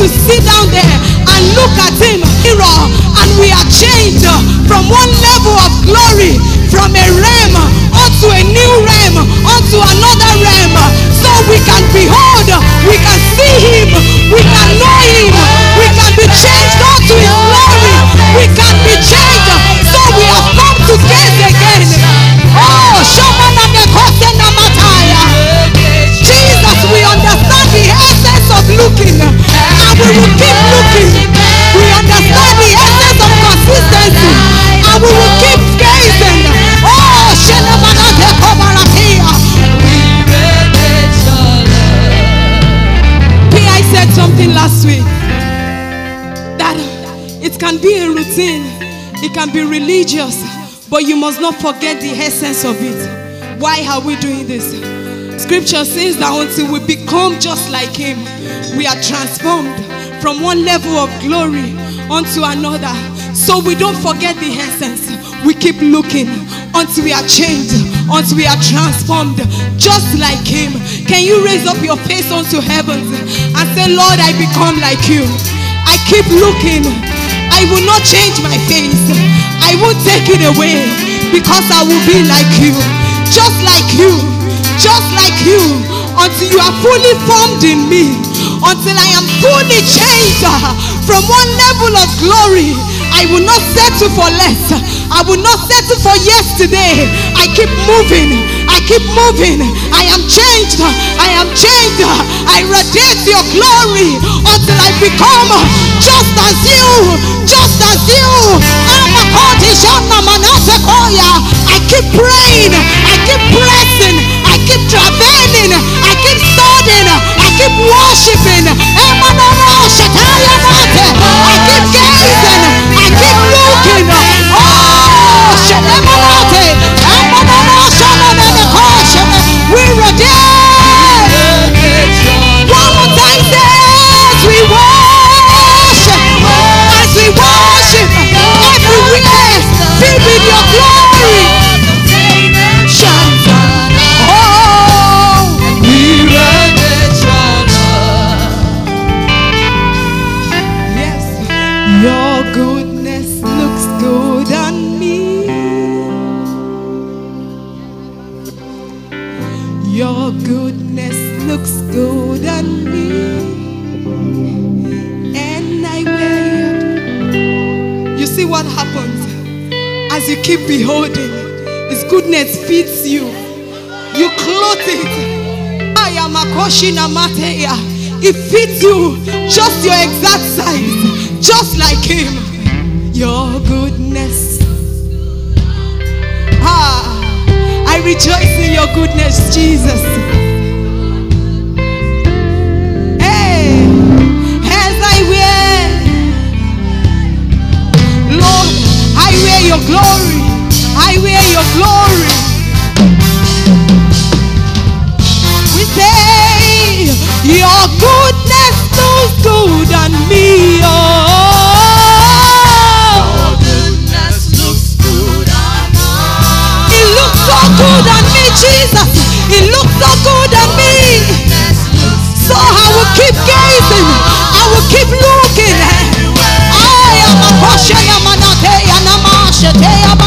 to sit down there and look at him mirror and we are changed from one level of glory from a realm unto a new realm unto another realm. So we can behold we can see him can be religious, but you must not forget the essence of it. Why are we doing this? Scripture says that until we become just like Him, we are transformed from one level of glory unto another. So we don't forget the essence. We keep looking until we are changed, until we are transformed, just like Him. Can you raise up your face unto heavens and say, Lord, I become like you? I keep looking. I will not change my face. I won't take it away because I will be like you, just like you just like you until you are fully formed in me until I am fully changed uh, from one level of glory I will not settle for less. I will not settle for yesterday. I keep moving. I keep moving. I am changed. I am changed. I radiate your glory until I become just as you just as you. I keep praying. I keep pressing. I keep traveling. I keep studying. I keep worshiping. I keep gazing. Keep looking. Oh, we redeem. Keep beholding. His goodness fits you. You clothe it. I am a. It fits you just your exact size, just like him. Your goodness. Ah, I rejoice in your goodness, Jesus. Your glory. I wear your glory. We say your goodness looks good on me. Oh, it looks so good on me, Jesus. It looks so good on me. So I will keep gazing. I will keep looking. I am a portion mashate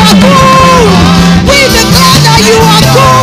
are good. The that you are cool.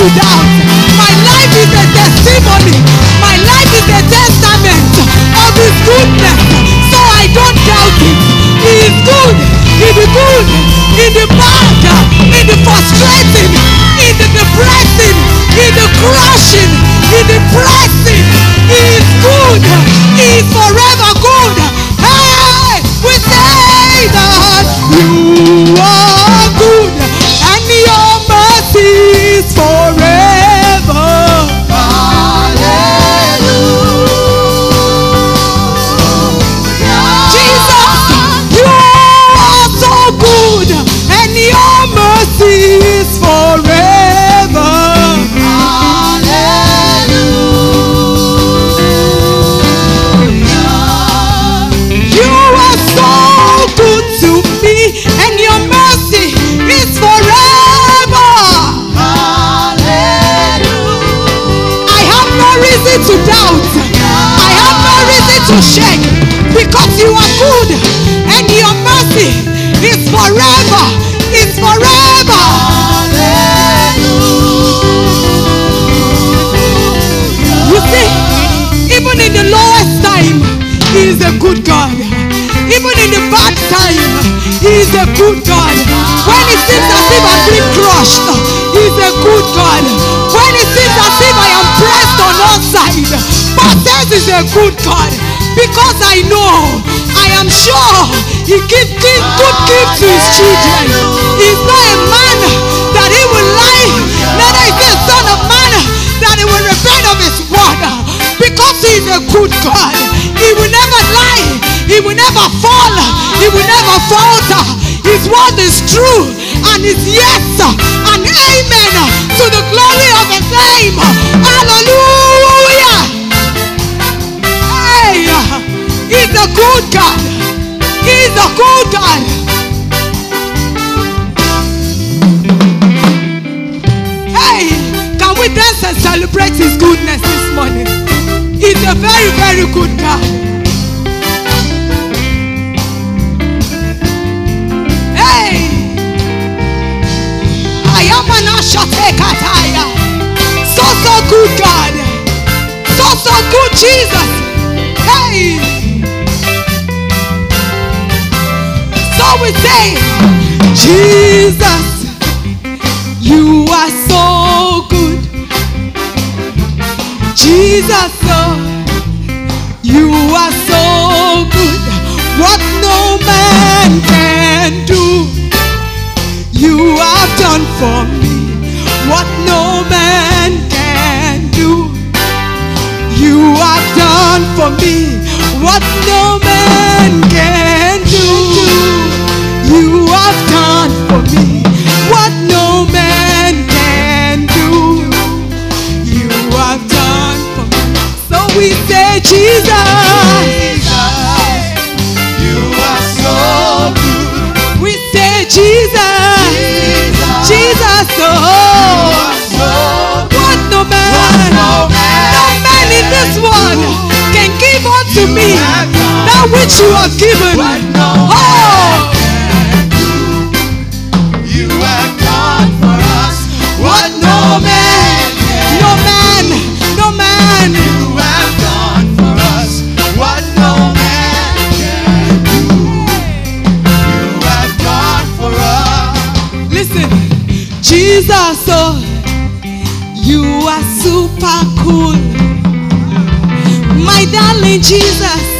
Reason to shake because you are good and your mercy is forever. It's forever. You see, even in the lowest time, He is a good God. Even in the bad time, He is a good God. When it seems as if I've been crushed, He is a good God. When it seems as if I am pressed on all sides, but this is a good God. Because I know, I am sure He gives gives good gifts to His children. He is not a man that He will lie, neither is He a son of man that He will repent of His word. Because He is a good God. He will never lie. He will never fall. He will never falter. His word is true and is yes and amen to the glory of His name. Hallelujah. His goodness this morning? He's a very, very good God. Hey, I am an Ashatekataya. So, so good God. So, so good Jesus. Hey. So we say, Jesus, Oh, you are so good. What no man can do, you have done for me. What no man can do, you have done for me. What no man can that which you have given. Oh, You have done for us what no man, no man, no man. You have done for us what no man can do. You have done for us. Listen, Jesus, oh, you are super cool. My darling Jesus,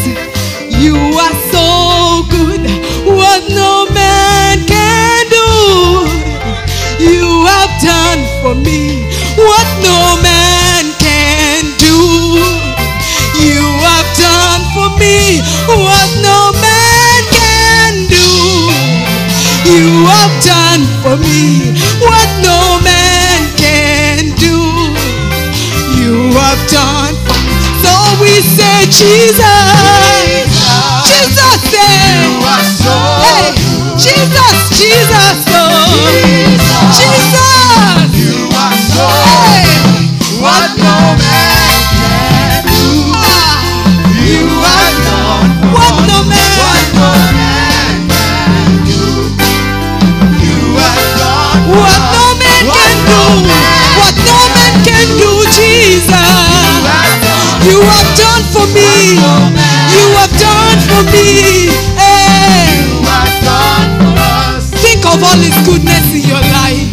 you are so good. What no man can do, you have done for me. What no man can do, you have done for me. What no man can do. You have done for me what no man can do. You have done. So we say, Jesus, Jesus, Jesus, Jesus, You are so what no man can do. You done what no man, can do. You done what no man can do, what no man can do, Jesus. You have done for me. You have done for me. All his goodness in your life.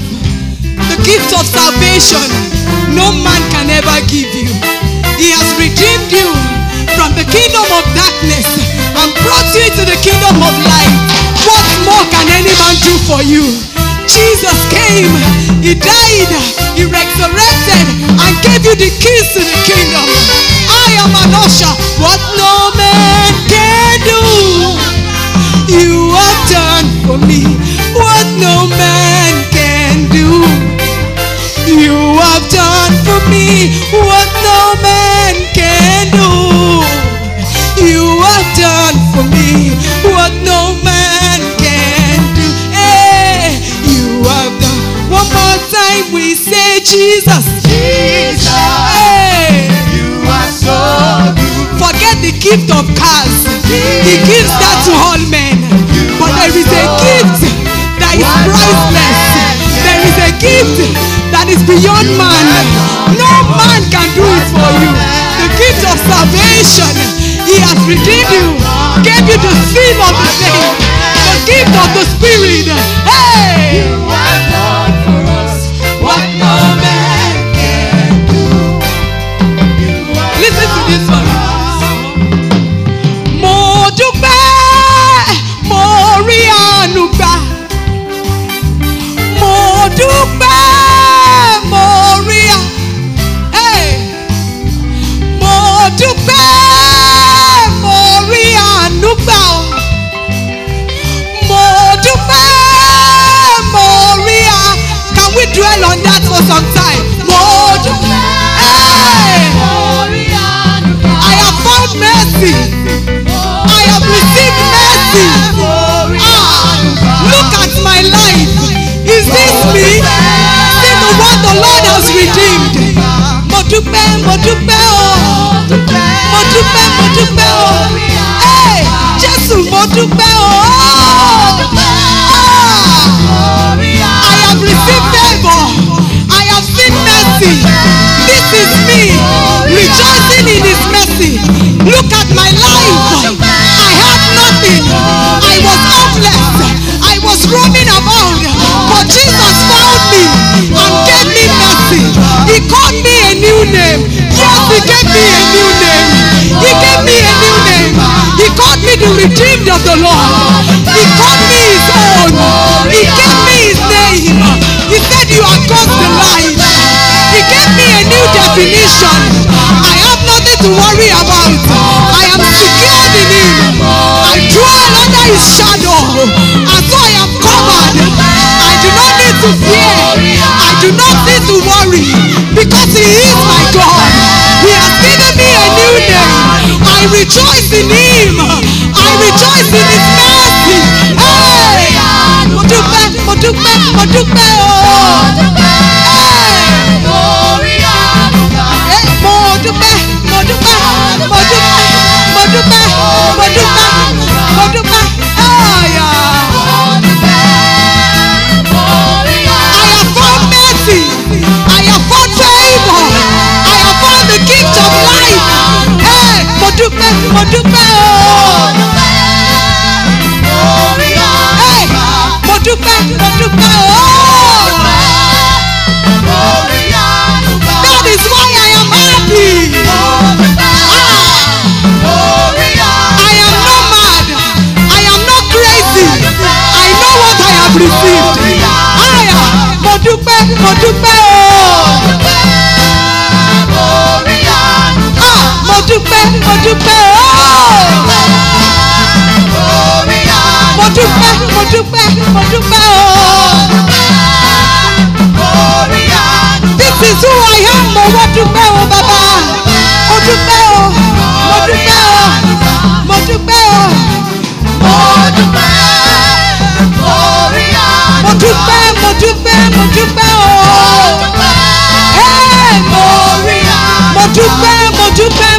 The gift of salvation, no man can ever give you. He has redeemed you from the kingdom of darkness and brought you into the kingdom of light. What more can any man do for you? Jesus came, He died, He resurrected, and gave you the keys to the kingdom. I am an usher, what no man can do. You have done for me no man can do. You have done for me what no man can do. You have done for me what no man can do. Hey, you have done. One more time we say Jesus. Jesus, Hey. you are so good. Forget the gift of cars. He gives that to all men. Is beyond man. No man can do it for you. The gift of salvation. He has redeemed you. Gave you the seal the Lord has redeemed. Mo dúpẹ́, mo dúpẹ́ o. Mo. Hey, Jésù mo dúpẹ́. Ah, I have received favor. I have seen mercy. This is me rejoicing in His mercy. Look at my life. I had nothing. I was homeless. I was roaming about. But Jesus name. Yes, He gave me a new name. He gave me a new name. He called me the redeemed of the Lord. He called me His own. He gave me His name. He said, You are God's delight. He gave me a new definition. I have nothing to worry about. I am secured in Him. I dwell under His shadow. And so I am covered. I do not need to fear. Do not need to worry. Because He is my God. He has given me a new name. I rejoice in Him. I rejoice in His mercy. Hey! Mo dúpẹ́, mo dúpẹ́. Mo dúpẹ́ o. Mo dúpẹ́ mo. That is why I am happy. I am not mad. I am not crazy. I know what I have received. Aya, mo. dúpẹ́ mo dúpẹ́ ooo. mo dúpẹ́ mo dúpẹ́ mo dúpẹ́ ooo. this is who I am oh! mo wá dúpẹ́ o bàbá mo dúpẹ́ o mo dúpẹ́ o mo dúpẹ́ o. mo dúpẹ́ mo dúpẹ́ mo dúpẹ́ mo dúpẹ́ ooo. mo dúpẹ́ mo dúpẹ́.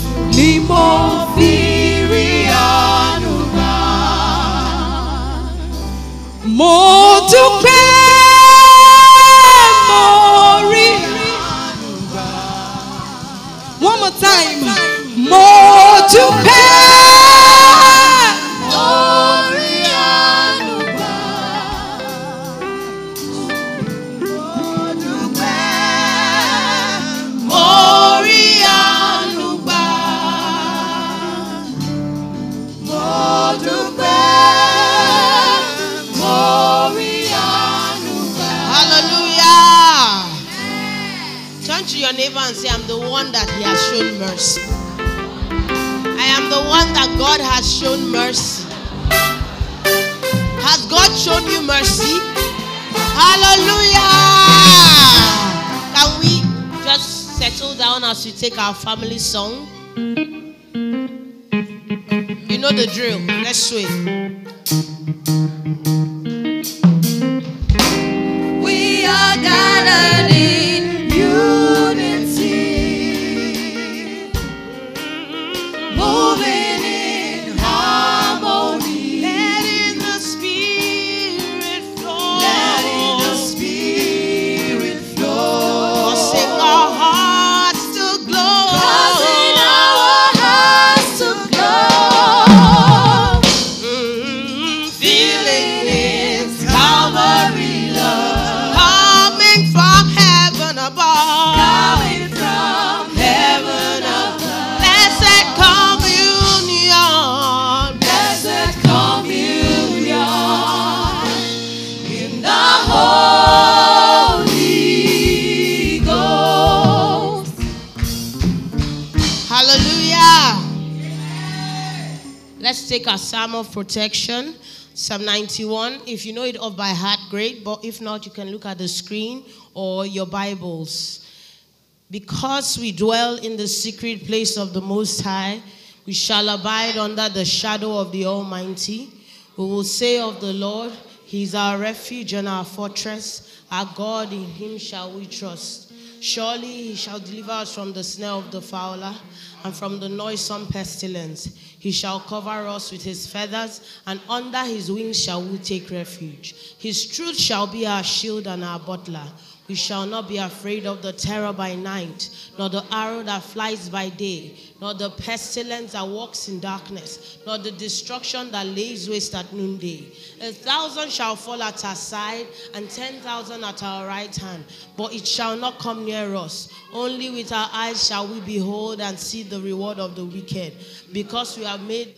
our family song? You know the drill. Let's sway. Protection. Psalm 91. If you know it off by heart, great. But if not, you can look at the screen or your Bibles. Because we dwell in the secret place of the Most High, we shall abide under the shadow of the Almighty. We will say of the Lord, He is our refuge and our fortress. Our God, in Him shall we trust. Surely He shall deliver us from the snare of the fowler and from the noisome pestilence. He shall cover us with His feathers, and under His wings shall we take refuge. His truth shall be our shield and our buckler. We shall not be afraid of the terror by night, nor the arrow that flies by day, nor the pestilence that walks in darkness, nor the destruction that lays waste at noonday. A thousand shall fall at our side, and ten thousand at our right hand, but it shall not come near us. Only with our eyes shall we behold and see the reward of the wicked, because we have made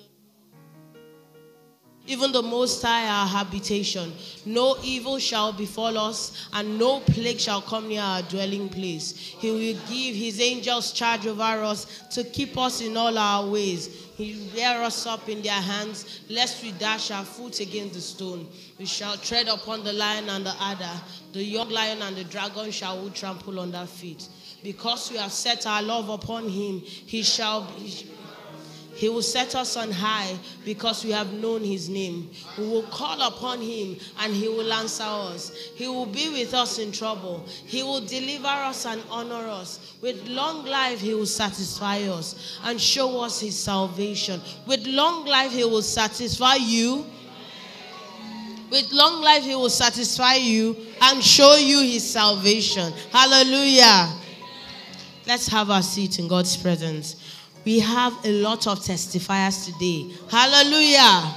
even the Most High our habitation. No evil shall befall us, and no plague shall come near our dwelling place. He will give his angels charge over us to keep us in all our ways. He will bear us up in their hands, lest we dash our foot against the stone. We shall tread upon the lion and the adder, the young lion and the dragon shall we trample their feet. Because we have set our love upon him, he shall be. He will set us on high because we have known his name. We will call upon him and he will answer us. He will be with us in trouble. He will deliver us and honor us. With long life, he will satisfy us and show us his salvation. With long life, he will satisfy you. With long life, he will satisfy you and show you his salvation. Hallelujah. Let's have our seat in God's presence. We have a lot of testifiers today. Hallelujah.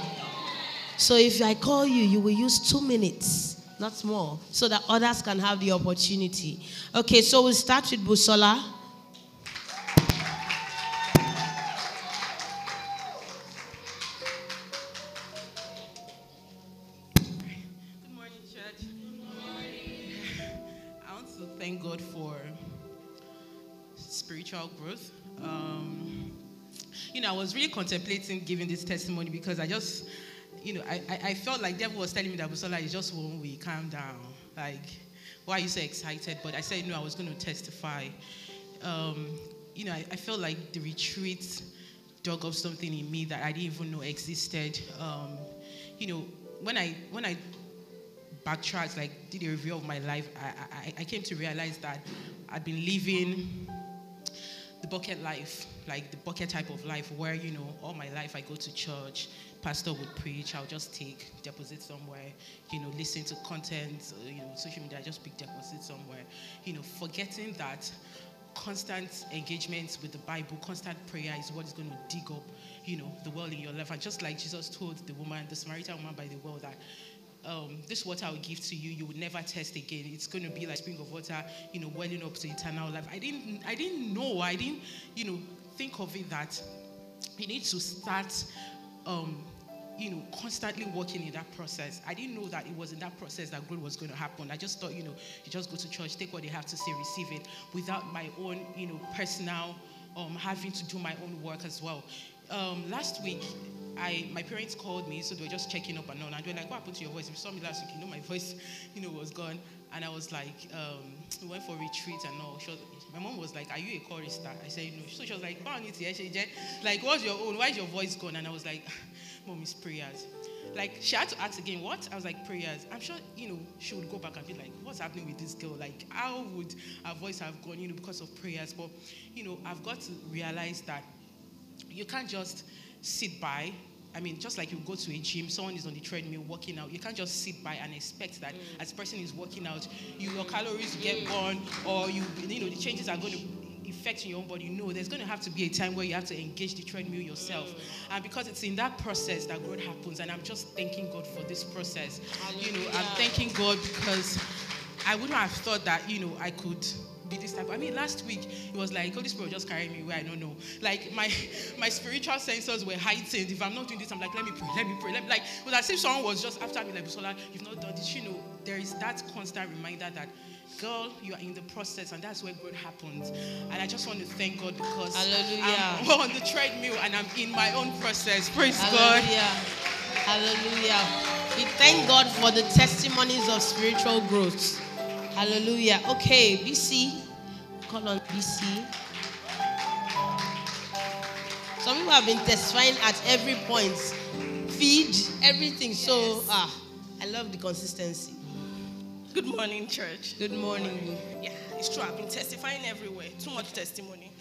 So if I call you, you will use two minutes, not more, so that others can have the opportunity. Okay, so we'll start with Busola. Good you know, I was really contemplating giving this testimony because I just, you know, I, I, I felt like devil was telling me that Busola is just one way, calm down. Like, why are you so excited? But I said, no, I was going to testify. Um, you know, I, I felt like the retreat dug up something in me that I didn't even know existed. Um, you know, when I when I backtracked, like did a review of my life, I, I, I came to realize that I'd been living the bucket life, like the bucket type of life where, you know, all my life I go to church, pastor would preach, I'll just take deposit somewhere, you know, listen to content, uh, you know, social media, I just pick deposit somewhere, you know, forgetting that constant engagement with the Bible, constant prayer is what is going to dig up, you know, the well in your life. And just like Jesus told the woman, the Samaritan woman by the well, that um, this water I will give to you, you will never test again. It's going to be like spring of water, you know, welling up to eternal life. I didn't, I didn't know, I didn't, you know, think of it that you need to start, um, you know, constantly working in that process. I didn't know that it was in that process that growth was going to happen. I just thought, you know, you just go to church, take what they have to say, receive it, without my own, you know, personal, um, having to do my own work as well. Um, last week, I my parents called me, so they were just checking up and on. And they were like, "What happened to your voice? If you saw me last week, you know my voice, you know, was gone." And I was like, um, "We went for retreat and all." Was, my mom was like, "Are you a chorister?" I said, "No." So she was like, "Like, what's your own? Why is your voice gone?" And I was like, "Mom, it's prayers." Like she had to ask again, what? I was like, prayers. I'm sure, you know, she would go back and be like, what's happening with this girl? Like, how would her voice have gone, you know, because of prayers? But, you know, I've got to realize that you can't just sit by I mean, just like you go to a gym, someone is on the treadmill working out. You can't just sit by and expect that mm. as person is working out, you, your calories get mm. burned, or you, you know, the changes are going to effect in your own body. No, there's going to have to be a time where you have to engage the treadmill yourself, mm. and because it's in that process that growth happens. And I'm just thanking God for this process. Hallelujah. You know, I'm thanking God because I wouldn't have thought that you know I could be this type. I mean, last week it was like Holy Spirit just carrying me where I don't know. Like my my spiritual sensors were heightened. If I'm not doing this, I'm like, let me pray, let me pray. Let me, like it was as if someone was just after me, like, Busola, you've not done this. You know, there is that constant reminder that girl, you are in the process, and that's where growth happens. And I just want to thank God because Hallelujah. I'm on the treadmill and I'm in my own process. Praise God. Hallelujah. God. Hallelujah. We thank God for the testimonies of spiritual growth. Hallelujah. Okay, BC. Call on BC. Some people have been testifying at every point. Feed, everything. So, ah, I love the consistency. Good morning, church. Good morning. Yeah, it's true. I've been testifying everywhere. Too much testimony.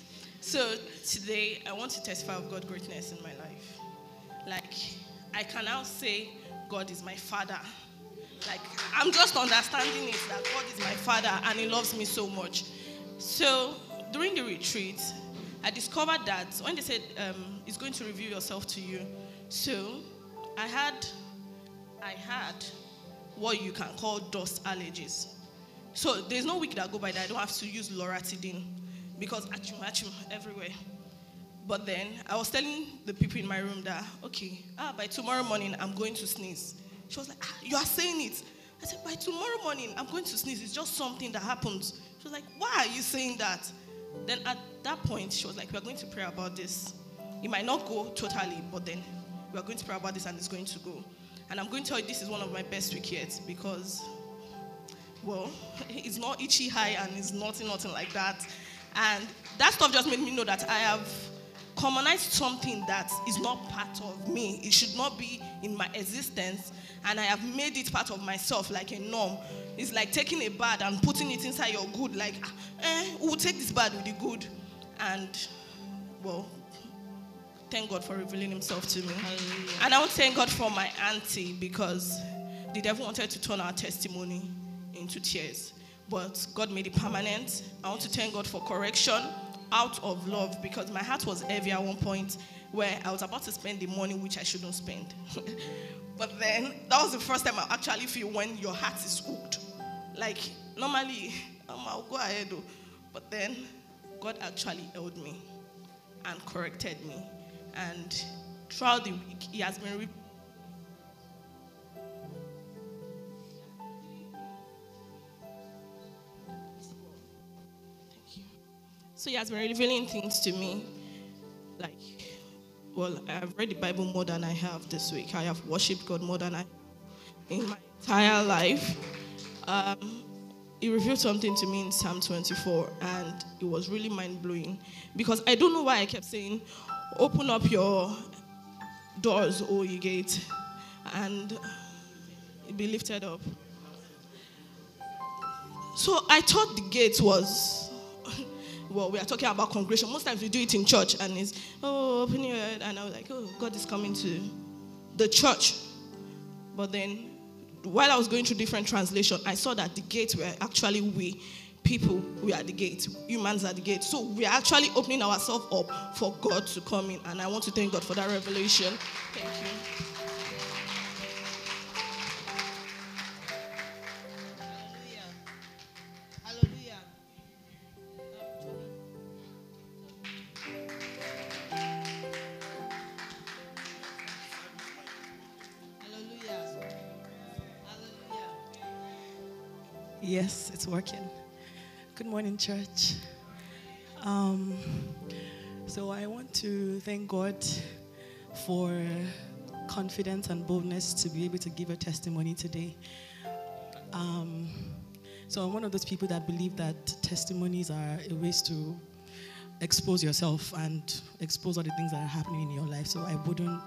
So today, I want to testify of God's greatness in my life. Like, I can now say, God is my father. Like, I'm just understanding it that God is my father and He loves me so much. So, during the retreat, I discovered that when they said um, it's going to reveal yourself to you, so I had, I had what you can call dust allergies. So there's no week that go by that I don't have to use loratadine because achoo achoo everywhere. But then I was telling the people in my room that okay, ah, by tomorrow morning I'm going to sneeze. She was like, ah, You are saying it. I said, By tomorrow morning, I'm going to sneeze. It's just something that happens. She was like, Why are you saying that? Then at that point, she was like, We are going to pray about this. It might not go totally, but then we are going to pray about this and it's going to go. And I'm going to tell you this is one of my best week yet because, well, it's not itchy high and it's nothing, nothing like that. And that stuff just made me know that I have commonized something that is not part of me. It should not be in my existence and I have made it part of myself like a norm. It's like taking a bad and putting it inside your good, like, eh, we'll take this bad with the good. And, well, thank God for revealing himself to me. Hallelujah. And I want to thank God for my auntie because the devil wanted to turn our testimony into tears. But God made it permanent. I want to thank God for correction out of love because my heart was heavy at one point where I was about to spend the money which I shouldn't spend. But then that was the first time I actually feel when your heart is hooked. Like normally, um, I'll go ahead, but then God actually held me and corrected me. And throughout the week, He has been. Re- So he has been revealing things to me, like well, I've read the Bible more than I have this week. I have worshipped God more than I in my entire life. Um, he revealed something to me in Psalm 24, and it was really mind blowing because I don't know why I kept saying, Open up your doors, O ye gate, and be lifted up. So I thought the gate was, well, we are talking about congregation. Most times we do it in church, and it's, oh, open your head. And I was like, oh, God is coming to the church. But then, while I was going through different translation, I saw that the gates were actually we. People, we are the gate. Humans are the gate. So we are actually opening ourselves up for God to come in. And I want to thank God for that revelation. Thank you. Yes, it's working. Good morning, church. Um, so I want to thank God for confidence and boldness to be able to give a testimony today. Um, so I'm one of those people that believe that testimonies are a ways to expose yourself and expose all the things that are happening in your life. So I wouldn't.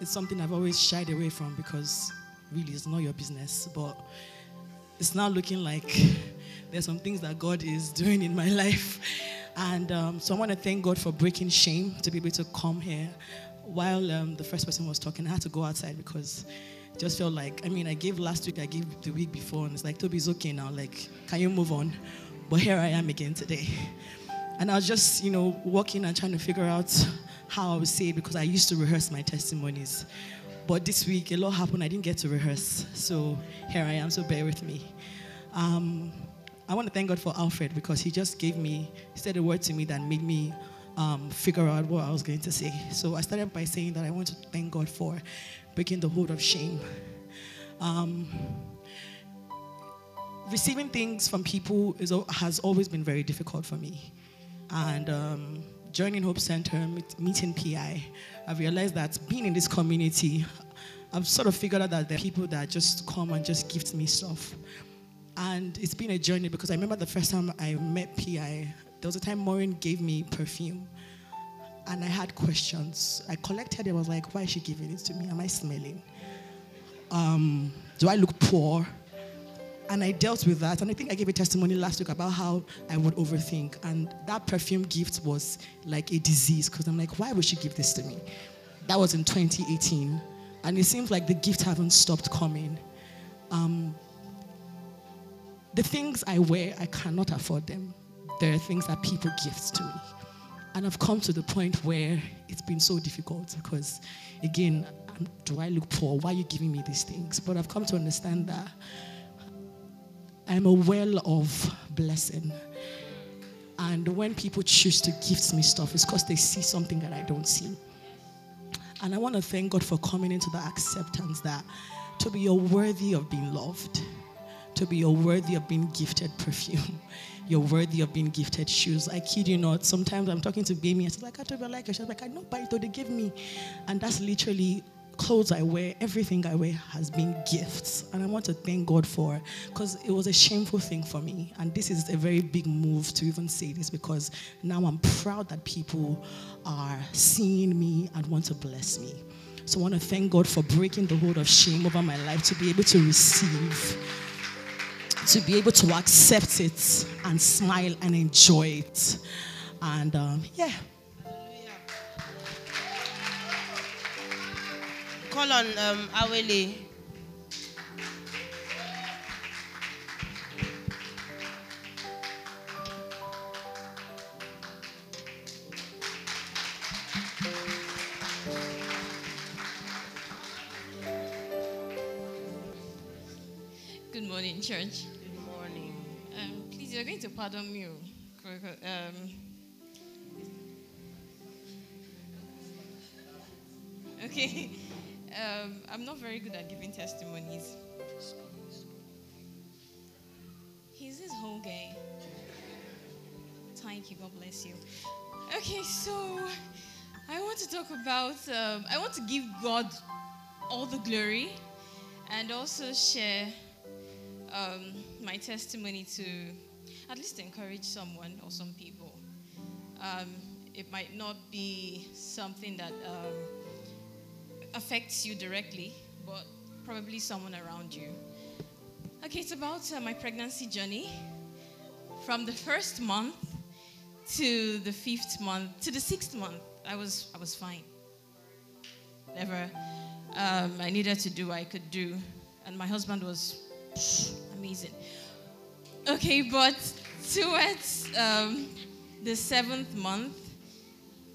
It's something I've always shied away from because really it's not your business. But it's now looking like there's some things that God is doing in my life. And um, so I want to thank God for breaking shame to be able to come here. While um, the first person was talking, I had to go outside because just felt like, I mean, I gave last week, I gave the week before, and it's like, Toby's okay now. Like, can you move on? But here I am again today. And I was just, you know, walking and trying to figure out how I would say it because I used to rehearse my testimonies. But this week, a lot happened. I didn't get to rehearse. So here I am, so bear with me. Um, I want to thank God for Alfred because he just gave me, he said a word to me that made me um, figure out what I was going to say. So I started by saying that I want to thank God for breaking the hold of shame. Um, receiving things from people is, has always been very difficult for me. And um, joining Hope Center, meet, meeting PI, I've realized that being in this community, I've sort of figured out that are people that just come and just gift me stuff. And it's been a journey because I remember the first time I met PI, there was a time Maureen gave me perfume. And I had questions. I collected it. I was like, why is she giving it to me? Am I smelling? Um, do I look poor? And I dealt with that. And I think I gave a testimony last week about how I would overthink. And that perfume gift was like a disease because I'm like, why would she give this to me? That was in 2018. And it seems like the gift haven't stopped coming. Um, the things I wear, I cannot afford them. There are things that people gift to me. And I've come to the point where it's been so difficult because, again, um, do I look poor? Why are you giving me these things? But I've come to understand that I'm a well of blessing. And when people choose to gift me stuff, it's because they see something that I don't see. And I want to thank God for coming into the acceptance that to be you're worthy of being loved, to be you're worthy of being gifted perfume, you're worthy of being gifted shoes. I kid you not. Sometimes I'm talking to Bamy and she's like, I I like it. She's like, I know, but they give me. And that's literally clothes I wear, everything I wear has been gifts. And I want to thank God for because it was a shameful thing for me. And this is a very big move to even say this because now I'm proud that people are seeing me and want to bless me. So I want to thank God for breaking the hold of shame over my life to be able to receive, to be able to accept it and smile and enjoy it. And um, yeah, Call on um, Awele. Good morning, church. Good morning. Um, please, you're going to pardon me. oh, Um, not very good at giving testimonies. He's this whole guy. Thank you. God bless you. Okay, so I want to talk about, um, I want to give God all the glory and also share um, my testimony to at least encourage someone or some people. Um, it might not be something that um, affects you directly, but probably someone around you. Okay, it's about uh, my pregnancy journey from the first month to the fifth month to the sixth month. I was I was fine. Whatever um, I needed to do, I could do, and my husband was amazing. Okay, but towards um, the seventh month,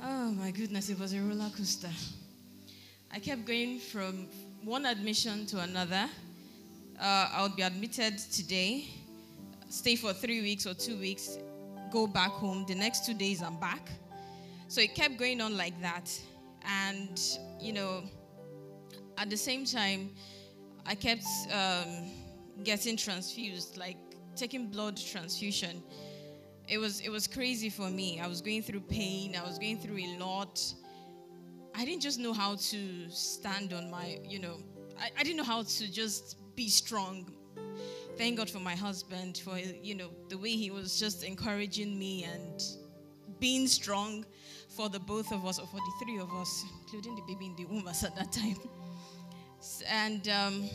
oh my goodness, it was a roller coaster. I kept going from one admission to another. Uh, I would be admitted today, stay for three weeks or two weeks, go back home. The next two days, I'm back. So it kept going on like that. And, you know, at the same time, I kept um, getting transfused, like taking blood transfusion. It was, it was crazy for me. I was going through pain, I was going through a lot. I didn't just know how to stand on my, you know, I, I didn't know how to just be strong. Thank God for my husband, for, you know, the way he was just encouraging me and being strong for the both of us, or for the three of us, including the baby in the womb at that time. And um,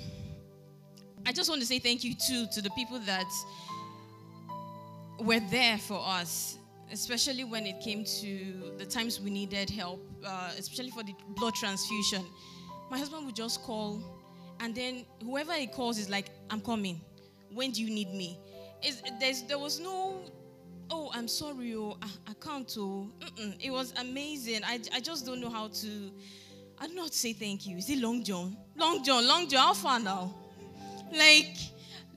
I just want to say thank you too to the people that were there for us, especially when it came to the times we needed help, uh, especially for the blood transfusion. My husband would just call, and then whoever he calls is like, I'm coming. When do you need me? There was no, oh, I'm sorry, oh, I, I can't. Oh. Mm-mm. It was amazing. I, I just don't know how to, I don't know how to say thank you. Is it Long John? Long John, Long John, how far now? Like,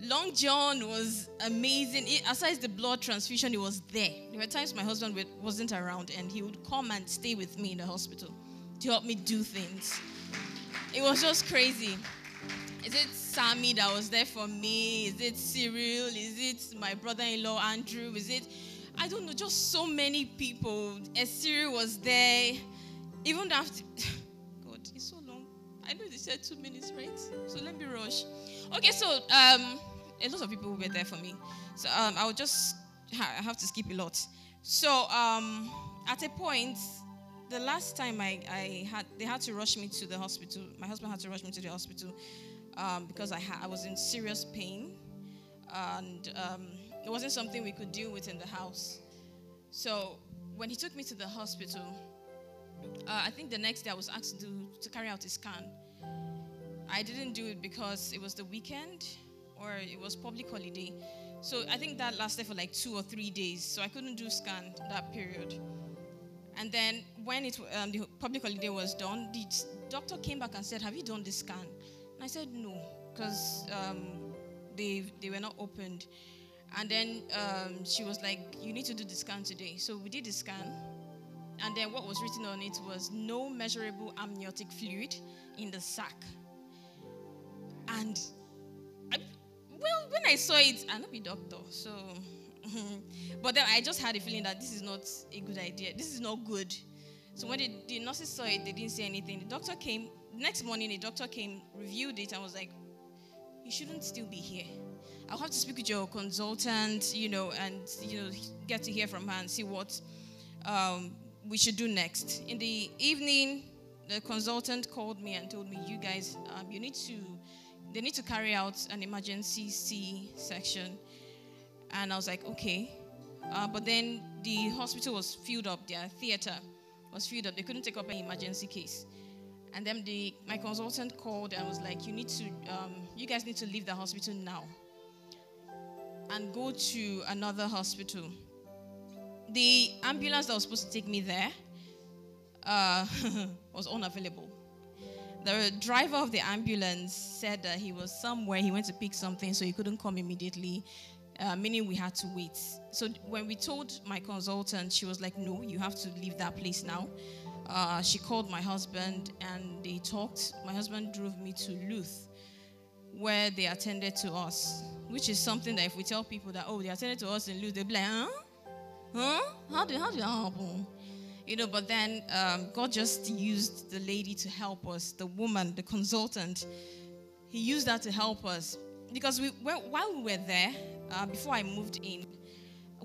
Long John was amazing. It, aside the blood transfusion, he was there. There were times my husband wasn't around, and he would come and stay with me in the hospital to help me do things. It was just crazy. Is it Sammy that was there for me? Is it Cyril? Is it my brother-in-law Andrew? Is it I don't know, just so many people. Cyril was there. Even after God, it's so long. I know they said two minutes, right? So let me rush. Okay, so um, a lot of people were there for me. So um, I will just I have to skip a lot. So um, at a point, the last time I, I had they had to rush me to the hospital. My husband had to rush me to the hospital um, because I ha- I was in serious pain, and um, it wasn't something we could deal with in the house. So when he took me to the hospital, uh, I think the next day I was asked to do, to carry out a scan. I didn't do it because it was the weekend or it was public holiday. So I think that lasted for like two or three days. So I couldn't do scan that period. And then when it, um, the public holiday was done, the doctor came back and said, "Have you done the scan?" And I said, "No," because um, they they were not opened. And then um, she was like, "You need to do the scan today." So we did the scan, and then what was written on it was no measurable amniotic fluid in the sac. And I, well, when I saw it, I'm not a doctor, so. but then I just had a feeling that this is not a good idea. This is not good. So when the, the nurses saw it, they didn't say anything. The doctor came, next morning, the doctor came, reviewed it, and was like, You shouldn't still be here. I'll have to speak with your consultant, you know, and, you know, get to hear from her and see what um, we should do next. In the evening, the consultant called me and told me, You guys, um, you need to they need to carry out an emergency C section. And I was like, okay. Uh, but then the hospital was filled up, their theater was filled up. They couldn't take up an emergency case. And then the, my consultant called and was like, you need to, um, you guys need to leave the hospital now and go to another hospital. The ambulance that was supposed to take me there uh, was unavailable the driver of the ambulance said that he was somewhere, he went to pick something, so he couldn't come immediately, uh, meaning we had to wait. So when we told my consultant, she was like, No, you have to leave that place now. Uh, she called my husband and they talked. My husband drove me to LUTH, where they attended to us, which is something that if we tell people that, oh, they attended to us in LUTH, they'll be like, huh? Huh? How did, how did that happen? You know, but then um, God just used the lady to help us, the woman, the consultant. He used that to help us because we, while we were there, uh, before I moved in,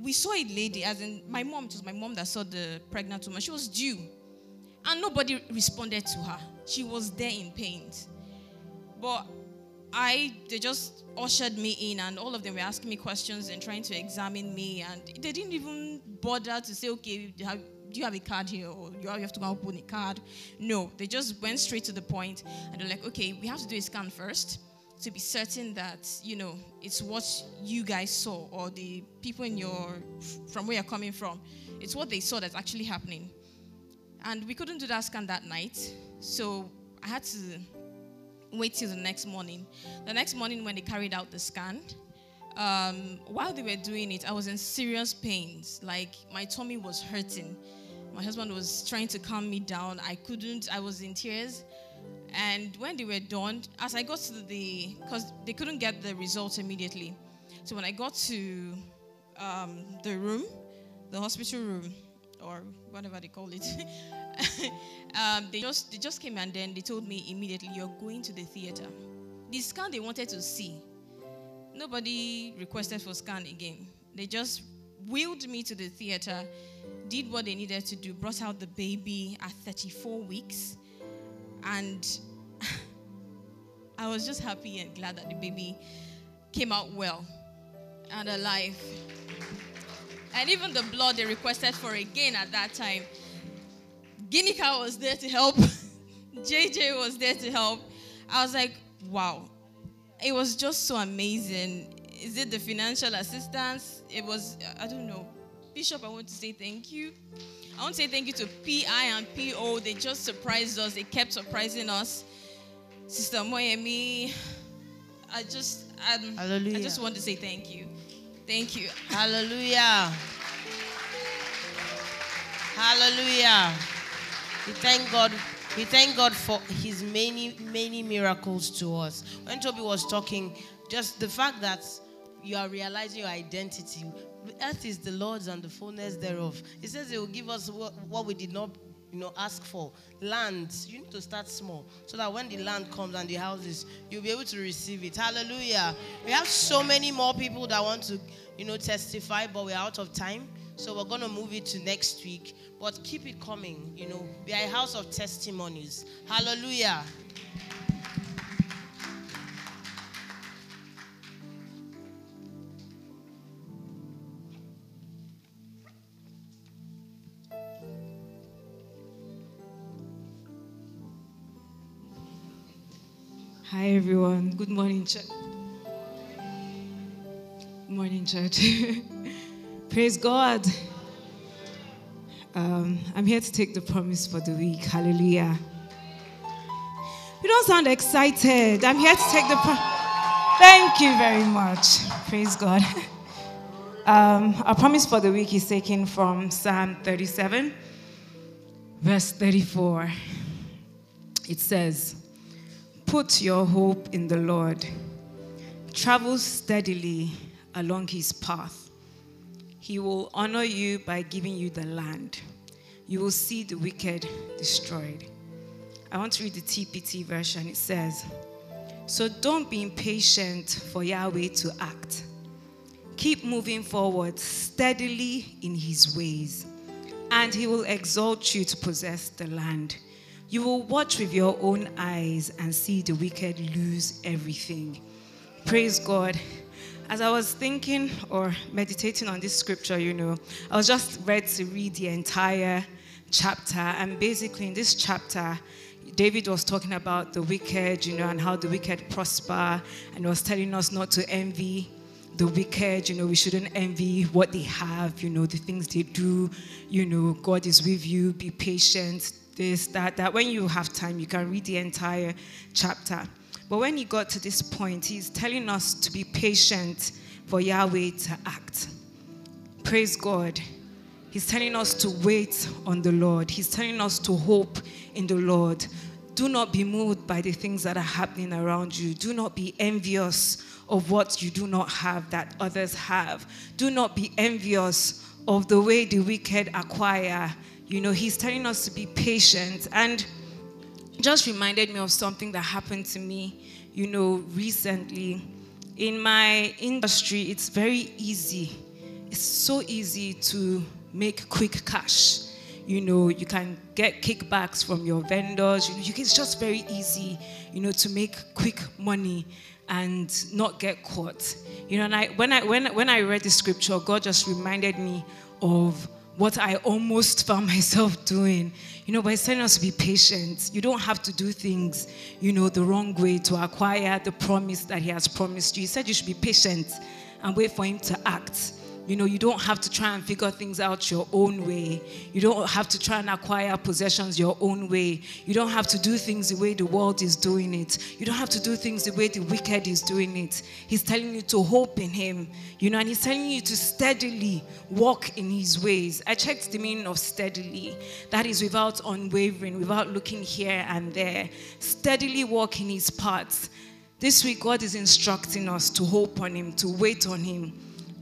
we saw a lady, as in my mom, it was my mom that saw the pregnant woman. She was due, and nobody responded to her. She was there in pain. But I, they just ushered me in, and all of them were asking me questions and trying to examine me, and they didn't even bother to say, okay, do you have a card here, or you have to go open a card? No, they just went straight to the point, and they're like, okay, we have to do a scan first to be certain that you know it's what you guys saw or the people in your from where you're coming from it's what they saw that's actually happening. And we couldn't do that scan that night so i had to wait till the next morning. The next morning when they carried out the scan um, while they were doing it i was in serious pains. Like my tummy was hurting my husband was trying to calm me down i couldn't i was in tears and when they were done, as I got to the, because they couldn't get the results immediately. So when I got to um, the room, the hospital room, or whatever they call it, um, they just they just came and then they told me immediately, "You're going to the theater." The scan they wanted to see, nobody requested for scan again. They just wheeled me to the theater, did what they needed to do, brought out the baby at 34 weeks and I was just happy and glad that the baby came out well and alive. And even the blood they requested for again at that time, Ginika was there to help. JJ was there to help. I was like, wow. It was just so amazing. Is it the financial assistance? It was, I don't know. Bishop, I want to say thank you. I want to say thank you to PI and PO. They just surprised us. They kept surprising us. Sister Moyemi, I just, um, Hallelujah. I just want to say thank you. Thank you. Hallelujah. Hallelujah. We thank God. We thank God for his many, many miracles to us. When Toby was talking, just the fact that you are realizing your identity. The earth is the Lord's and the fullness thereof. He says He will give us what, what we did not you know, ask for land. You need to start small so that when the land comes and the houses, you'll be able to receive it. Hallelujah. We have so many more people that want to, you know, testify, but we're out of time. So we're going to move it to next week. But keep it coming. You know, we are a house of testimonies. Hallelujah. Hi, everyone. Good morning, church. Morning, church. Praise God. Um, I'm here to take the promise for the week. Hallelujah. You don't sound excited. I'm here to take the promise. Thank you very much. Praise God. Um, our promise for the week is taken from Psalm 37, verse 34. It says, Put your hope in the Lord. Travel steadily along his path. He will honor you by giving you the land. You will see the wicked destroyed. I want to read the TPT version. It says, So don't be impatient for Yahweh to act. Keep moving forward steadily in his ways, and he will exalt you to possess the land. You will watch with your own eyes and see the wicked lose everything. Praise God. As I was thinking or meditating on this scripture, you know, I was just ready to read the entire chapter. And basically, in this chapter, David was talking about the wicked, you know, and how the wicked prosper, and was telling us not to envy the wicked, you know, we shouldn't envy what they have, you know, the things they do, you know, God is with you, be patient, this, that, that. When you have time, you can read the entire chapter. But when he got to this point, he's telling us to be patient for Yahweh to act. Praise God. He's telling us to wait on the Lord. He's telling us to hope in the Lord. Do not be moved by the things that are happening around you. Do not be envious of what you do not have that others have. Do not be envious of the way the wicked acquire You know, He's telling us to be patient. And just reminded me of something that happened to me, you know, recently. In my industry, it's very easy. It's so easy to make quick cash. You know, you can get kickbacks from your vendors. You know, you, it's just very easy, you know, to make quick money and not get caught. You know, and I, when I when when I read the scripture, God just reminded me of what I almost found myself doing. You know, by telling us to be patient, you don't have to do things, you know, the wrong way to acquire the promise that He has promised you. He said you should be patient and wait for Him to act. You know, you don't have to try and figure things out your own way. You don't have to try and acquire possessions your own way. You don't have to do things the way the world is doing it. You don't have to do things the way the wicked is doing it. He's telling you to hope in Him, you know, and He's telling you to steadily walk in His ways. I checked the meaning of steadily. That is without unwavering, without looking here and there. Steadily walk in His paths. This week, God is instructing us to hope on Him, to wait on Him.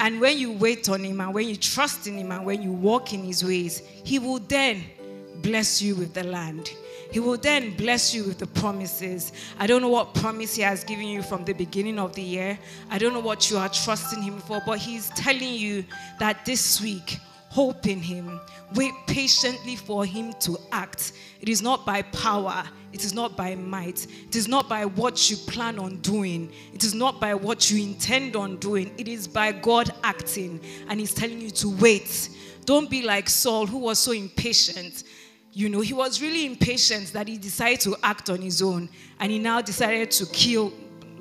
And when you wait on Him and when you trust in Him and when you walk in His ways, He will then bless you with the land. He will then bless you with the promises. I don't know what promise He has given you from the beginning of the year. I don't know what you are trusting Him for, but He's telling you that this week, hope in Him. Wait patiently for Him to act. It is not by power, it is not by might, it is not by what you plan on doing, it is not by what you intend on doing. It is by God acting, and He's telling you to wait. Don't be like Saul, who was so impatient. You know, he was really impatient that he decided to act on his own, and he now decided to kill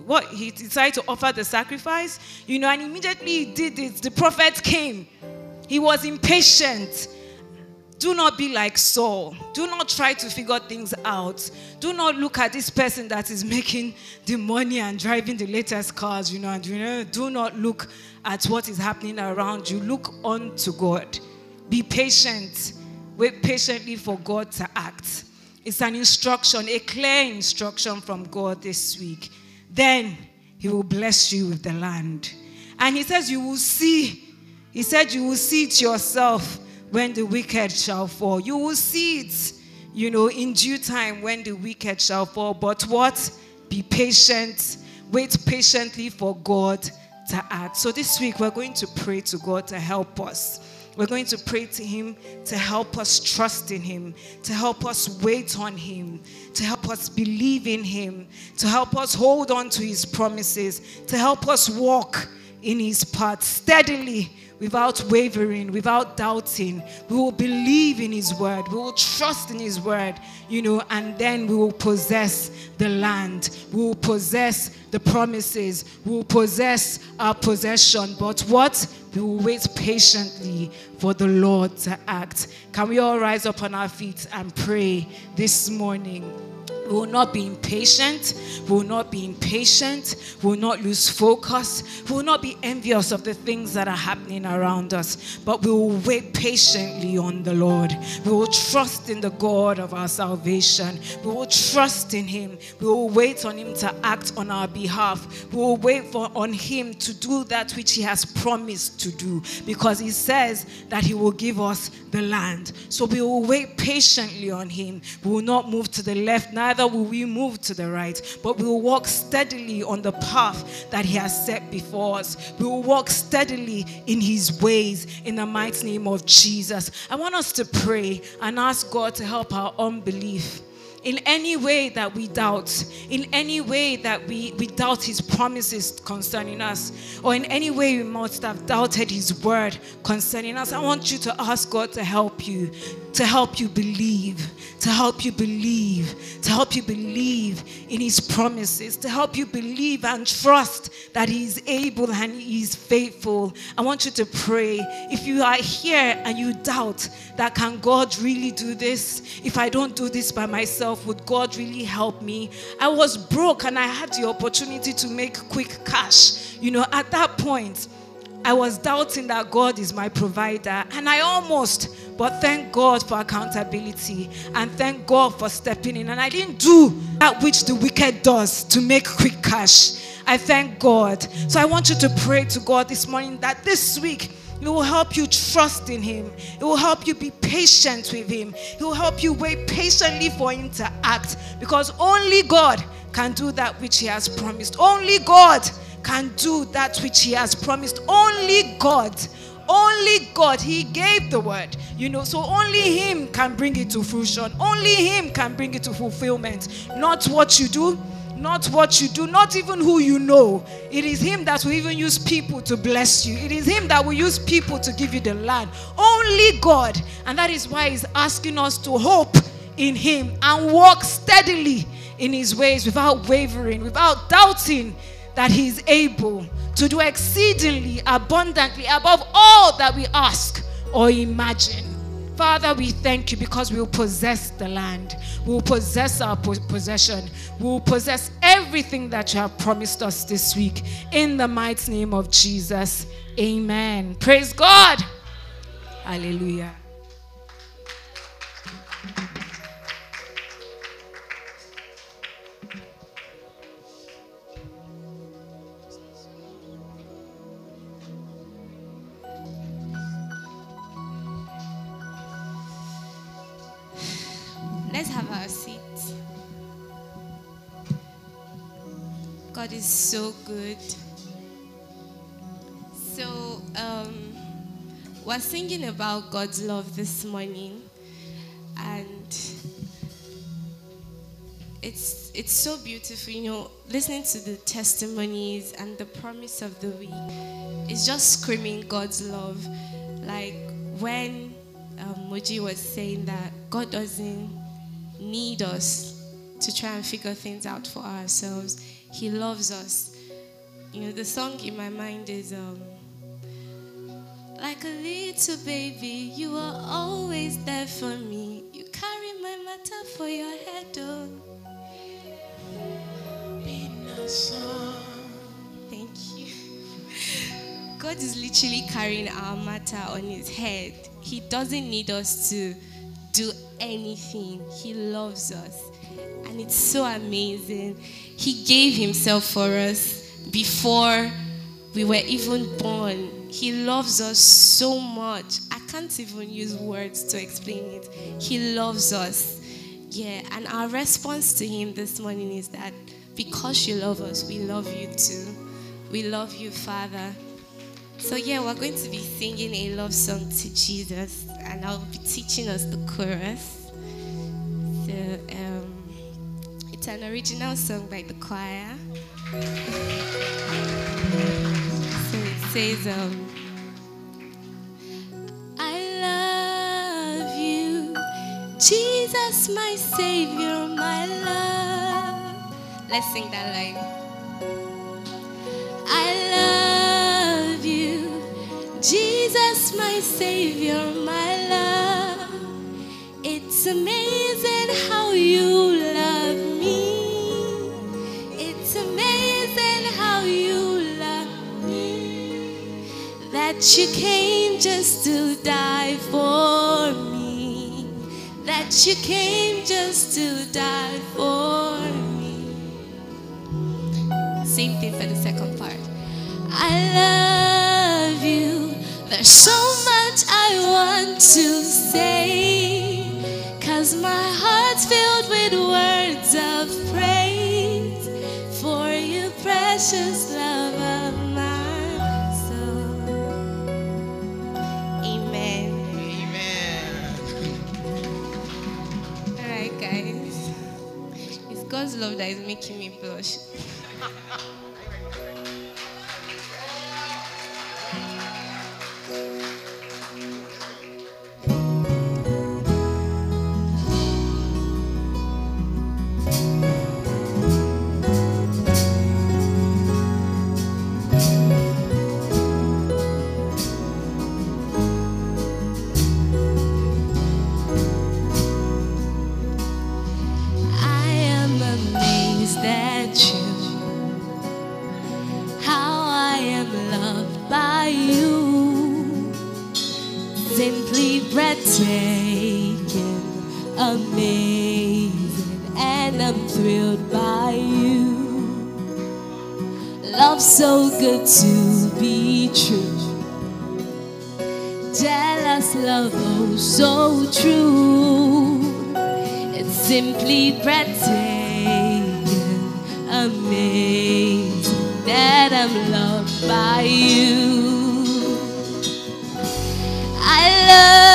what he decided to offer the sacrifice, you know, and immediately he did it. The prophet came. He was impatient. Do not be like Saul. Do not try to figure things out. Do not look at this person that is making the money and driving the latest cars, you know, and you know, do not look at what is happening around you. Look on to God. Be patient. Wait patiently for God to act. It's an instruction, a clear instruction from God this week. Then He will bless you with the land. And He says, You will see. He said, You will see it yourself when the wicked shall fall. You will see it, you know, in due time when the wicked shall fall. But what? Be patient. Wait patiently for God to act. So this week we're going to pray to God to help us. We're going to pray to Him to help us trust in Him, to help us wait on Him, to help us believe in Him, to help us hold on to His promises, to help us walk in His path steadily without wavering, without doubting. We will believe in His word. We will trust in His word, you know, and then we will possess the land. We will possess the promises. We will possess our possession. But what? We will wait patiently for the Lord to act. Can we all rise up on our feet and pray this morning? We will not be impatient. We will not be impatient. We will not lose focus. We will not be envious of the things that are happening around us, but we will wait patiently on the Lord. We will trust in the God of our salvation. We will trust in Him. We will wait on Him to act on our behalf. We will wait for on Him to do that which He has promised to do because He says that He will give us the land. So we will wait patiently on Him. We will not move to the left, neither will we move to the right, but we will walk steadily on the path that He has set before us. We will walk steadily in His ways in the mighty name of Jesus. I want us to pray and ask God to help our unbelief in any way that we doubt, in any way that we, we doubt his promises concerning us, or in any way we must have doubted his word concerning us, I want you to ask God to help you, to help you believe, to help you believe, to help you believe in his promises, to help you believe and trust that he is able and he is faithful. I want you to pray. If you are here and you doubt that can God really do this? If I don't do this by myself, would God really help me? I was broke and I had the opportunity to make quick cash. You know, at that point, I was doubting that God is my provider, and I almost, but thank God for accountability and thank God for stepping in. And I didn't do that which the wicked does to make quick cash. I thank God. So I want you to pray to God this morning that this week It will help you trust in Him. It will help you be patient with Him. It will help you wait patiently for Him to act because only God can do that which He has promised. Only God can do that which He has promised. Only God. Only God. He gave the word. You know, so only Him can bring it to fruition. Only Him can bring it to fulfillment. Not what you do, not what you do, not even who you know. It is Him that will even use people to bless you. It is Him that will use people to give you the land. Only God. And that is why He's asking us to hope in Him and walk steadily in His ways without wavering, without doubting that He is able to do exceedingly abundantly above all that we ask or imagine. Father, we thank you because we will possess the land. We will possess our possession. We will possess everything that you have promised us this week. In the mighty name of Jesus. Amen. Praise God. Hallelujah. God is so good. So, um, we're singing about God's love this morning, and it's it's so beautiful. You know, listening to the testimonies and the promise of the week. is just screaming God's love, like when um, Moji was saying that God doesn't need us to try and figure things out for ourselves. He loves us. You know, the song in my mind is um, like a little baby, you are always there for me. You carry my matter for your head, oh. Thank you. God is literally carrying our matter on his head. He doesn't need us to do anything. He loves us. And it's so amazing. He gave himself for us before we were even born. He loves us so much. I can't even use words to explain it. He loves us. Yeah, and our response to him this morning is that because you love us, we love you too. We love you, Father. So, yeah, we're going to be singing a love song to Jesus, and I'll be teaching us the chorus. So, um, an original song by the choir. So it says, um, I love you, Jesus, my Savior, my love. Let's sing that line. I love you, Jesus, my Savior, my love. It's amazing how you love That you came just to die for me. That you came just to die for me. Same thing for the second part. I love you. There's so much I want to say. Cause my heart's filled with words of praise for you, precious love God's love that is making me blush. taken, amazing, and I'm thrilled by you. Love so good to be true. Jealous love, oh so true. It's simply breathtaking, amazing that I'm loved by you. I love.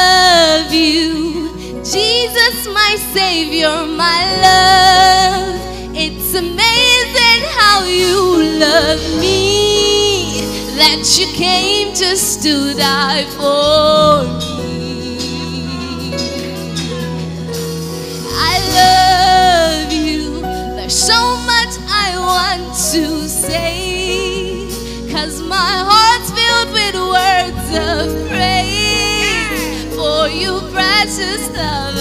Jesus, my Savior, my love. It's amazing how you love me, that you came just to die for me. I love you. There's so much I want to say, cause my heart's filled with words of praise for you, precious love.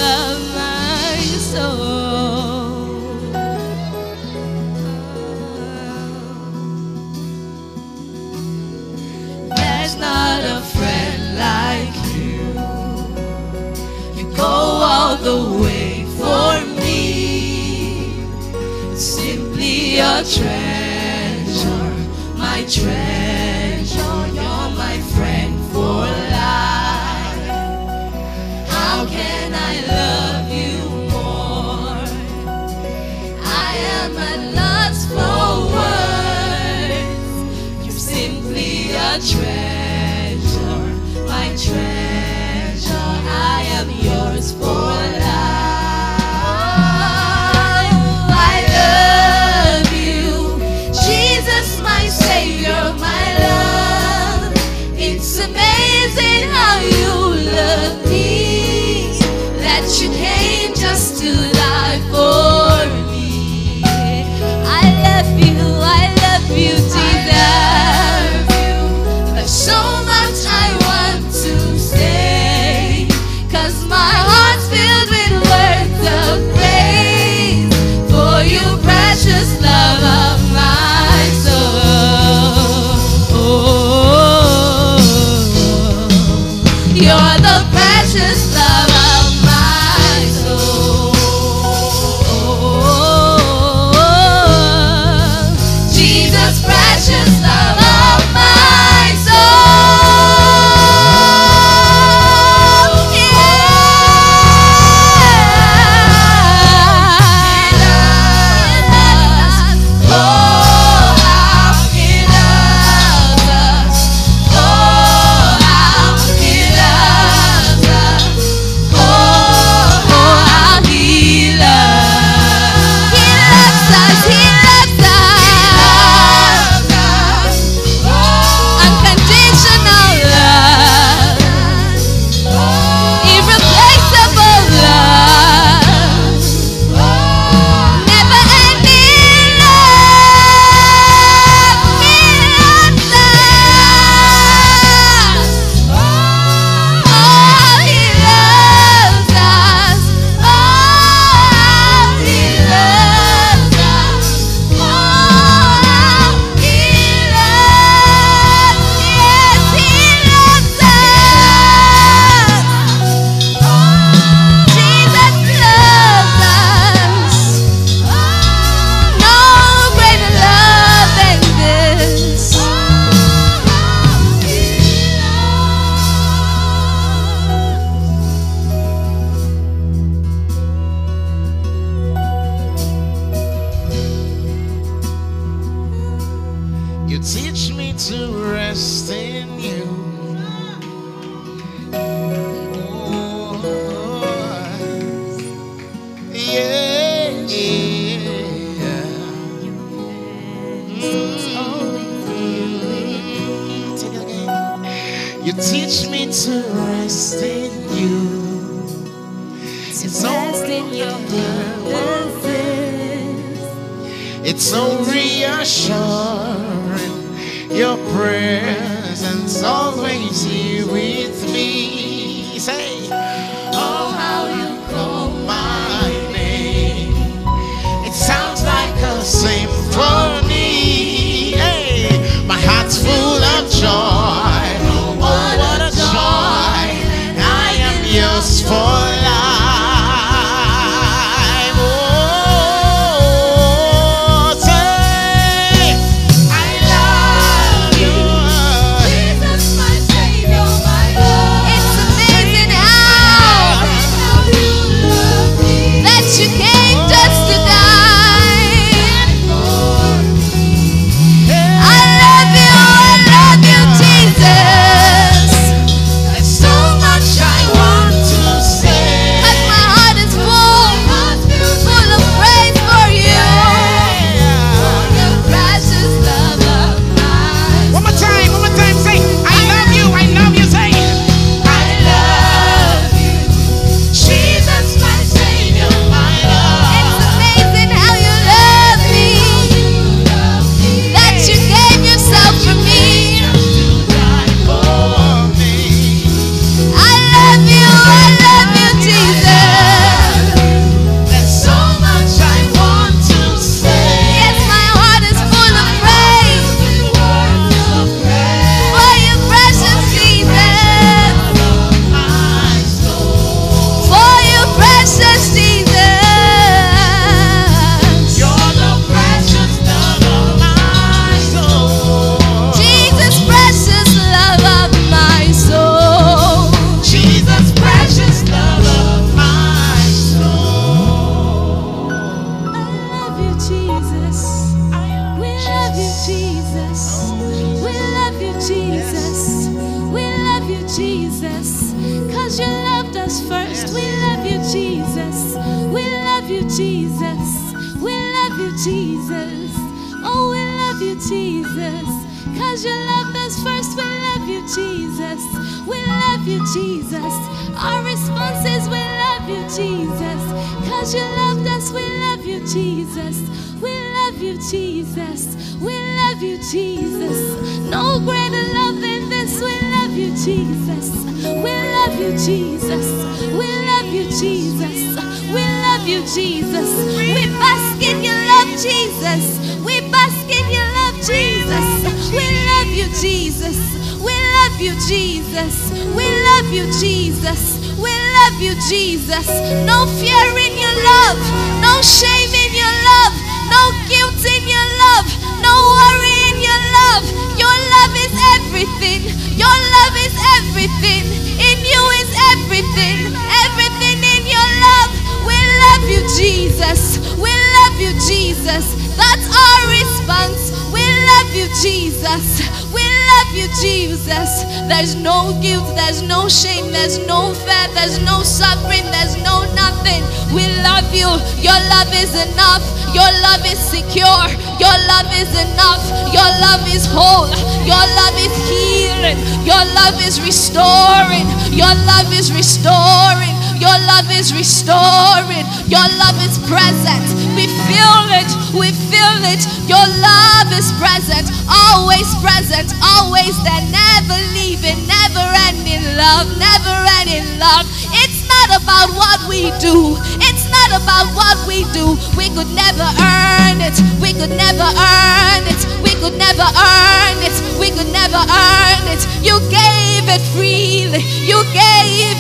Is restoring. Your love is present. We feel it. We feel it. Your love is present. Always present. Always there. Never leaving. Never ending love. Never ending love. It's not about what we do. It's not about what we do. We could never earn it. We could never earn it. We could never earn it. We could never earn it. You gave it freely. You gave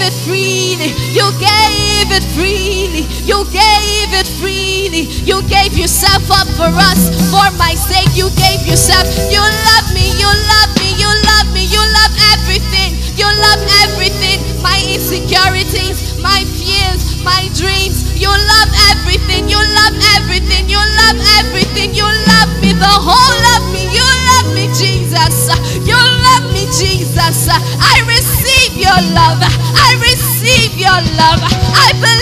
it freely. You gave it freely. You gave it freely. You gave yourself up for us. For my sake, you gave yourself. You love me. You love me. You love me. You love everything. You love everything. My insecurities, my fears, my dreams. You love everything. You love everything. You love everything. You love me. The whole of me. You love me, Jesus. You love me, Jesus. I receive your love. Your love. I believe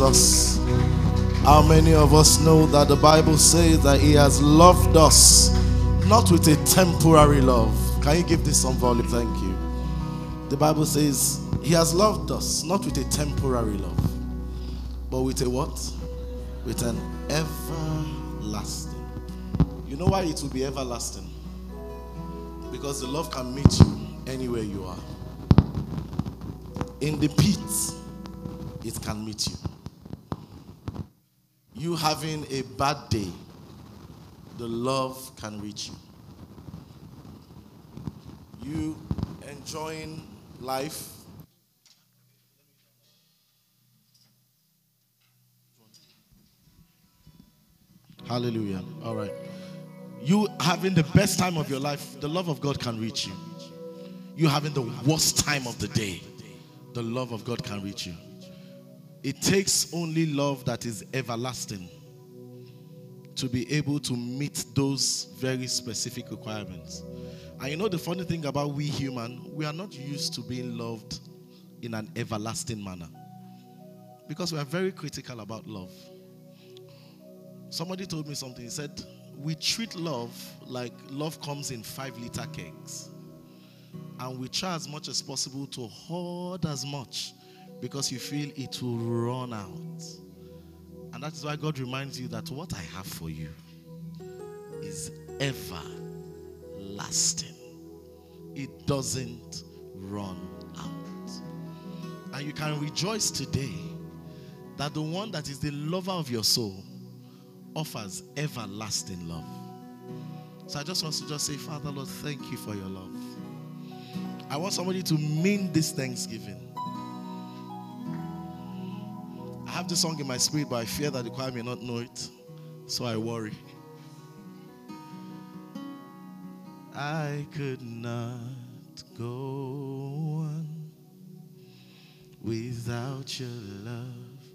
loves us? How many of us know that the Bible says that He has loved us not with a temporary love? Can you give this some volume? Thank you. The Bible says He has loved us not with a temporary love, but with a what? With an everlasting. You know why it will be everlasting? Because the love can meet you anywhere you are. In the pit, it can meet you. Having a bad day, the love can reach you. You enjoying life. Hallelujah. All right. You having the best time of your life, the love of God can reach you. You having the worst time of the day, the love of God can reach you. It takes only love that is everlasting to be able to meet those very specific requirements. And you know the funny thing about we human, we are not used to being loved in an everlasting manner. Because we are very critical about love. Somebody told me something. He said, We treat love like love comes in five liter kegs. And we try as much as possible to hoard as much because you feel it will run out. And that is why God reminds you that what I have for you is everlasting, it doesn't run out. And you can rejoice today that the one that is the lover of your soul offers everlasting love. So I just want to just say, Father, Lord, thank you for your love. I want somebody to mean this Thanksgiving. Have this song in my spirit, but I fear that the choir may not know it, so I worry. I could not go on without your love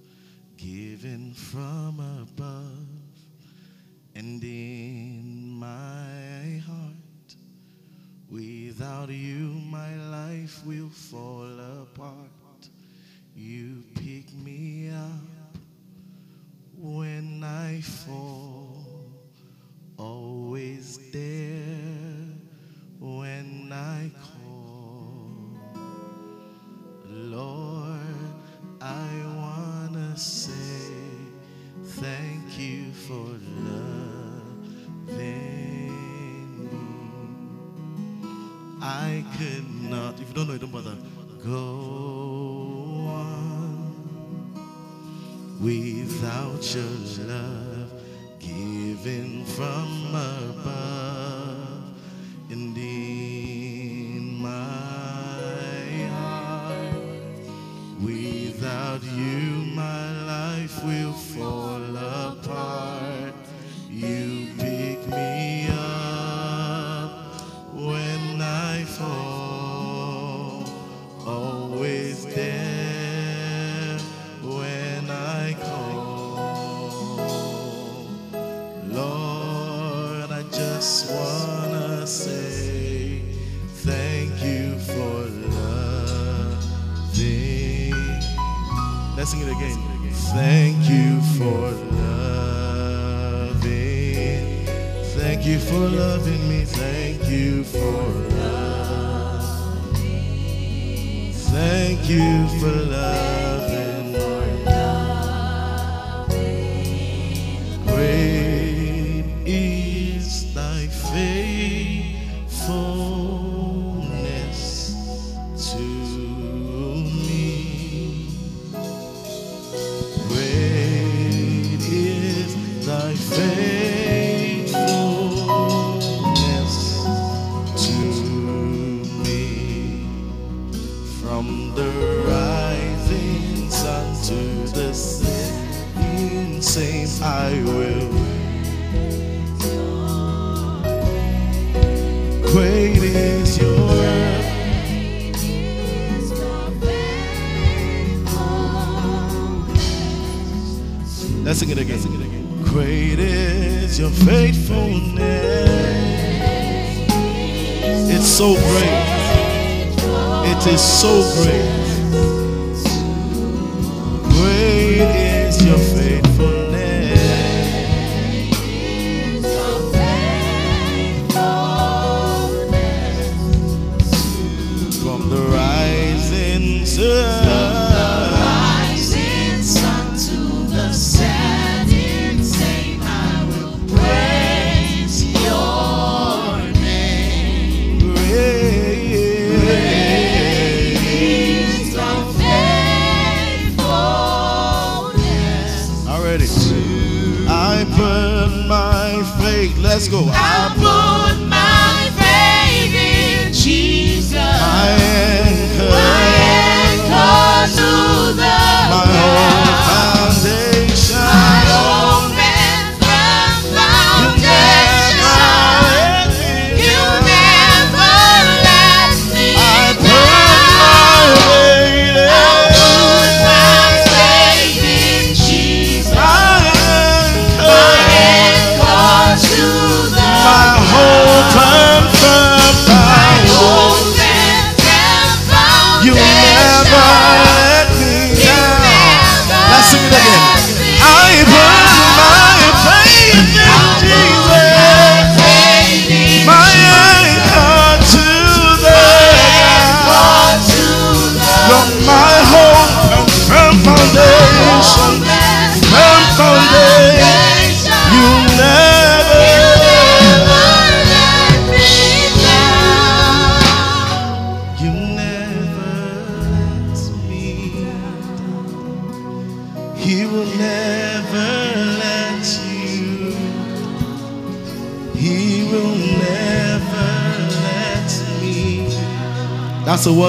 given from above and in my heart. Without you, my life will fall apart. You pick me up when I fall, always there when I call. Lord, I want to say thank you for loving me. I could not, if you don't know don't bother, go without your love given from above and in my heart. Without you,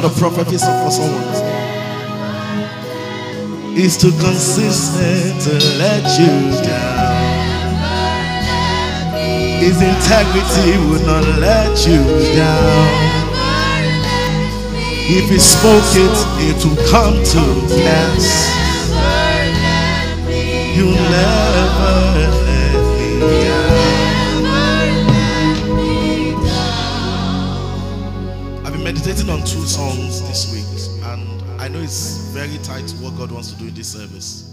The a prophet, of for someone. It's too consistent to let you down. His integrity would not let you down. If he spoke it, it will come to pass. this service.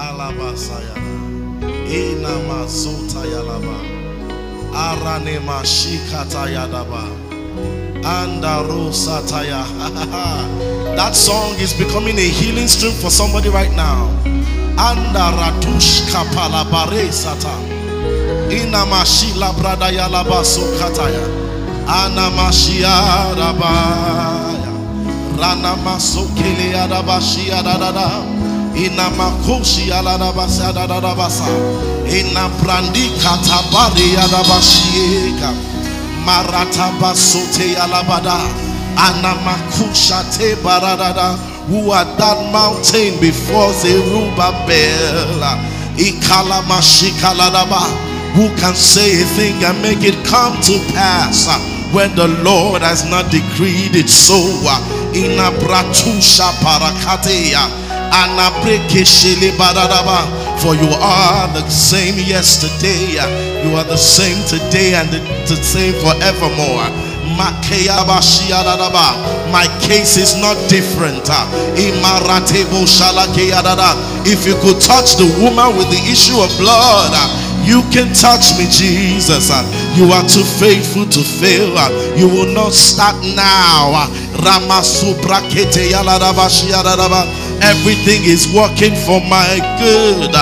Alabasayana. Inama Sotayalaba. Aranema Shikatayadaba. Andarosataya. That song is becoming a healing stream for somebody right now. Andaratush kapalabare sata. Inamashi labradaya labaso kataya. Anamashi arabaya. Ranamaso kele arabashi aradada da basa. Ina brandi katabari adabashieka. Marata basote alabada. Ana makusha te baradada. Who are that mountain before Zerubbabel? Ikala mashikaladaba. Who can say a thing and make it come to pass when the Lord has not decreed it so? Uh, ina bratusha uh, For you are the same yesterday, you are the same today, and the, same forevermore. My case is not different. If you could touch the woman with the issue of blood, you can touch me, Jesus. You are too faithful to fail. You will not start now. Everything is working for my good.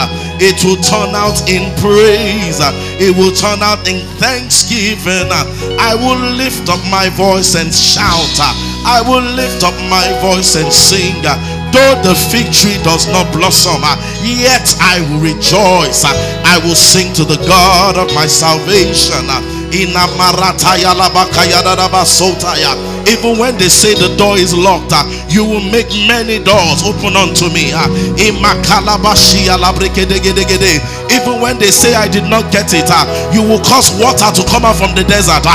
It will turn out in praise. It will turn out in thanksgiving. I will lift up my voice and shout. I will lift up my voice and sing. Though the fig tree does not blossom, yet I will rejoice. I will sing to the God of my salvation. Even when they say the door is locked, ah, you will make many doors open unto me. ah. Even when they say I did not get it, ah, you will cause water to come out from the desert.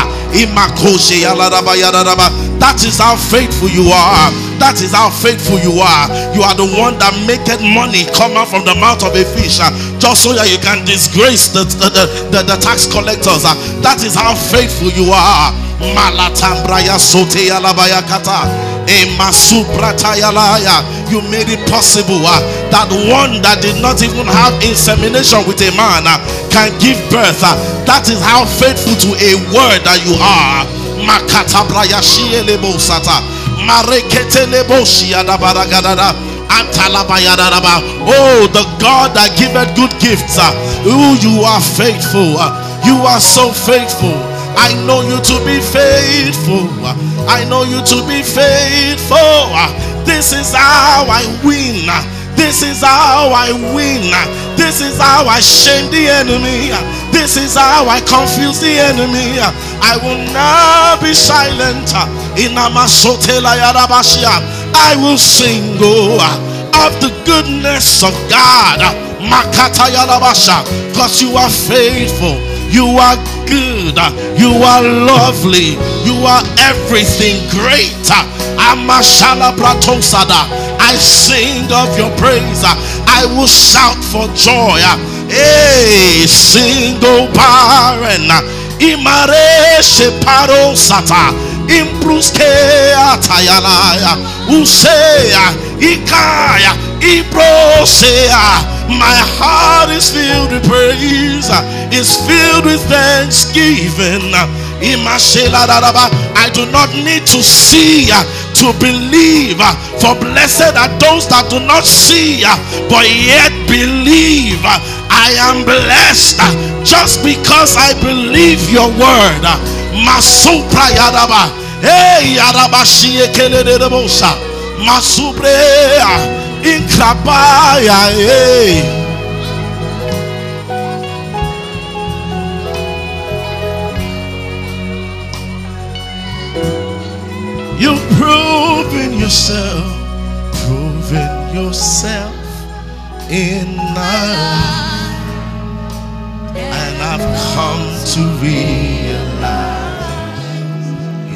That is how faithful you are. That is how faithful you are. You are the one that maketh money come out from the mouth of a fish, ah, just so that you can disgrace the, the, the, the, the tax collectors. ah. That is how faithful you are. Malatambraya sote kata. You made it possible ah, that one that did not even have insemination with a man ah, can give birth. ah. That is how faithful to a word that you are. Oh, the God that giveth good gifts. Oh, you are faithful. ah. You are so faithful. I know you to be faithful. Uh, I know you to be faithful. This is how I win. This is how I win. This is how I shame the enemy. This is how I confuse the enemy. I will not be silent. I will sing oh, of the goodness of God. Because you are faithful. You are good. You are lovely. You are everything great. I sing of your praise. I will shout for joy. Hey, sing, O barren. Imare separo sata. Impruske atayalaya. Usea. Ikaya. Ibrosea. My heart is filled with praise, is filled with thanksgiving. I do not need to see uh, to believe, uh, for blessed are those that do not see, uh, but yet believe. I am blessed just because I believe your word. Masupra yadaba. Hey yadaba shiyekelelebosa. Masubre. Inkrabaya, hey. You've proven yourself, proven yourself in my life, and I've come to realize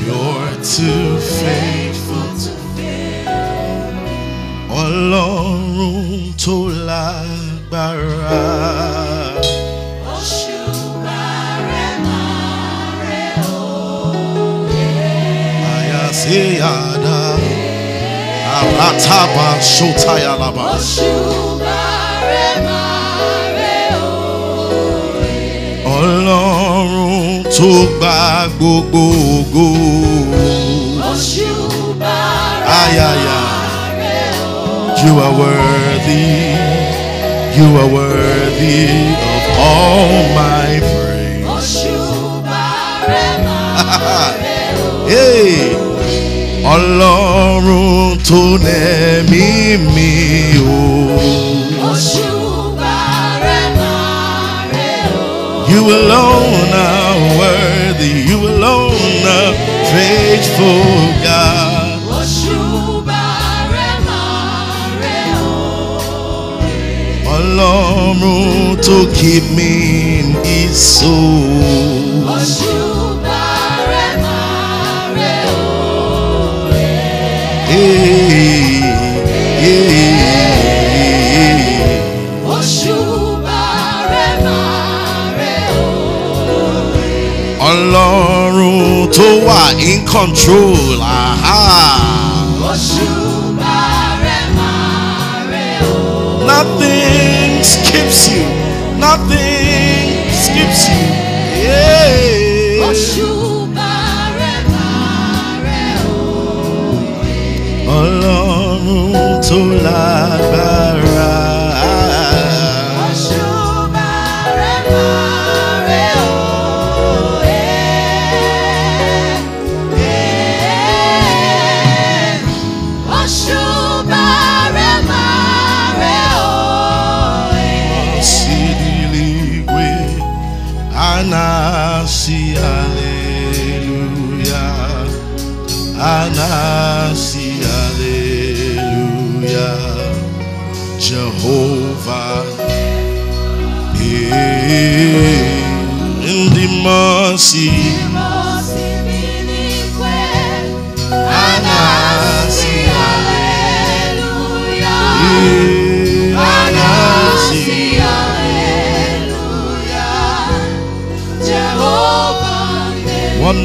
you're too faithful to Ọlọ́run tó lágbára. Sótayàlábà. Ọlọ́run tó gba gbogbo ògo. Ayaya. You are worthy. You are worthy of all my praise. Hey, Ọlọ́run tó nẹ̀mí mi o. You alone are worthy. You alone are faithful God. Ọlọ́run tó keep me in his soul. Ọlọ́run tó wà in control. Aha. Nothing skips you. Nothing skips you. Yeah. Tó.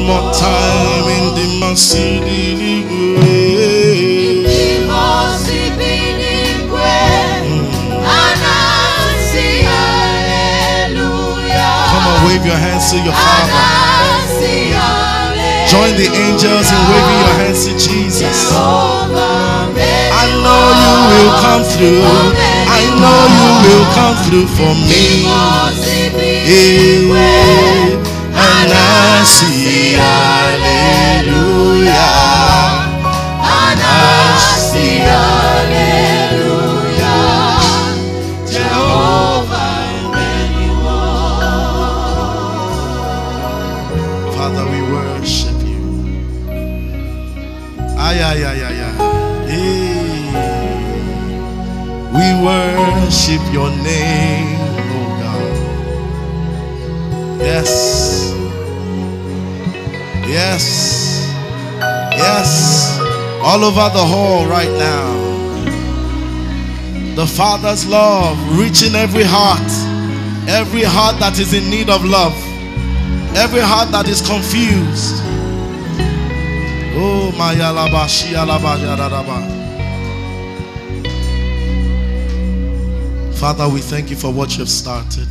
More time in the mercy. Come on, wave your hands to your Father. Join the angels in waving your hands to Jesus. I know you will come through. I know you will come through for me. Yeah. And I see hallelujah. And I see hallelujah. Jehovah Father, we worship you. Ay, ay, ay, ay, ay. Hey. We worship your name, Yes. All over the hall right now. The Father's love reaching every heart. Every heart that is in need of love. Every heart that is confused. Oh, my yalaba, yadadaba. Father, we thank you for what you've started.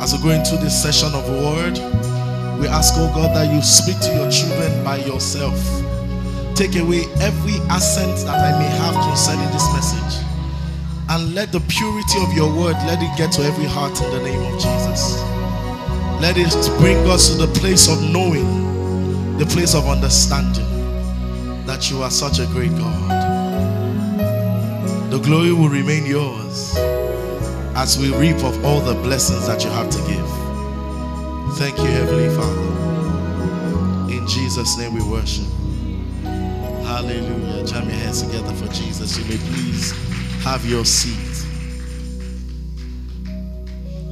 As we go into this session of word, we ask, oh God, that you speak to your children by yourself. Take away every accent that I may have concerning this message. And let the purity of your word, let it get to every heart in the name of Jesus. Let it bring us to the place of knowing, the place of understanding that you are such a great God. The glory will remain yours as we reap of all the blessings that you have to give. Thank you, Heavenly Father. In Jesus' name we worship. Hallelujah. Jam your hands together for Jesus. You may please have your seat.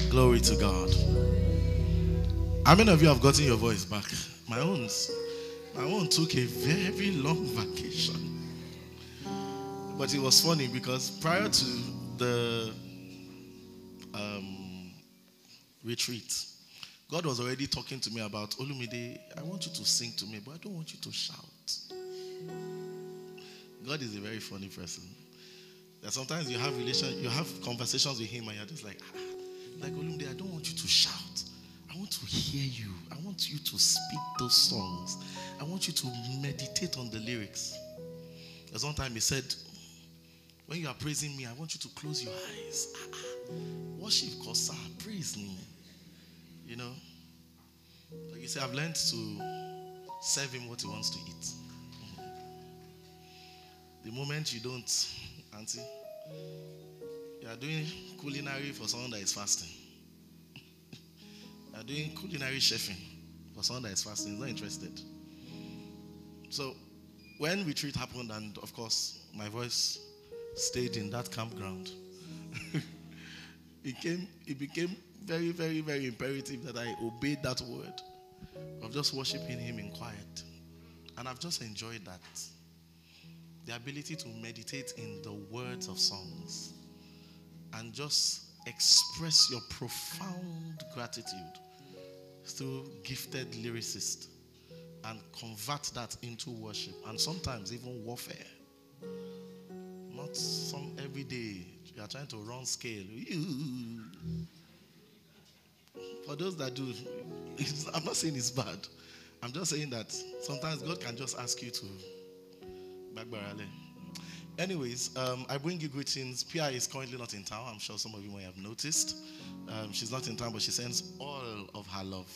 Glory to God. How many of you have gotten your voice back? My own, my own took a very long vacation. But it was funny because prior to the um, retreat, God was already talking to me about Olumide. I want you to sing to me, but I don't want you to shout. God is a very funny person. That sometimes you have relation, you have conversations with him, and you're just like, ah, like Olumide, I don't want you to shout. I want to hear you. I want you to speak those songs. I want you to meditate on the lyrics. There's one time he said, When you are praising me, I want you to close your eyes. Ah, ah. Worship, Kosa, praise me. You know? You say, I've learned to serve him what he wants to eat. The moment you don't, Auntie, you are doing culinary for someone that is fasting. you are doing culinary chefing for someone that is fasting, is not interested. So when retreat happened, and of course, my voice stayed in that campground, it, came, it became very, very, very imperative that I obeyed that word of just worshiping Him in quiet. And I've just enjoyed that. The ability to meditate in the words of songs and just express your profound gratitude through gifted lyricists and convert that into worship and sometimes even warfare. Not some everyday you are trying to run scale. For those that do, I'm not saying it's bad. I'm just saying that sometimes God can just ask you to Bagbarale. Anyways, um, I bring you greetings. Pia is currently not in town. I'm sure some of you may have noticed. Um, she's not in town, but she sends all of her love.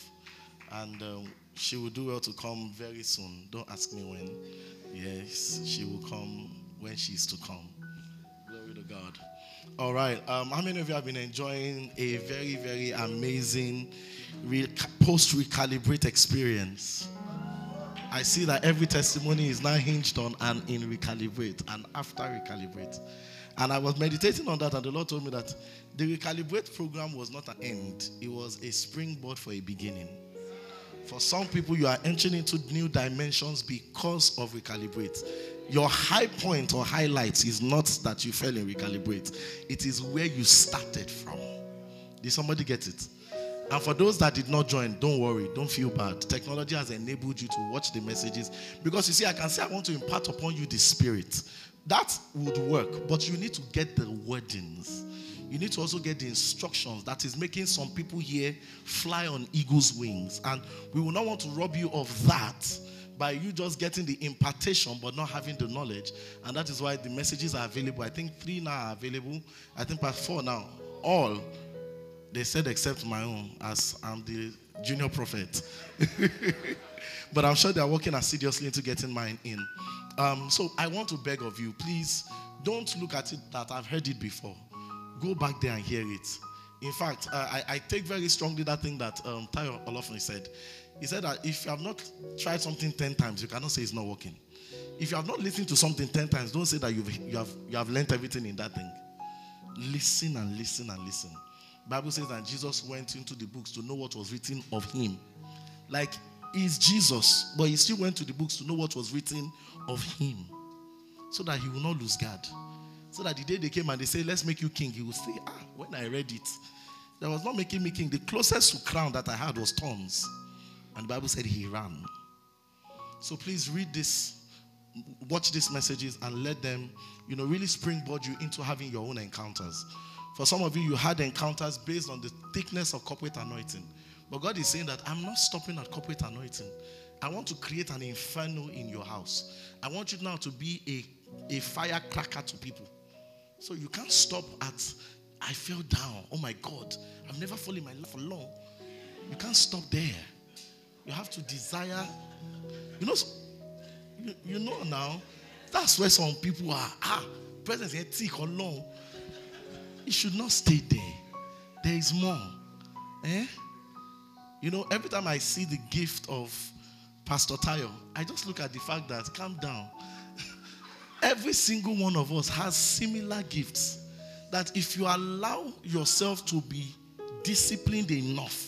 And um, she will do well to come very soon. Don't ask me when. Yes, she will come when she's to come. Glory to God. All right. Um, how many of you have been enjoying a very, very amazing re- post recalibrate experience? I see that every testimony is now hinged on and in recalibrate and after recalibrate. And I was meditating on that, and the Lord told me that the recalibrate program was not an end, it was a springboard for a beginning. For some people, you are entering into new dimensions because of recalibrate. Your high point or highlight is not that you fell in recalibrate, it is where you started from. Did somebody get it? And for those that did not join, don't worry, don't feel bad. Technology has enabled you to watch the messages because you see, I can say I want to impart upon you the spirit. That would work, but you need to get the wordings. You need to also get the instructions that is making some people here fly on eagle's wings. And we will not want to rob you of that by you just getting the impartation but not having the knowledge. And that is why the messages are available. I think three now are available. I think part four now. All they said except my own, as I'm the junior prophet. but I'm sure they're working assiduously into getting mine in. Um, so I want to beg of you, please don't look at it that I've heard it before. Go back there and hear it. In fact, uh, I, I, take very strongly that thing that um, Tayo Olofin said. He said that if you have not tried something 10 times, you cannot say it's not working. If you have not listened to something 10 times, don't say that you've, you, have, you have learned everything in that thing. Listen and listen and listen. Bible says that Jesus went into the books to know what was written of him. Like he's Jesus, but he still went to the books to know what was written of him. So that he will not lose God. So that the day they came and they say, Let's make you king, he will say, Ah, when I read it, that was not making me king. The closest to crown that I had was thorns. And the Bible said he ran. So please read this, watch these messages, and let them, you know, really springboard you into having your own encounters. For some of you, you had encounters based on the thickness of corporate anointing. But God is saying that I'm not stopping at corporate anointing. I want to create an inferno in your house. I want you now to be a, a firecracker to people. So you can't stop at, I fell down. Oh my God. I've never fallen in my life for long. You can't stop there. You have to desire. You know, you, you know now, that's where some people are. Ah, presence here, thick or long. It should not stay there. There is more. Eh? You know, every time I see the gift of Pastor Tayo, I just look at the fact that, calm down. every single one of us has similar gifts. That if you allow yourself to be disciplined enough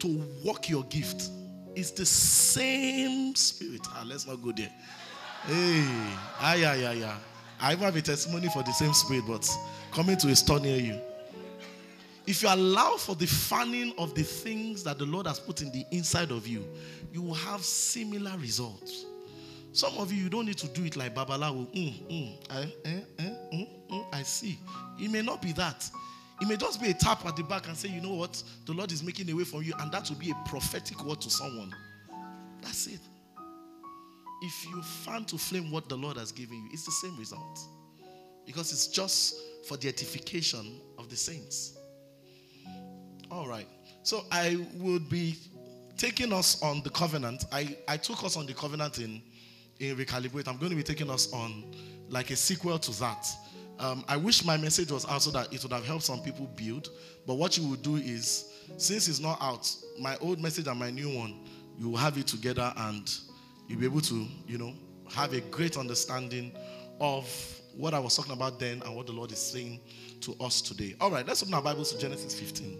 to walk your gift, it's the same spirit. Ah, let's not go there. Hey, ah, yeah, yeah, yeah. I even have a testimony for the same spirit, but coming to a store near you. If you allow for the fanning of the things that the Lord has put in the inside of you, you will have similar results. Some of you, you don't need to do it like Babalawo. Mm, mm, I, eh, eh, mm, mm, I see. It may not be that. It may just be a tap at the back and say, you know what? The Lord is making a way for you, and that will be a prophetic word to someone. That's it. If you fan to flame what the Lord has given you, it's the same result. because it's just for the edification of the saints. All right. So I would be taking us on the covenant. I, I took us on the covenant in, in Recalibrate. I'm going to be taking us on like a sequel to that. Um, I wish my message was out so that it would have helped some people build. But what you would do is, since it's not out, my old message and my new one, you will have it together and you'll be able to, you know, have a great understanding of what I was talking about then and what the Lord is saying to us today. All right, let's open our Bibles to Genesis 15.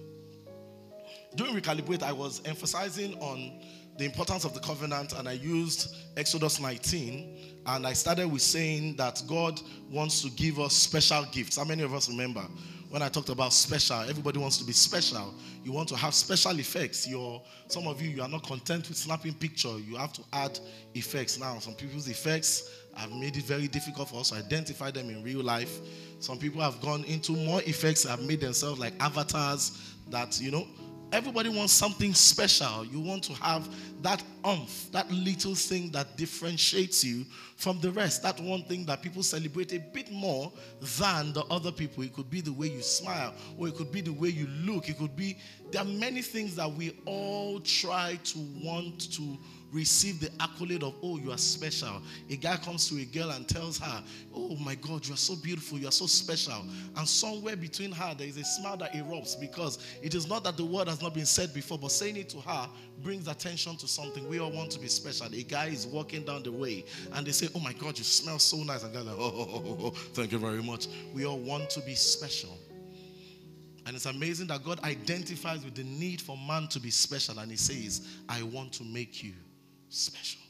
During Recalibrate, I was emphasizing on the importance of the covenant and I used Exodus 19 and I started with saying that God wants to give us special gifts. How many of us remember when I talked about special? Everybody wants to be special. You want to have special effects. You're, some of you, you are not content with snapping picture. You have to add effects. Now, some people's effects have made it very difficult for us to identify them in real life. Some people have gone into more effects, have made themselves like avatars that, you know, Everybody wants something special. You want to have that umph, that little thing that differentiates you from the rest. That one thing that people celebrate a bit more than the other people. It could be the way you smile, or it could be the way you look. It could be, there are many things that we all try to want to receive the accolade of, oh, you are special. A guy comes to a girl and tells her, oh my God, you are so beautiful, you are so special. And somewhere between her, there is a smile that erupts because it is not that the word has not been said before, but saying it to her brings attention to something. We all want to be special. A guy is walking down the way and they say, oh my God, you smell so nice. And they're like, oh, oh, oh, oh, thank you very much. We all want to be special. And it's amazing that God identifies with the need for man to be special and he says, I want to make you special.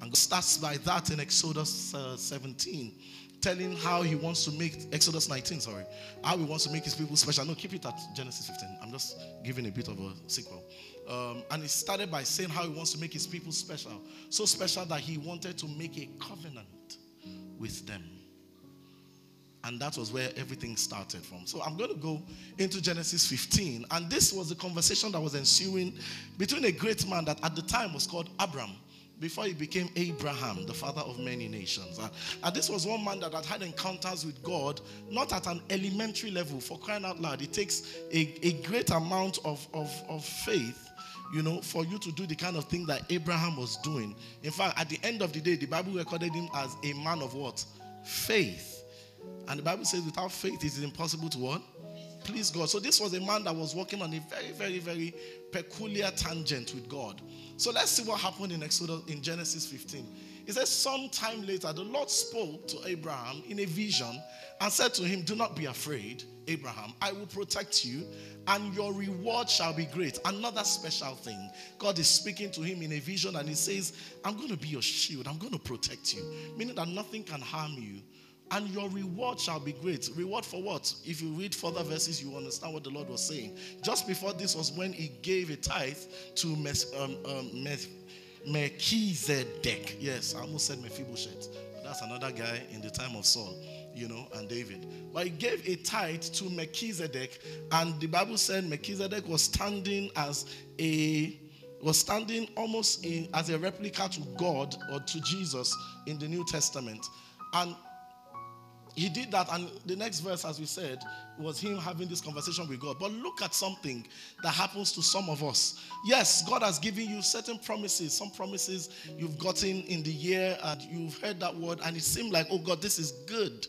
And God starts by that in Exodus uh, 17, telling how he wants to make, Exodus 19, sorry, how he wants to make his people special. No, keep it at Genesis 15. I'm just giving a bit of a sequel. Um, and he started by saying how he wants to make his people special. So special that he wanted to make a covenant with them. And that was where everything started from. So I'm going to go into Genesis 15. And this was the conversation that was ensuing between a great man that at the time was called Abram before he became Abraham, the father of many nations. And this was one man that had had encounters with God, not at an elementary level, for crying out loud. It takes a, a great amount of, of, of faith, you know, for you to do the kind of thing that Abraham was doing. In fact, at the end of the day, the Bible recorded him as a man of what? Faith. And the Bible says, without faith, it is impossible to what? Please God. So this was a man that was working on a very, very, very peculiar tangent with God. So let's see what happened in Exodus in Genesis 15. It says, sometime later, the Lord spoke to Abraham in a vision and said to him, Do not be afraid, Abraham. I will protect you, and your reward shall be great. Another special thing. God is speaking to him in a vision, and he says, I'm going to be your shield, I'm going to protect you, meaning that nothing can harm you and your reward shall be great. Reward for what? If you read further verses, you understand what the Lord was saying. Just before this was when he gave a tithe to Mes- um, um, Melchizedek. Yes, I almost said Mephibosheth. That's another guy in the time of Saul, you know, and David. But he gave a tithe to Melchizedek, and the Bible said Melchizedek was standing as a was standing almost in, as a replica to God or to Jesus in the New Testament. And he did that, and the next verse, as we said, was him having this conversation with God. But look at something that happens to some of us. Yes, God has given you certain promises, some promises you've gotten in the year, and you've heard that word, and it seemed like, oh God, this is good.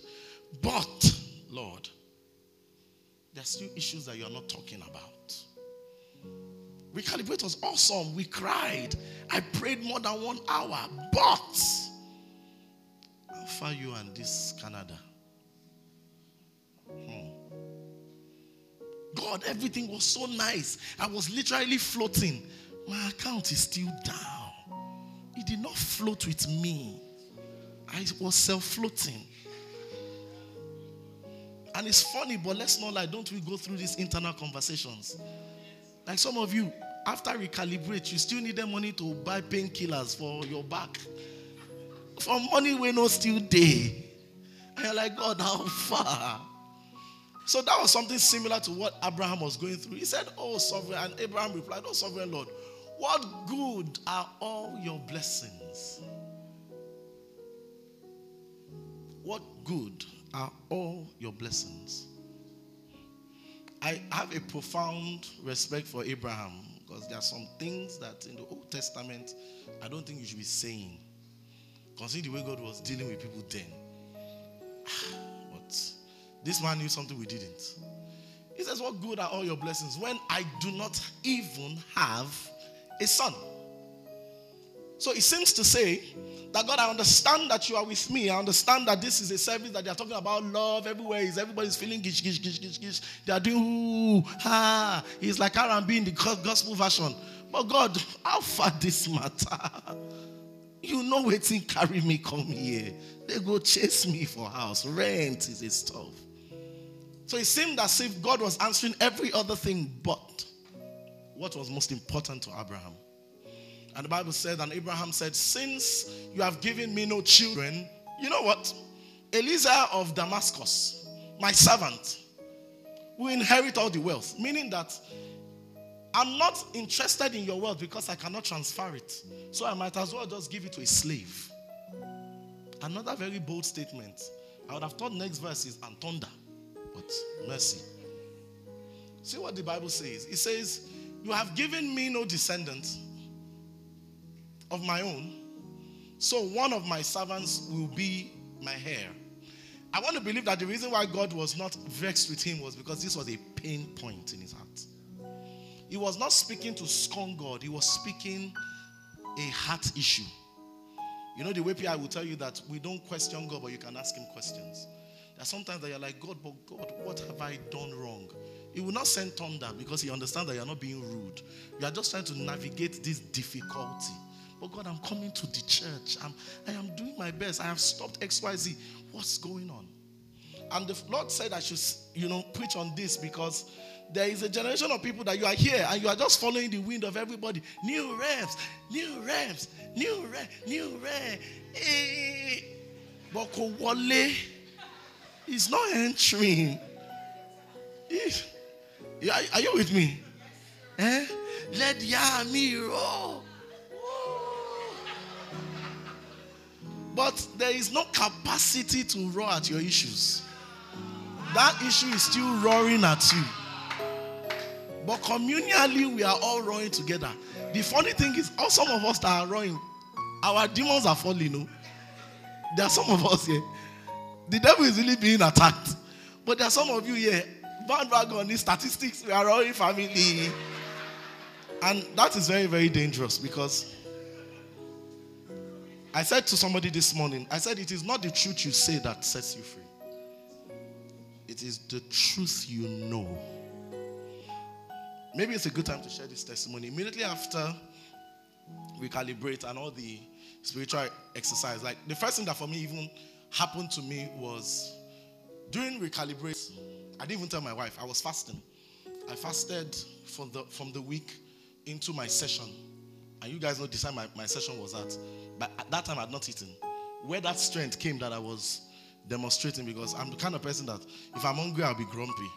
But, Lord, there's still issues that you're not talking about. Recalibrate was awesome. We cried. I prayed more than one hour. But, how far you and this Canada? God, everything was so nice. I was literally floating. My account is still down. It did not float with me. I was self floating. And it's funny, but let's not lie. Don't we go through these internal conversations? Like some of you, after recalibrate, you still need the money to buy painkillers for your back. For money we no still day. And you're like, God, how far? So that was something similar to what Abraham was going through. He said, Oh, sovereign. And Abraham replied, Oh, sovereign Lord, what good are all your blessings? What good are all your blessings? I have a profound respect for Abraham because there are some things that in the Old Testament I don't think you should be saying. Consider the way God was dealing with people then. Ah, This man knew something we didn't. He says, What good are all your blessings when I do not even have a son? So it seems to say that God, I understand that you are with me. I understand that this is a service that they are talking about love everywhere. Is everybody's feeling gish, gish, gish, gish, gish. They are doing ooh, ha. It's like R&B in the gospel version. But God, how far this matter? You know waiting carry me come here. They go chase me for house. Rent is a stuff. So it seemed as if God was answering every other thing but what was most important to Abraham. And the Bible said, and Abraham said, Since you have given me no children, you know what? Eliezer of Damascus, my servant, will inherit all the wealth. Meaning that I'm not interested in your wealth because I cannot transfer it. So I might as well just give it to a slave. Another very bold statement. I would have thought next verse is and thunder, mercy. See what the Bible says. It says, You have given me no descendants of my own, so one of my servants will be my heir. I want to believe that the reason why God was not vexed with him was because this was a pain point in his heart. He was not speaking to scorn God, he was speaking a heart issue. You know, the way I will tell you that we don't question God, but you can ask him questions. Are sometimes that you're like, God, but God, what have I done wrong? He will not send thunder because he understands that you're not being rude. You are just trying to navigate this difficulty. But God, I'm coming to the church. I'm, I am doing my best. I have stopped XYZ. What's going on? And the Lord said I should, you know, preach on this because there is a generation of people that you are here and you are just following the wind of everybody. New reps, new reps, new rep, new rep. Hey. Eh, eh, eh, but Wale is not entering. Are, are you with me? Eh? Let Yami roll. But there is no capacity to roar at your issues. That issue is still roaring at you. But communally, we are all roaring together. The funny thing is, all some of us that are roaring, our demons are falling. No? There are some of us here. The devil is really being attacked. But there are some of you here, bandwagon in statistics, we are roaring family. And that is very, very dangerous because I said to somebody this morning, I said, it is not the truth you say that sets you free. It is the truth you know. Maybe it's a good time to share this testimony. Immediately after we calibrate and all the spiritual exercise, like the first thing that for me even happened to me was during recalibrate, I didn't even tell my wife, I was fasting. I fasted from the, from the week into my session. And you guys know the time my, my session was at. But at that time, I had not eaten. Where that strength came that I was demonstrating because I'm the kind of person that if I'm hungry, I'll be grumpy.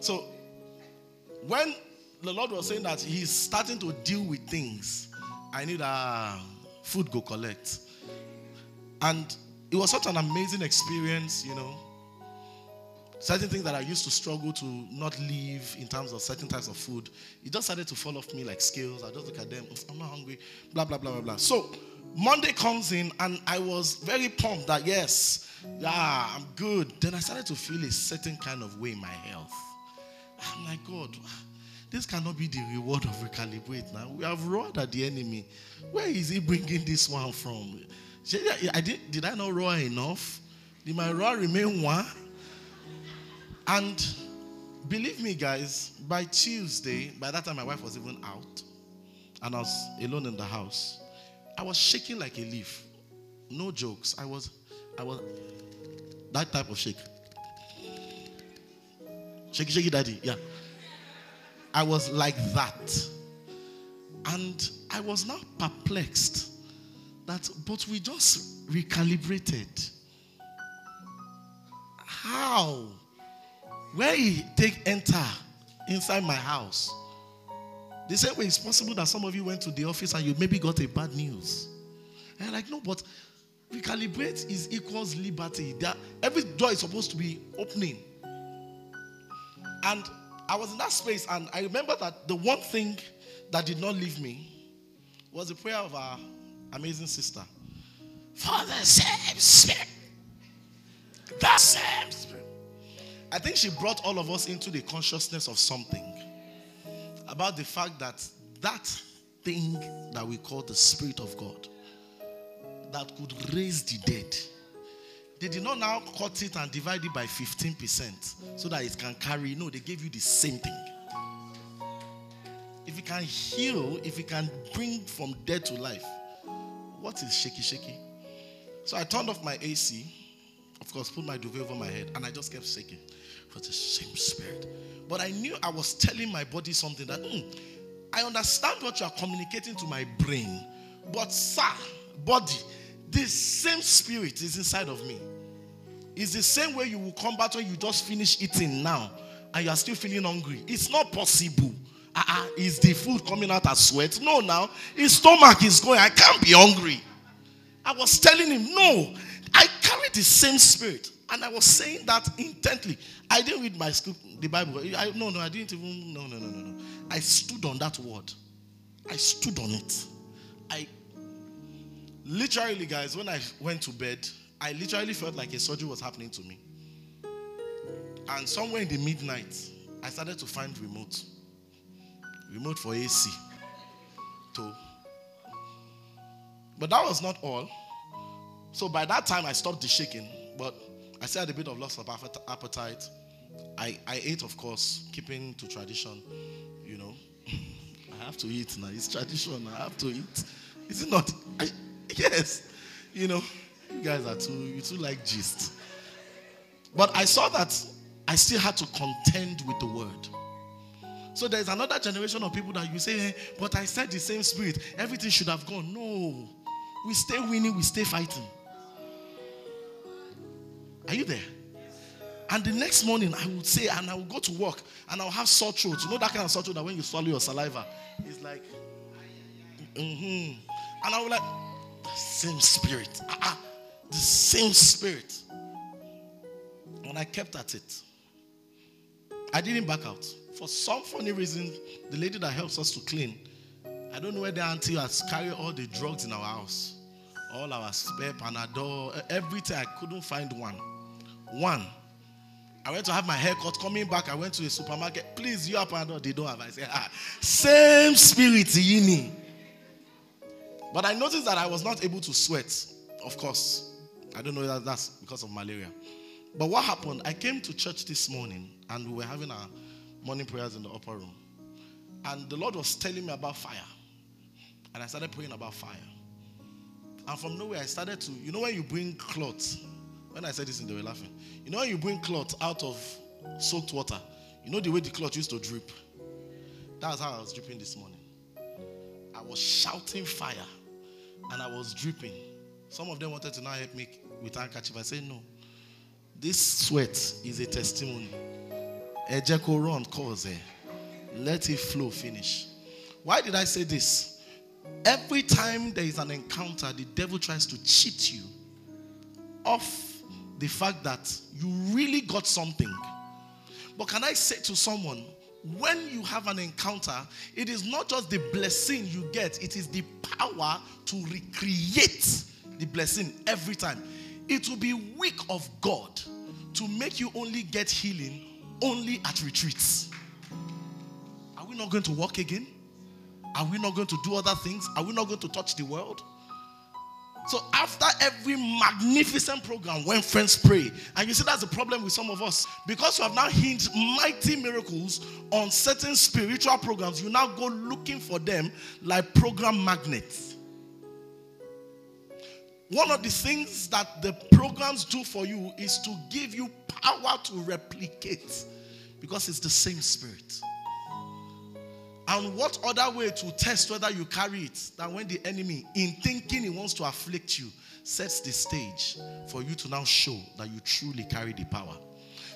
So when the Lord was saying that He's starting to deal with things, I need a ah, food go collect. And it was such an amazing experience, you know. Certain things that I used to struggle to not leave in terms of certain types of food, it just started to fall off me like scales. I just look at them, I'm not hungry, blah, blah, blah, blah, blah. So Monday comes in, and I was very pumped that yes, yeah, I'm good. Then I started to feel a certain kind of way in my health. I'm like, God, this cannot be the reward of recalibrate now. We have roared at the enemy. Where is he bringing this one from? I did, did I not roar enough? Did my roar remain one? And believe me, guys, by Tuesday, by that time my wife was even out, and I was alone in the house. I was shaking like a leaf. No jokes. I was, I was that type of shake. Shaky, shaky, daddy. Yeah. I was like that. And I was now perplexed that, but we just recalibrated. How? Where he take enter inside my house? The same way it's possible that some of you went to the office and you maybe got a bad news. And I'm like, no, but recalibrate is equals liberty. That every door is supposed to be opening. And I was in that space, and I remember that the one thing that did not leave me was the prayer of our amazing sister. For the same spirit. The same spirit. I think she brought all of us into the consciousness of something about the fact that that thing that we call the Spirit of God that could raise the dead. They did not now cut it and divide it by 15% so that it can carry. No, they gave you the same thing. If it can heal, if it can bring from dead to life, what is shaky shaky? So I turned off my AC, of course, put my duvet over my head, and I just kept shaking for the same spirit. But I knew I was telling my body something that "Hmm, I understand what you are communicating to my brain, but sir, body, the same spirit is inside of me. It's the same way you will combat when you just finish eating now and you are still feeling hungry. It's not possible. Uh-uh, is the food coming out as sweat? No, now his stomach is going. I can't be hungry. I was telling him, no, I carry the same spirit. And I was saying that intently. I didn't read my script, the Bible. I, no, no, I didn't even. No, no, no, no, no. I stood on that word. I stood on it. I literally, guys, when I went to bed, I literally felt like a surgery was happening to me. And somewhere in the midnight, I started to find remote. Remote for AC. To. But that was not all. So by that time, I stopped the shaking. But I still had a bit of loss of appetite. I, I ate, of course, keeping to tradition. You know, I have to eat now. It's tradition. I have to eat. Is it not? I, yes. You know, you guys are too, you too like gist. But I saw that I still had to contend with the word. So there's another generation of people that you say, hey, but I said the same spirit. Everything should have gone. No. We stay winning, we stay fighting. Are you there? And the next morning, I would say, and I would go to work, and I'll have sore throat. You know that kind of sore throat that when you swallow your saliva, it's like, mm-hmm. And I was like, the same spirit. Uh-uh, the same spirit. And I kept at it. I didn't back out. For some funny reason, the lady that helps us to clean, I don't know where the auntie has carried all the drugs in our house. All our spare Panadol, everything. I couldn't find one. One. I went to have my hair cut. Coming back, I went to a supermarket. Please, you have Panadol. They don't have. I said, ah, same spirit, yini. But I noticed that I was not able to sweat. Of course, I don't know that that's because of malaria. But what happened? I came to church this morning and we were having our morning prayers in the upper room. And the Lord was telling me about fire. And I started praying about fire. And from nowhere, I started to, you know, when you bring cloth, when I said this, they were laughing. You know, when you bring cloth out of soaked water, you know the way the cloth used to drip? That's how I was dripping this morning. I was shouting fire and I was dripping. Some of them wanted to now help me with handkerchief. I said, no. This sweat is a testimony. Ejeko run cause eh, Let it flow, finish. Why did I say this? Every time there is an encounter, the devil tries to cheat you off the fact that you really got something. But can I say to someone, when you have an encounter, it is not just the blessing you get, it is the power to recreate the blessing every time. It will be weak of God to make you only get healing only at retreats. Are we not going to walk again? Are we not going to do other things? Are we not going to touch the world? So after every magnificent program, when friends pray, and you see that's the problem with some of us, because you have now hinged mighty miracles on certain spiritual programs, you now go looking for them like program magnets. One of the things that the programs do for you is to give you power to replicate because it's the same spirit. And what other way to test whether you carry it than when the enemy, in thinking he wants to afflict you, sets the stage for you to now show that you truly carry the power.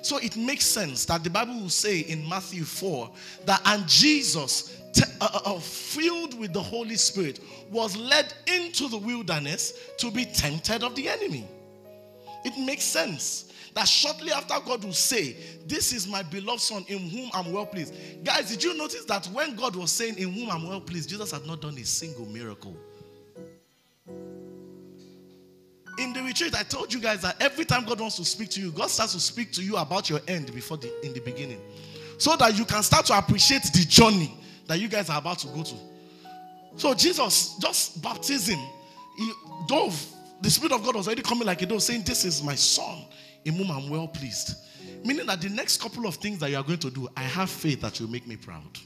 So it makes sense that the Bible will say in Matthew 4 that, and Jesus, te- uh, uh, uh, filled with the Holy Spirit, was led into the wilderness to be tempted of the enemy. It makes sense that shortly after God will say, This is my beloved Son in whom I'm well pleased. Guys, did you notice that when God was saying, In whom I'm well pleased, Jesus had not done a single miracle? In the retreat, I told you guys that every time God wants to speak to you, God starts to speak to you about your end before the in the beginning. So that you can start to appreciate the journey that you guys are about to go to. So Jesus, just baptism, he dove, the Spirit of God was already coming like a dove, saying, This is my son, in whom I'm well pleased. Meaning that the next couple of things that you are going to do, I have faith that you'll make me proud.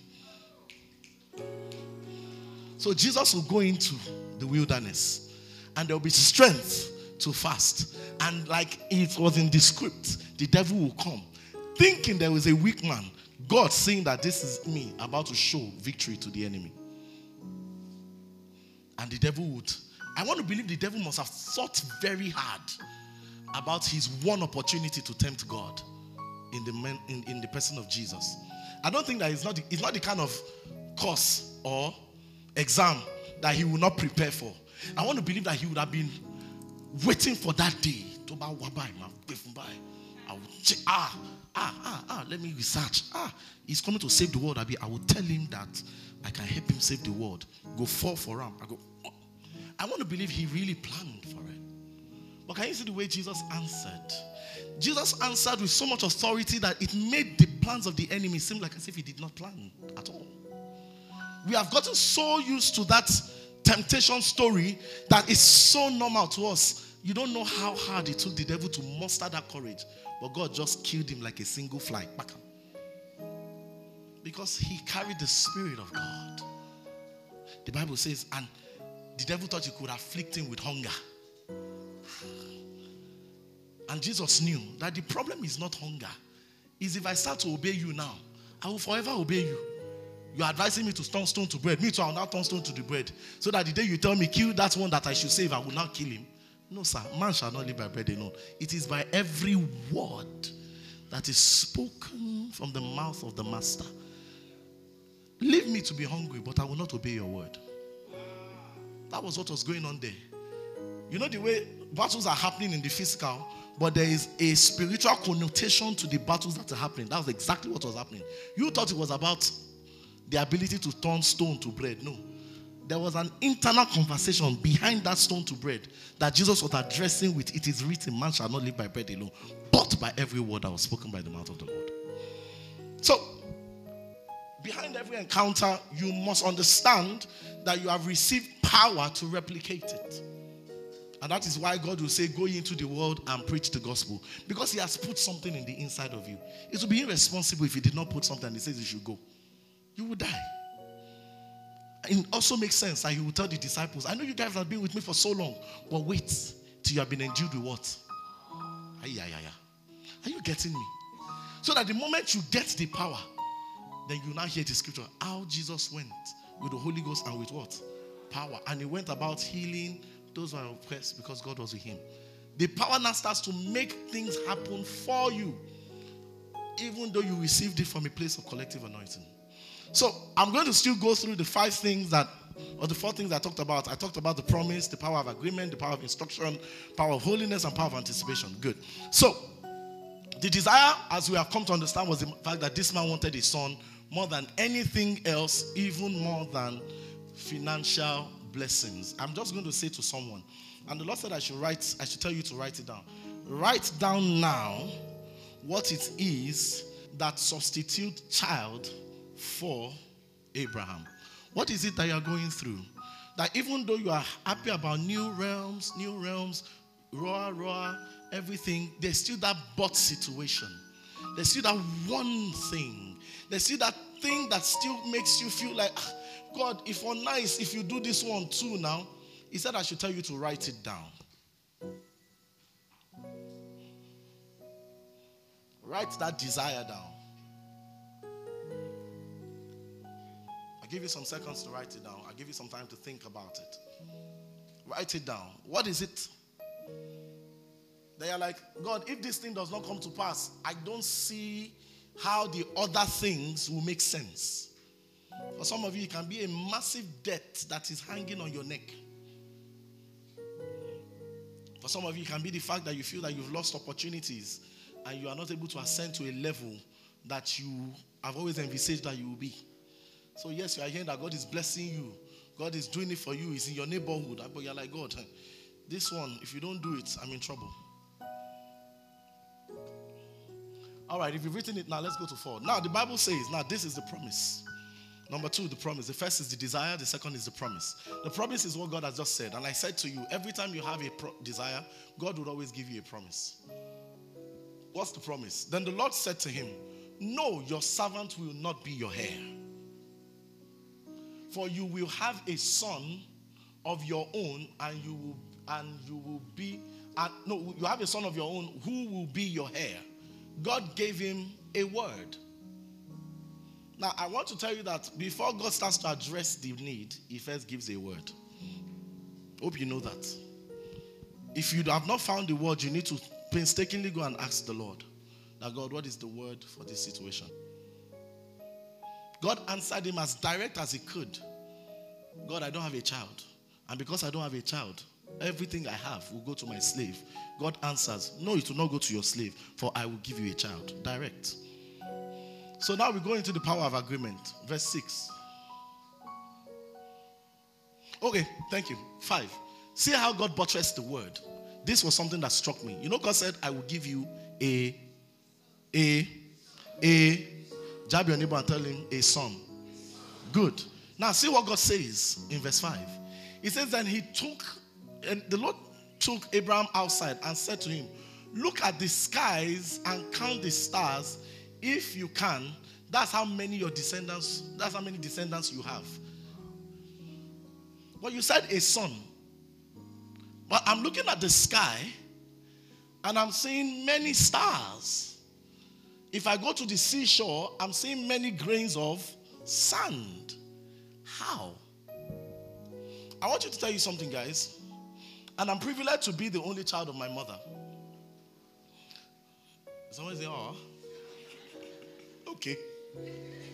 So Jesus will go into the wilderness and there will be strength to fast. And like it was in the script, the devil will come thinking there was a weak man. God seeing that this is me about to show victory to the enemy. And the devil would. I want to believe the devil must have thought very hard about his one opportunity to tempt God in the, in, in the person of Jesus. I don't think that it's not, the, it's not the kind of course or exam that he will not prepare for. I want to believe that he would have been waiting for that day. I will check, ah, ah, ah, ah, let me research. Ah, he's coming to save the world. I will tell him that I can help him save the world. Go fall for him. I go, oh. I want to believe he really planned for it. But can you see the way Jesus answered? Jesus answered with so much authority that it made the plans of the enemy seem like as if he did not plan at all. We have gotten so used to that temptation story that is so normal to us. You don't know how hard it took the devil to muster that courage. But God just killed him like a single fly. Because he carried the Spirit of God. The Bible says, and the devil thought he could afflict him with hunger. And Jesus knew that the problem is not hunger. Is if I start to obey you now, I will forever obey you. You're advising me to turn stone to bread. Me too, I'll now turn stone to the bread. So that the day you tell me, kill that one that I should save, I will not kill him. No, sir. Man shall not live by bread alone. It is by every word that is spoken from the mouth of the master. Leave me to be hungry, but I will not obey your word. That was what was going on there. You know the way battles are happening in the physical, but there is a spiritual connotation to the battles that are happening. That was exactly what was happening. You thought it was about the ability to turn stone to bread. No. There was an internal conversation behind that stone to bread that Jesus was addressing with it is written, man shall not live by bread alone, but by every word that was spoken by the mouth of the Lord. So, behind every encounter, you must understand that you have received power to replicate it. And that is why God will say, Go into the world and preach the gospel. Because He has put something in the inside of you. It would be irresponsible if He did not put something and He says you should go. You will die. It also makes sense that He will tell the disciples, I know you guys have been with me for so long, but wait till you have been endued with what? Are you getting me? So that the moment you get the power, then you now hear the scripture how Jesus went with the Holy Ghost and with what? Power. And he went about healing those who are oppressed because God was with him. The power now starts to make things happen for you, even though you received it from a place of collective anointing. So I'm going to still go through the five things that, or the four things I talked about. I talked about the promise, the power of agreement, the power of instruction, power of holiness, and power of anticipation. Good. So the desire, as we have come to understand, was the fact that this man wanted a son more than anything else, even more than financial blessings. I'm just going to say to someone, and the Lord said I should write, I should tell you to write it down. Write down now what it is that substitute child for Abraham. What is it that you are going through? That even though you are happy about new realms, new realms, raw, raw, everything, there's still that but situation. There's still that one thing. There's still that thing that still makes you feel like, ah, God, if for nice, if you do this one too now, he said I should tell you to write it down. Write that desire down. I'll give you some seconds to write it down. I'll give you some time to think about it. Write it down. What is it They are like, God, if this thing does not come to pass, I don't see how the other things will make sense. For some of you, it can be a massive debt that is hanging on your neck. For some of you, it can be the fact that you feel that you've lost opportunities and you are not able to ascend to a level that you have always envisaged that you will be. So, yes, you are hearing that God is blessing you, God is doing it for you, it's in your neighborhood. But you're like, God, this one, if you don't do it, I'm in trouble. All right, if you've written it now, let's go to four. Now, the Bible says, now this is the promise. Number two, the promise. The first is the desire, the second is the promise. The promise is what God has just said. And I said to you, every time you have a pro- desire, God would always give you a promise. What's the promise? Then the Lord said to him, No, your servant will not be your heir. For you will have a son of your own, and you will and you will be and no, you have a son of your own who will be your heir. God gave him a word. Now, I want to tell you that before God starts to address the need, He first gives a word. Hope you know that. If you have not found the word, you need to painstakingly go and ask the Lord that God, what is the word for this situation? God answered him as direct as he could. God, I don't have a child. And because I don't have a child, everything I have will go to my slave. God answers, No, it will not go to your slave, for I will give you a child. Direct. So now we go into the power of agreement. Verse 6. Okay, thank you. Five. See how God buttressed the word. This was something that struck me. You know, God said, I will give you a, a, a, jab your neighbor and tell him a son. Good. Now, see what God says in verse 5. He says, Then he took, and the Lord took Abraham outside and said to him, Look at the skies and count the stars if you can. That's how many your descendants, that's how many descendants you have. But you said a son. But I'm looking at the sky and I'm seeing many stars. If I go to the seashore, I'm seeing many grains of sand. How? I want you to tell you something, guys. And I'm privileged to be the only child of my mother. Someone say, oh. Okay.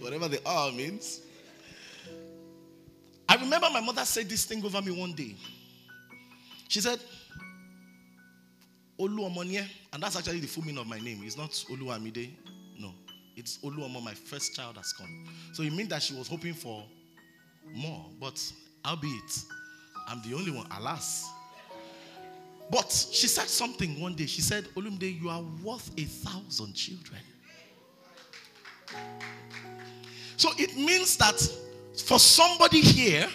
Whatever the R means. I remember my mother said this thing over me one day. She said, Oluomonye, and that's actually the full meaning of my name. It's not Oluwamide. No. It's Oluomo, my first child has come. So it means that she was hoping for more. But albeit, I'm the only one, alas. But she said something one day. She said, Olumide, you are worth a thousand children. So it means that for somebody here,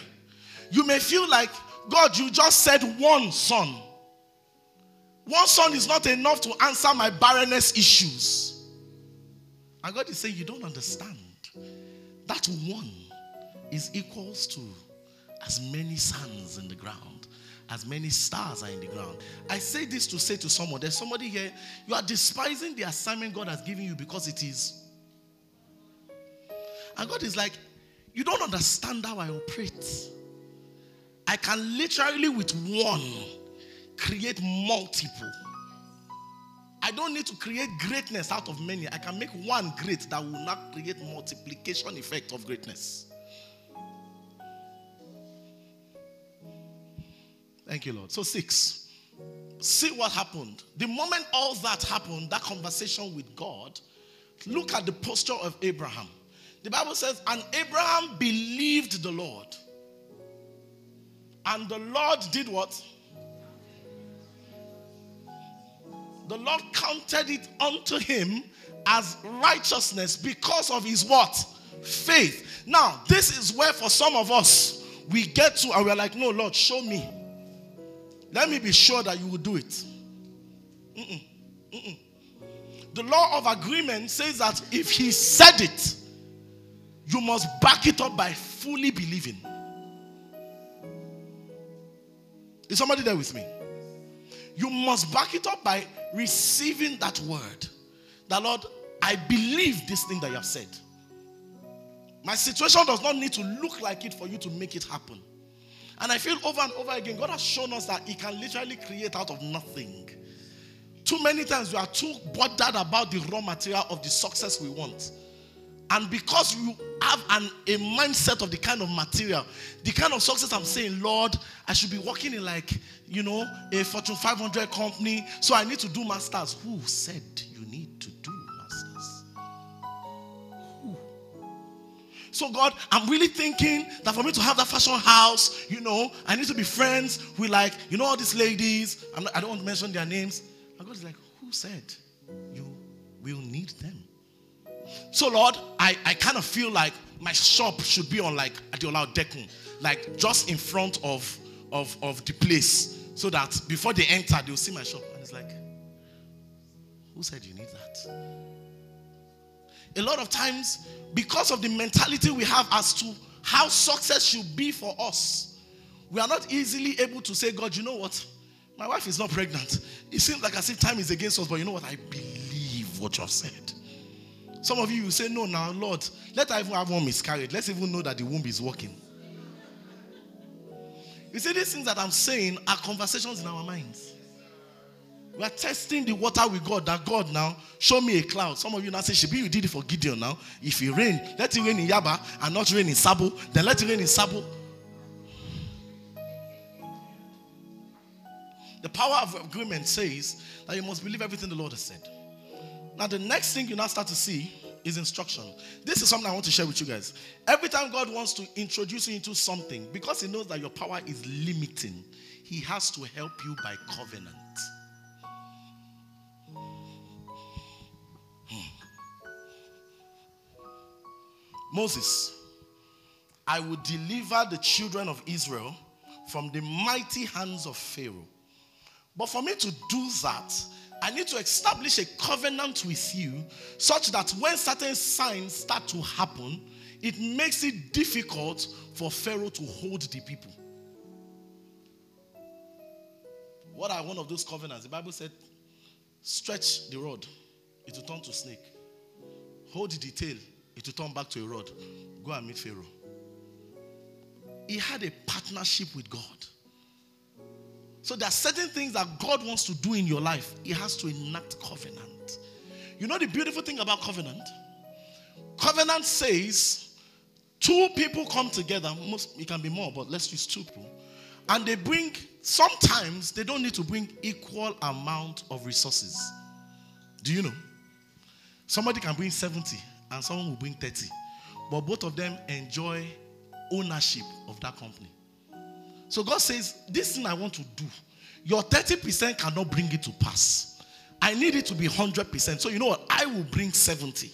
you may feel like, God, you just said one son. One son is not enough to answer my barrenness issues. And God is saying, You don't understand. That one is equals to as many suns in the ground, as many stars are in the ground. I say this to say to someone, there's somebody here, you are despising the assignment God has given you because it is. And God is like, You don't understand how I operate. I can literally, with one, create multiple. I don't need to create greatness out of many. I can make one great that will not create multiplication effect of greatness. Thank you, Lord. So, six. See what happened. The moment all that happened, that conversation with God, look at the posture of Abraham. The Bible says, and Abraham believed the Lord. And the Lord did what? The Lord counted it unto him as righteousness because of his what? Faith. Now, this is where for some of us we get to and we're like, no, Lord, show me. Let me be sure that you will do it. Mm-mm. Mm-mm. The law of agreement says that if he said it, you must back it up by fully believing. Is somebody there with me? You must back it up by receiving that word. That Lord, I believe this thing that you have said. My situation does not need to look like it for you to make it happen. And I feel over and over again, God has shown us that He can literally create out of nothing. Too many times we are too bothered about the raw material of the success we want. And because you have an, a mindset of the kind of material, the kind of success I'm saying, Lord, I should be working in like, you know, a Fortune 500 company. So I need to do masters. Who said you need to do masters? Who? So God, I'm really thinking that for me to have that fashion house, you know, I need to be friends with like, you know, all these ladies. I don't want to mention their names. And God is like, who said you will need them? So, Lord, I, I kind of feel like my shop should be on like Adeola Odeku, like just in front of, of, of the place, so that before they enter, they'll see my shop. And it's like, who said you need that? A lot of times, because of the mentality we have as to how success should be for us, we are not easily able to say, God, you know what? My wife is not pregnant. It seems like as if time is against us, but you know what? I believe what you have said. Some of you will say, No, now, Lord, let her even have one miscarriage. Let's even know that the womb is working. You see, these things that I'm saying are conversations in our minds. We are testing the water with God. That God now show me a cloud. Some of you now say, Shibi, you did it for Gideon now. If it rain, let it rain in Yaba and not rain in Sabo. Then let it rain in Sabo. The power of agreement says that you must believe everything the Lord has said. Now, the next thing you now start to see is instruction. This is something I want to share with you guys. Every time God wants to introduce you into something, because He knows that your power is limiting, He has to help you by covenant. Hmm. Moses, I will deliver the children of Israel from the mighty hands of Pharaoh. But for me to do that, I need to establish a covenant with you such that when certain signs start to happen, it makes it difficult for Pharaoh to hold the people. What are one of those covenants? The Bible said, stretch the rod, it will turn to snake. Hold the tail, it will turn back to a rod. Go and meet Pharaoh. He had a partnership with God. So there are certain things that God wants to do in your life. He has to enact covenant. You know the beautiful thing about covenant? Covenant says two people come together. Most it can be more, but let's use two people. And they bring sometimes they don't need to bring equal amount of resources. Do you know? Somebody can bring 70 and someone will bring 30. But both of them enjoy ownership of that company. So God says, This thing I want to do, your 30% cannot bring it to pass. I need it to be 100%. So you know what? I will bring 70.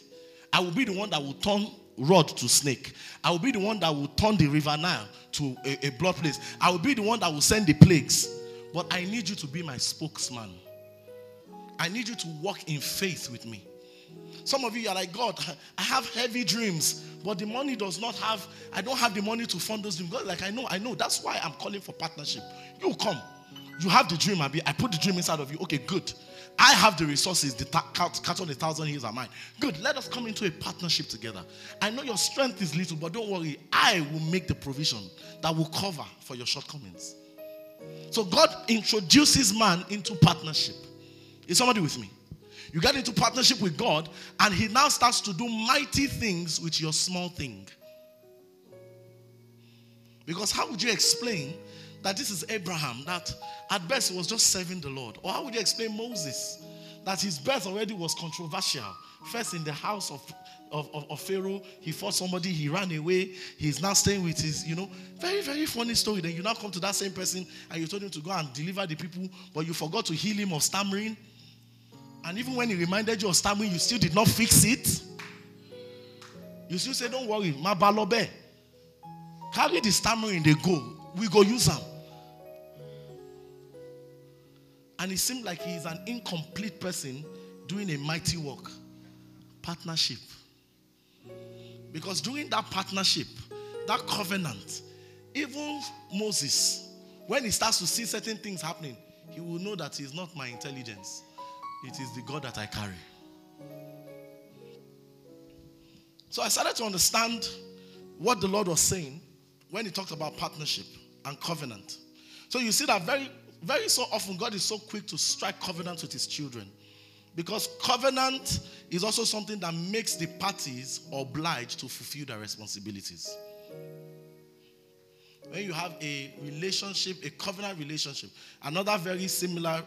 I will be the one that will turn rod to snake. I will be the one that will turn the river Nile to a, a blood place. I will be the one that will send the plagues. But I need you to be my spokesman. I need you to walk in faith with me. Some of you are like, God, I have heavy dreams, but the money does not have, I don't have the money to fund those dreams. God, like, I know, I know. That's why I'm calling for partnership. You come. You have the dream. I put the dream inside of you. Okay, good. I have the resources, the ta- cattle on a thousand hills are mine. Good. Let us come into a partnership together. I know your strength is little, but don't worry. I will make the provision that will cover for your shortcomings. So God introduces man into partnership. Is somebody with me? You get into partnership with God, and He now starts to do mighty things with your small thing. Because how would you explain that this is Abraham, that at best was just serving the Lord? Or how would you explain Moses, that his birth already was controversial? First in the house of, of, of, of, Pharaoh, he fought somebody, he ran away, he's now staying with his, you know, very, very funny story. Then you now come to that same person and you told him to go and deliver the people, but you forgot to heal him of stammering. And even when he reminded you of stammering, you still did not fix it. You still say, Don't worry, my balobe. Carry the stammering, they go. We go use them. And it seemed like he is an incomplete person doing a mighty work. Partnership. Because during that partnership, that covenant, even Moses, when he starts to see certain things happening, he will know that he is not my intelligence. It is the God that I carry. So I started to understand what the Lord was saying when he talked about partnership and covenant. So you see that very very so often, God is so quick to strike covenant with his children. Because covenant is also something that makes the parties obliged to fulfill their responsibilities. When you have a relationship, a covenant relationship, another very similar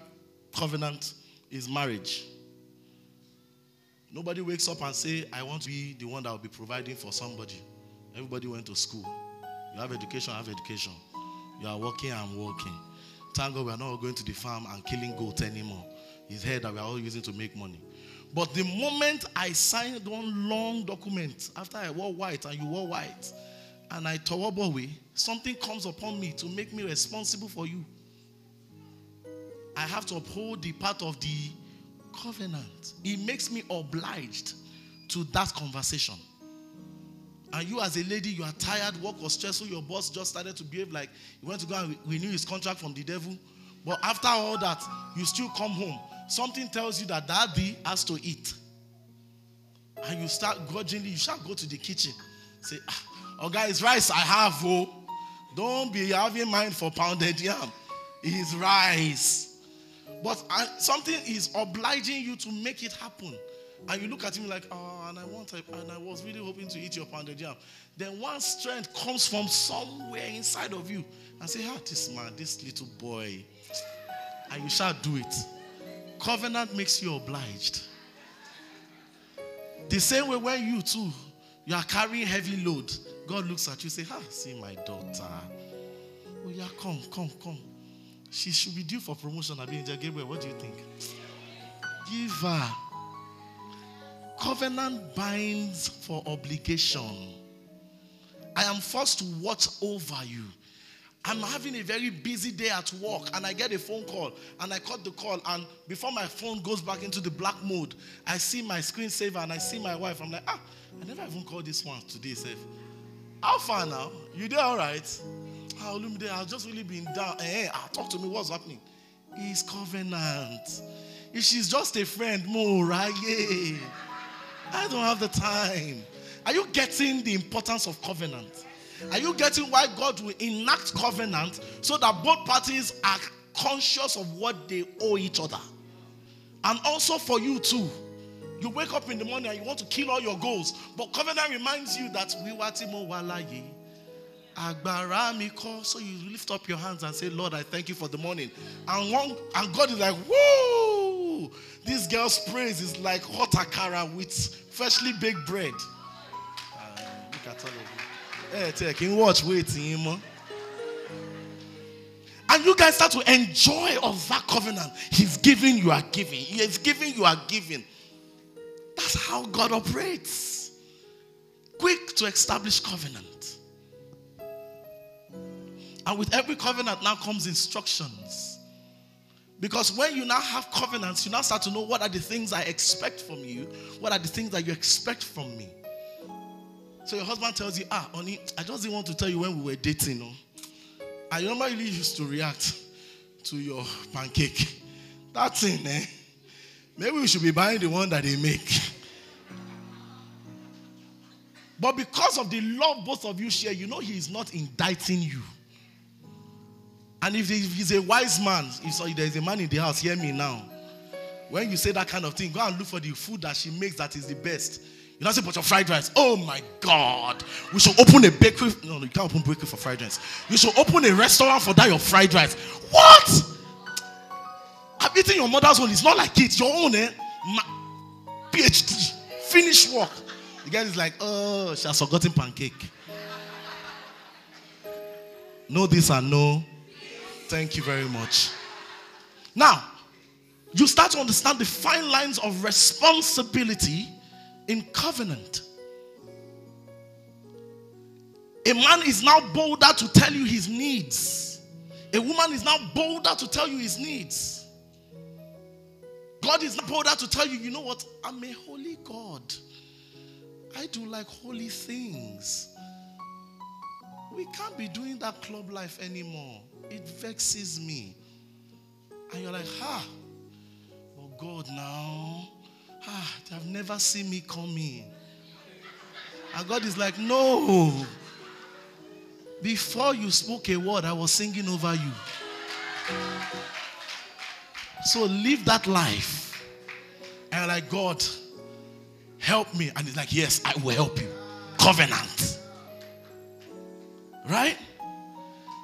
covenant is marriage. Nobody wakes up and say, I want to be the one that will be providing for somebody. Everybody went to school. You have education, I have education. You are working, I'm working. Thank God we are not going to the farm and killing goats anymore. It's here that we are all using to make money. But the moment I signed one long document, after I wore white and you wore white, and I tore away, something comes upon me to make me responsible for you. I have to uphold the part of the covenant. It makes me obliged to that conversation. And you, as a lady, you are tired, work was stressful, your boss just started to behave like you went to go and renew his contract from the devil. But after all that, you still come home. Something tells you that daddy has to eat. And you start grudgingly, you shall go to the kitchen. Say, ah, oh guys, rice I have, oh. Don't be having mind for pounded yam. It's rice. But something is obliging you to make it happen. And you look at him like, oh, and I want, and I was really hoping to eat your pounded yam. Then one strength comes from somewhere inside of you and say, ah, this man, this little boy, and you shall do it. Covenant makes you obliged. The same way when you too, you are carrying heavy load, God looks at you say, ah, see my daughter. Oh yeah, come, come, come. She should be due for promotion. Abi Angel Gabriel, what do you think? Give her. Covenant binds for obligation. I am forced to watch over you. I'm having a very busy day at work and I get a phone call and I cut the call and before my phone goes back into the black mode, I see my screensaver and I see my wife. I'm like, ah, I never even called this one today, safe. How far now? You there all right? Long? I've just really been down. Hey, ah, talk to me. What's happening? It's covenant. If she's just a friend, more right? Yeah. I don't have the time. Are you getting the importance of covenant? Are you getting why God will enact covenant so that both parties are conscious of what they owe each other? And also for you too. You wake up in the morning and you want to kill all your goals, but covenant reminds you that we watimo walaye. Agbara mi ko. So you lift up your hands and say, Lord, I thank you for the morning. And one and God is like, woo! This girl's praise is like hot akara with freshly baked bread. Uh, look at all of you. Hey, take in watch waiting, man. And you guys start to enjoy of that covenant. He's giving, you are giving. He is giving, you are giving. That's how God operates. Quick to establish covenant. And with every covenant now comes instructions. Because when you now have covenants, you now start to know what are the things I expect from you, what are the things that you expect from me. So your husband tells you, ah, honey, I just didn't want to tell you when we were dating. No? I normally used to react to your pancake. That thing, eh? Maybe we should be buying the one that they make. But because of the love both of you share, you know he is not indicting you. And if he's a wise man, if there's a man in the house, hear me now. When you say that kind of thing, go and look for the food that she makes that is the best. You don't say, but your fried rice. Oh my God. We should open a bakery. No, you can't open bakery for fried rice. You should open a restaurant for that, your fried rice. What? I've eaten your mother's own. It's not like it. Your own, eh? Ma- PhD. Finish work. The guy is like, oh, she has forgotten pancake. No this and no. Thank you very much. Now, you start to understand the fine lines of responsibility in covenant. A man is now bolder to tell you his needs. A woman is now bolder to tell you his needs. God is now bolder to tell you, you know what? I'm a holy God. I do like holy things. We can't be doing that club life anymore. It vexes me. And you're like, ha, oh God, now Ah, they have never seen me coming. And God is like, No. Before you spoke a word, I was singing over you. So live that life. And like, God, help me. And he's like, Yes, I will help you. Covenant. Right?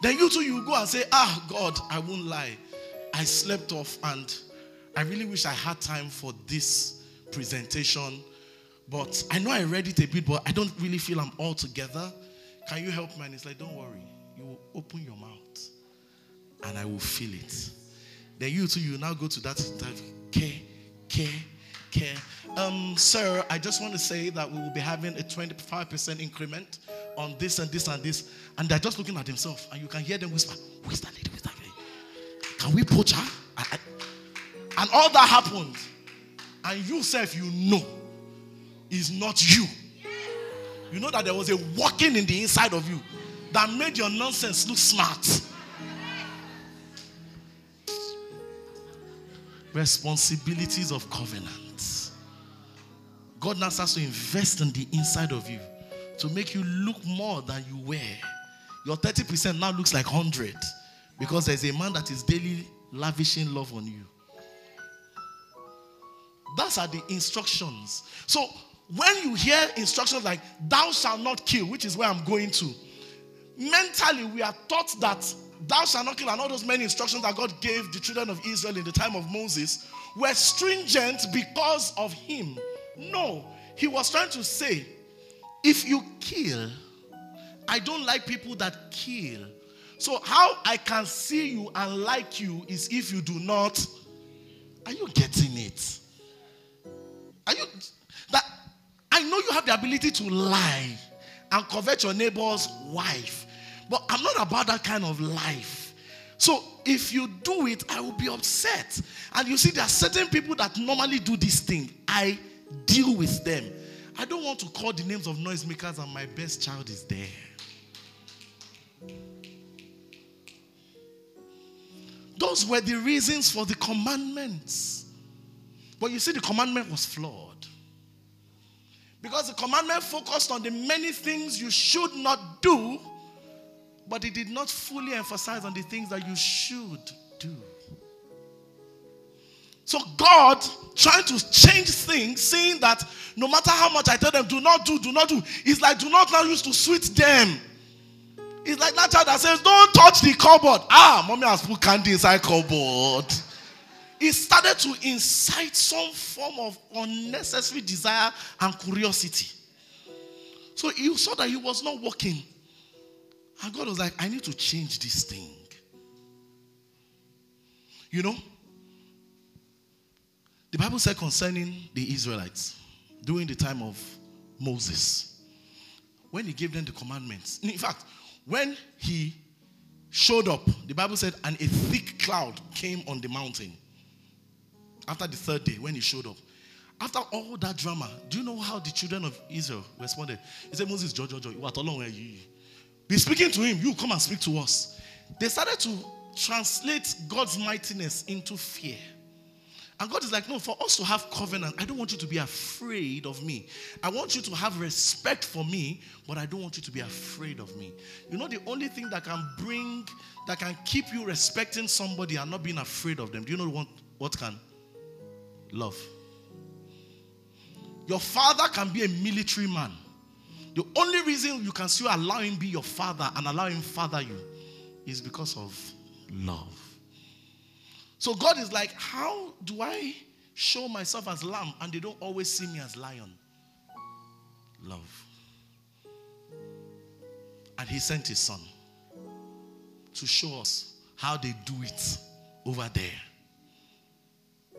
Then you too, you go and say, Ah, God, I won't lie. I slept off and I really wish I had time for this presentation. But I know I read it a bit, but I don't really feel I'm all together. Can you help me? And it's like, Don't worry. You will open your mouth and I will feel it. Then you too, you now go to that care, care, care. Um, sir, I just want to say that we will be having a 25% increment on this and this and this. And they're just looking at themselves, and you can hear them whisper, Who is that lady? Who is that lady? Can we poach her? And all that happened. And you self, you know, is not you. You know that there was a working in the inside of you that made your nonsense look smart. Responsibilities of covenant. God now starts to invest in the inside of you to make you look more than you were. Your 30% now looks like 100 because there's a man that is daily lavishing love on you. That's are the instructions. So when you hear instructions like thou shalt not kill, which is where I'm going to, mentally we are taught that thou shalt not kill and all those many instructions that God gave the children of Israel in the time of Moses were stringent because of him. No, he was trying to say, if you kill, I don't like people that kill. So how I can see you and like you is if you do not. Are you getting it? Are you that I know you have the ability to lie and covet your neighbor's wife, but I'm not about that kind of life. So if you do it, I will be upset. And you see, there are certain people that normally do this thing. I deal with them. I don't want to call the names of noisemakers, and my best child is there. Those were the reasons for the commandments. But you see, the commandment was flawed. Because the commandment focused on the many things you should not do, but it did not fully emphasize on the things that you should do. So God trying to change things, saying that no matter how much I tell them, do not do, do not do, it's like do not now use to sweet them. It's like that child that says, Don't touch the cupboard. Ah, mommy has put candy inside cupboard. It started to incite some form of unnecessary desire and curiosity. So he saw that he was not working. And God was like, I need to change this thing. You know, the Bible said concerning the Israelites during the time of Moses, when he gave them the commandments, in fact, when he showed up, the Bible said, and a thick cloud came on the mountain. After the third day, when he showed up, after all that drama, do you know how the children of Israel responded? He said, Moses, Jojo, Jojo, what along are you? Be speaking to him, you come and speak to us. They started to translate God's mightiness into fear. And God is like, no, for us to have covenant, I don't want you to be afraid of me. I want you to have respect for me, but I don't want you to be afraid of me. You know, the only thing that can bring, that can keep you respecting somebody and not being afraid of them, do you know what, what can? Love. Your father can be a military man. The only reason you can still allow him be your father and allow him father you is because of love. So God is like, how do I show myself as lamb and they don't always see me as lion? Love. And he sent his son to show us how they do it over there.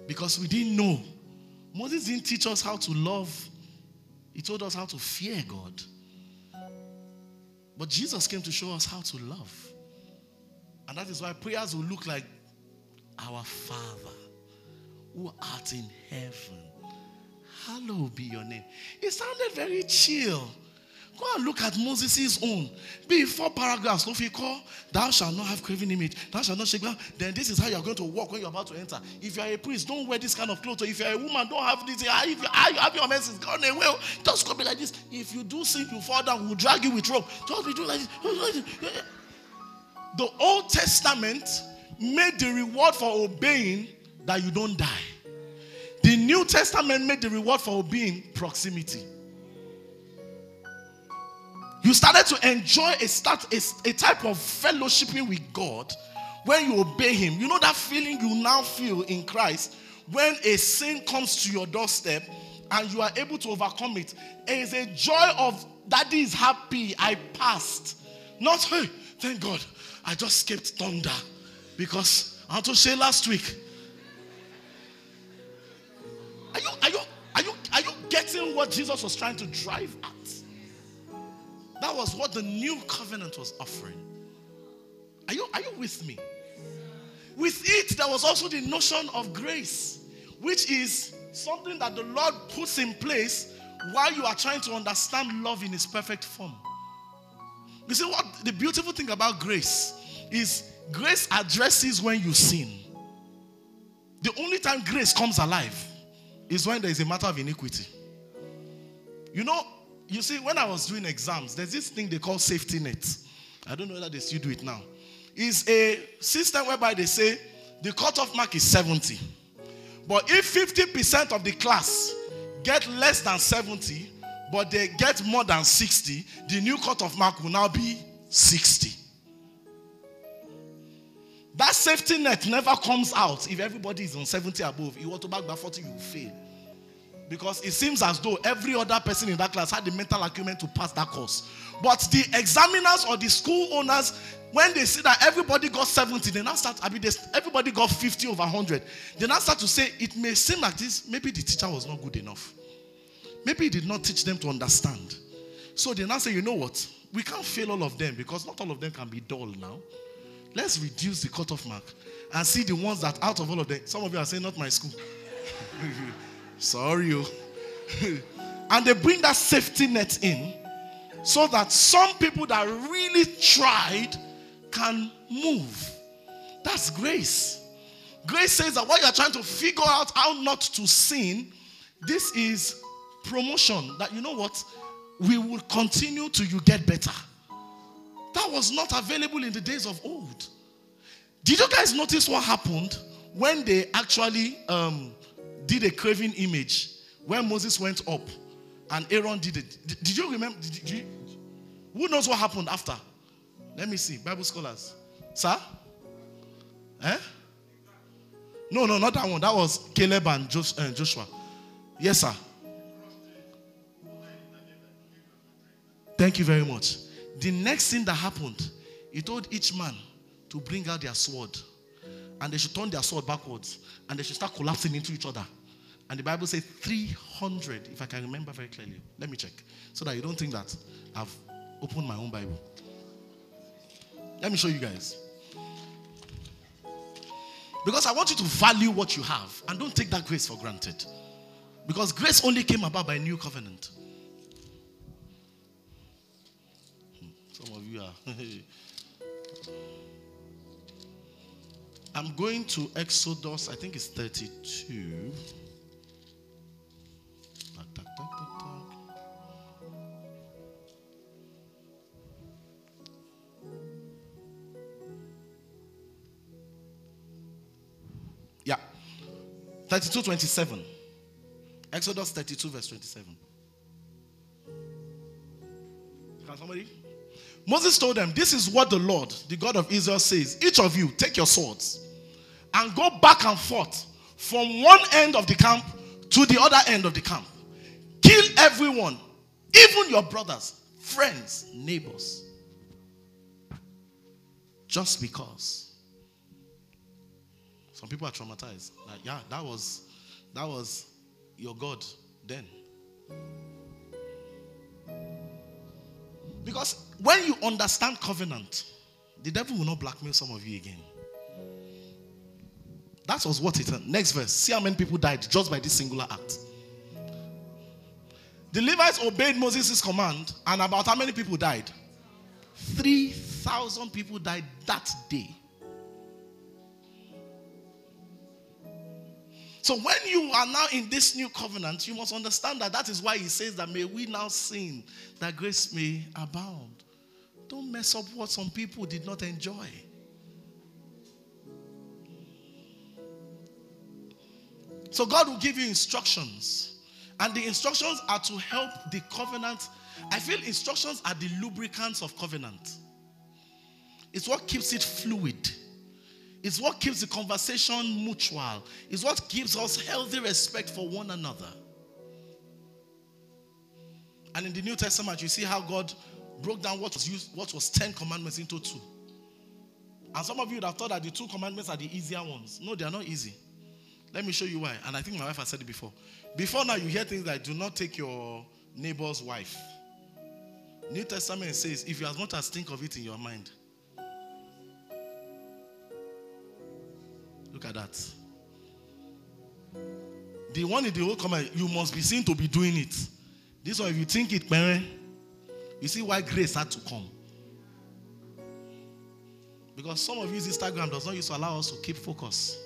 Because we didn't know. Moses didn't teach us how to love, he told us how to fear God. But Jesus came to show us how to love. And that is why prayers will look like our Father who art in heaven. Hallowed be your name. It sounded very chill. Go and look at Moses' own. Before paragraphs, if you call, thou shalt not have graven image, thou shalt not shake ground, then this is how you're going to walk when you're about to enter. If you're a priest, don't wear this kind of clothes. Or if you're a woman, don't have this. Ah, if you, ah, you have your menses gone away, just go be like this. If you do sin, you fall down, we'll drag you with rope. Just be doing like this. The Old Testament made the reward for obeying that you don't die. The New Testament made the reward for obeying proximity. You started to enjoy a start a, a type of fellowshipping with God when you obey Him. You know that feeling you now feel in Christ when a sin comes to your doorstep and you are able to overcome it. It is a joy of daddy is happy I passed. Not hey, thank God, I just escaped thunder. Because I want to say last week. Are you are you are you are you getting what Jesus was trying to drive at? That was what the new covenant was offering. Are you, are you with me? With it, there was also the notion of grace, which is something that the Lord puts in place while you are trying to understand love in its perfect form. You see, what the beautiful thing about grace is grace addresses when you sin. The only time grace comes alive is when there is a matter of iniquity. You know, you see, when I was doing exams, there's this thing they call safety net. I don't know whether they still do it now. It's a system whereby they say the cutoff mark is 70. But if 50% of the class get less than 70, but they get more than 60, the new cutoff mark will now be 60. That safety net never comes out if everybody is on 70 above. You want to back by 40, you fail. Because it seems as though every other person in that class had the mental acumen to pass that course. But the examiners or the school owners, when they see that everybody got 70, they now start, I mean, everybody got 50 over 100. They now start to say, it may seem like this, maybe the teacher was not good enough. Maybe he did not teach them to understand. So they now say, you know what? We can't fail all of them because not all of them can be dull now. Let's reduce the cutoff mark and see the ones that out of all of them, some of you are saying, not my school. Sorry, you. Oh. and they bring that safety net in so that some people that really tried can move. That's grace. Grace says that while you're trying to figure out how not to sin, this is promotion. That you know what? We will continue till you get better. That was not available in the days of old. Did you guys notice what happened when they actually um, did a carving image when Moses went up and Aaron did it. Did, did you remember? Did, you, who knows what happened after? Let me see. Bible scholars. Sir? Eh? No, no, not that one. That was Caleb and uh, Joshua. Yes, sir. Thank you very much. The next thing that happened, he told each man to bring out their sword and they should turn their sword backwards and they should start collapsing into each other. And the Bible says 300, if I can remember very clearly. Let me check. So that you don't think that I've opened my own Bible. Let me show you guys. Because I want you to value what you have and don't take that grace for granted. Because grace only came about by new covenant. Of you are. I'm going to Exodus, I think it's 32. Yeah. 32 27. Exodus 32, verse 27. Can somebody? Moses told them, This is what the Lord, the God of Israel, says. Each of you take your swords and go back and forth from one end of the camp to the other end of the camp. Kill everyone, even your brothers, friends, neighbors. Just because. Some people are traumatized. Like, yeah, that was that was your God then. Because when you understand covenant, the devil will not blackmail some of you again. That was what it next verse. See how many people died just by this singular act. The Levites obeyed Moses' command, and about how many people died? 3,000 people died that day. So when you are now in this new covenant, you must understand that that is why he says that may we now sin that grace may abound. Don't mess up what some people did not enjoy. So God will give you instructions. And the instructions are to help the covenant. I feel instructions are the lubricants of covenant. It's what keeps it fluid. It's what keeps the conversation mutual. It's what gives us healthy respect for one another. And in the New Testament, you see how God broke down what was used, what was 10 commandments into two. And some of you would have thought that the two commandments are the easier ones. No, they are not easy. Let me show you why. And I think my wife has said it before. Before now, you hear things like do not take your neighbor's wife. New Testament says, if you as much as think of it in your mind. Look at that. The one in the old command, you must be seen to be doing it. This one, if you think it, man, you see why grace had to come. Because some of you Instagram does not used to allow us to keep focus.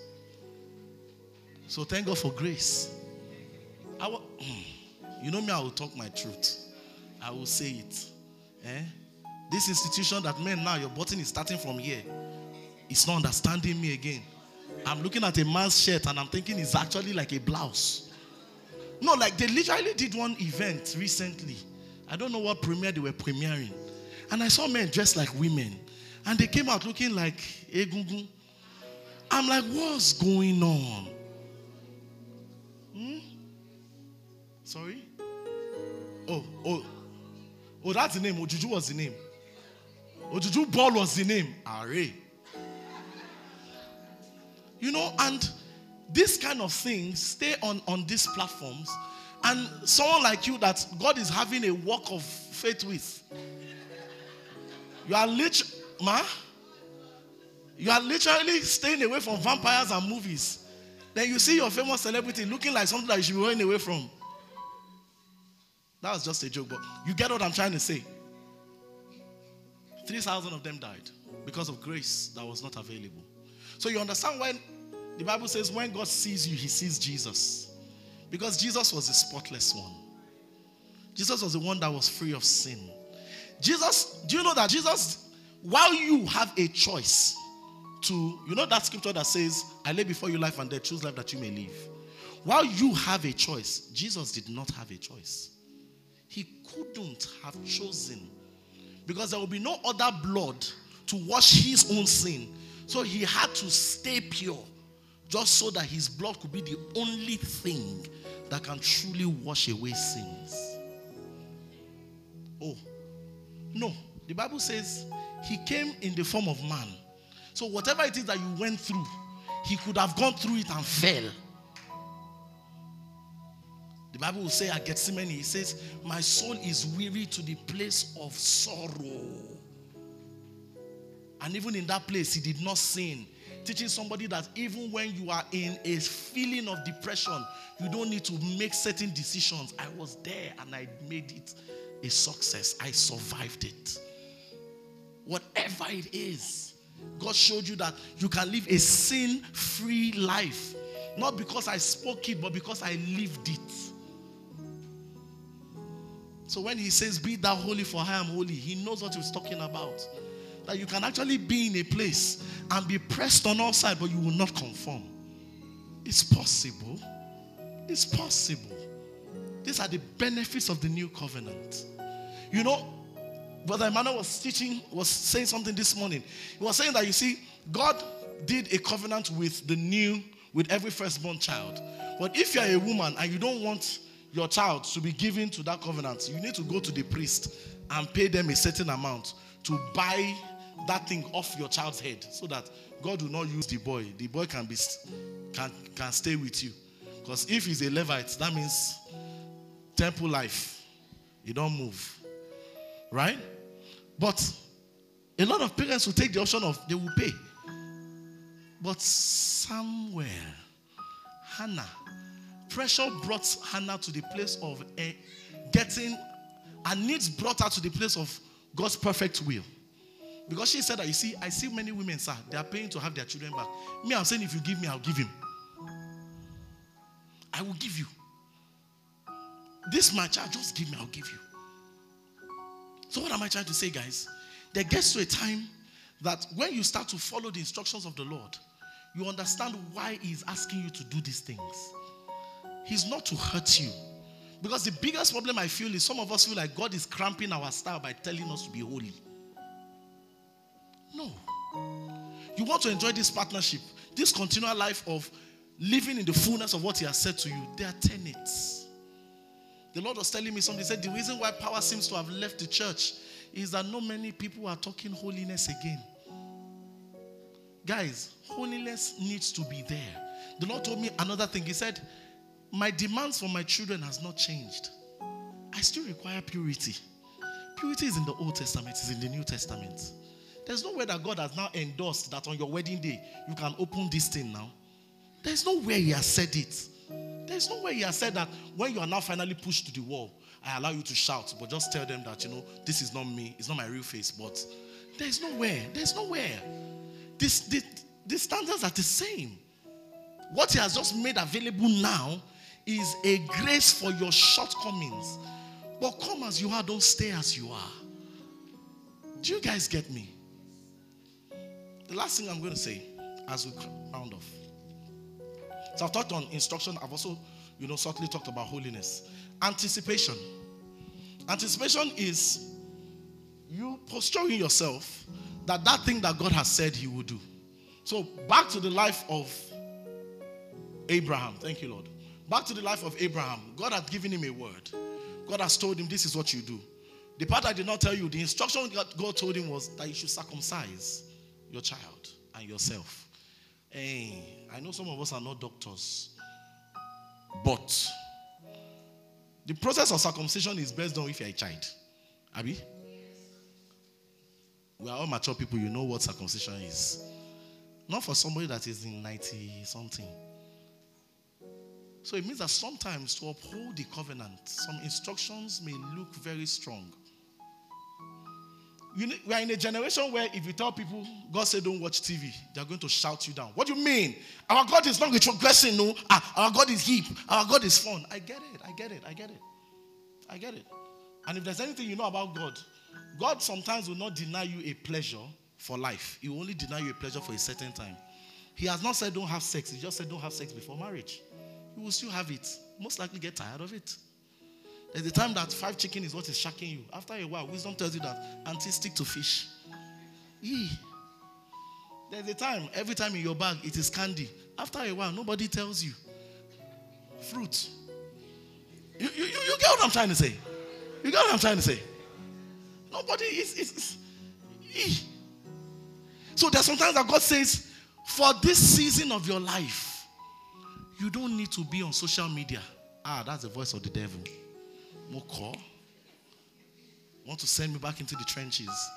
So thank God for grace. I will, you know me, I will talk my truth. I will say it. Eh? This institution that men now, your button is starting from here. It's not understanding me again. I'm looking at a man's shirt and I'm thinking it's actually like a blouse. No, like they literally did one event recently. I don't know what premiere they were premiering. And I saw men dressed like women. And they came out looking like Egungun. I'm like, what's going on? Hmm? Sorry? Oh, oh, oh, that's the name. Ojuju was the name. Ojuju Ball was the name. Are. You know, and this kind of things stay on, on these platforms. And someone like you that God is having a walk of faith with. You are literally, ma, you are literally staying away from vampires and movies. Then you see your famous celebrity looking like something that you should be running away from. That was just a joke, but you get what I'm trying to say. 3,000 of them died because of grace that was not available. So you understand when the Bible says when God sees you, he sees Jesus. Because Jesus was the spotless one. Jesus was the one that was free of sin. Jesus, do you know that Jesus, while you have a choice to, you know that scripture that says, I lay before you life and death, choose life that you may live. While you have a choice, Jesus did not have a choice. He couldn't have chosen because there will be no other blood to wash his own sin. So he had to stay pure just so that his blood could be the only thing that can truly wash away sins. Oh, no. The Bible says he came in the form of man. So, whatever it is that you went through, he could have gone through it and fell. The Bible will say at Gethsemane, he says, My soul is weary to the place of sorrow. And even in that place, he did not sin. Teaching somebody that even when you are in a feeling of depression, you don't need to make certain decisions. I was there and I made it a success. I survived it. Whatever it is, God showed you that you can live a sin free life. Not because I spoke it, but because I lived it. So when he says, Be thou holy, for I am holy, he knows what he's talking about. That you can actually be in a place and be pressed on all sides, but you will not conform. It's possible. It's possible. These are the benefits of the new covenant. You know, Brother Emmanuel was teaching, was saying something this morning. He was saying that you see, God did a covenant with the new, with every firstborn child. But if you're a woman and you don't want your child to be given to that covenant, you need to go to the priest and pay them a certain amount to buy that thing off your child's head so that God will not use the boy. The boy can be can, can stay with you. Because if he's a Levite, that means temple life. You don't move. Right? But a lot of parents will take the option of they will pay. But somewhere, Hannah, pressure brought Hannah to the place of a, getting, and needs brought her to the place of God's perfect will. Because she said that, you see, I see many women, sir, they are paying to have their children back. Me, I'm saying, if you give me, I'll give him. I will give you. This my child, just give me, I'll give you. So, what am I trying to say, guys? There gets to a time that when you start to follow the instructions of the Lord, you understand why He's asking you to do these things. He's not to hurt you. Because the biggest problem I feel is some of us feel like God is cramping our style by telling us to be holy. No. You want to enjoy this partnership, this continual life of living in the fullness of what He has said to you. There are tenets. The Lord was telling me something. He said the reason why power seems to have left the church is that not many people are talking holiness again. Guys, holiness needs to be there. The Lord told me another thing. He said, My demands for my children has not changed. I still require purity. Purity is in the Old Testament, it's in the New Testament. There's no way that God has now endorsed that on your wedding day you can open this thing now. There's no way He has said it. There's no way He has said that when you are now finally pushed to the wall, I allow you to shout, but just tell them that, you know, this is not me, it's not my real face. But there's nowhere, there's nowhere. This, this, the standards are the same. What He has just made available now is a grace for your shortcomings. But come as you are, don't stay as you are. Do you guys get me? The last thing I'm going to say as we round off. So I've talked on instruction. I've also, you know, subtly talked about holiness. Anticipation. Anticipation is you posturing yourself that that thing that God has said He will do. So back to the life of Abraham. Thank you, Lord. Back to the life of Abraham. God had given him a word. God has told him, This is what you do. The part I did not tell you, the instruction God told him was that you should circumcise your child and yourself. Hey, I know some of us are not doctors, but the process of circumcision is based on if you're a child. Abby? We are all mature people, you know what circumcision is. Not for somebody that is in 90 something. So it means that sometimes to uphold the covenant, some instructions may look very strong. We are in a generation where if you tell people, God said don't watch TV, they're going to shout you down. What do you mean? Our God is not retrogressing, no. Ah, our God is hip. Our God is fun. I get it. I get it. I get it. I get it. And if there's anything you know about God, God sometimes will not deny you a pleasure for life. He will only deny you a pleasure for a certain time. He has not said don't have sex. He just said don't have sex before marriage you will still have it. Most likely get tired of it. There's the time that five chicken is what is shocking you. After a while, wisdom tells you that auntie stick to fish. There's a time, every time in your bag, it is candy. After a while, nobody tells you. Fruit. You, you, you get what I'm trying to say? You get what I'm trying to say? Nobody is. is, is so there's sometimes that God says, for this season of your life, you don't need to be on social media. Ah, that's the voice of the devil. Moko. Want to send me back into the trenches.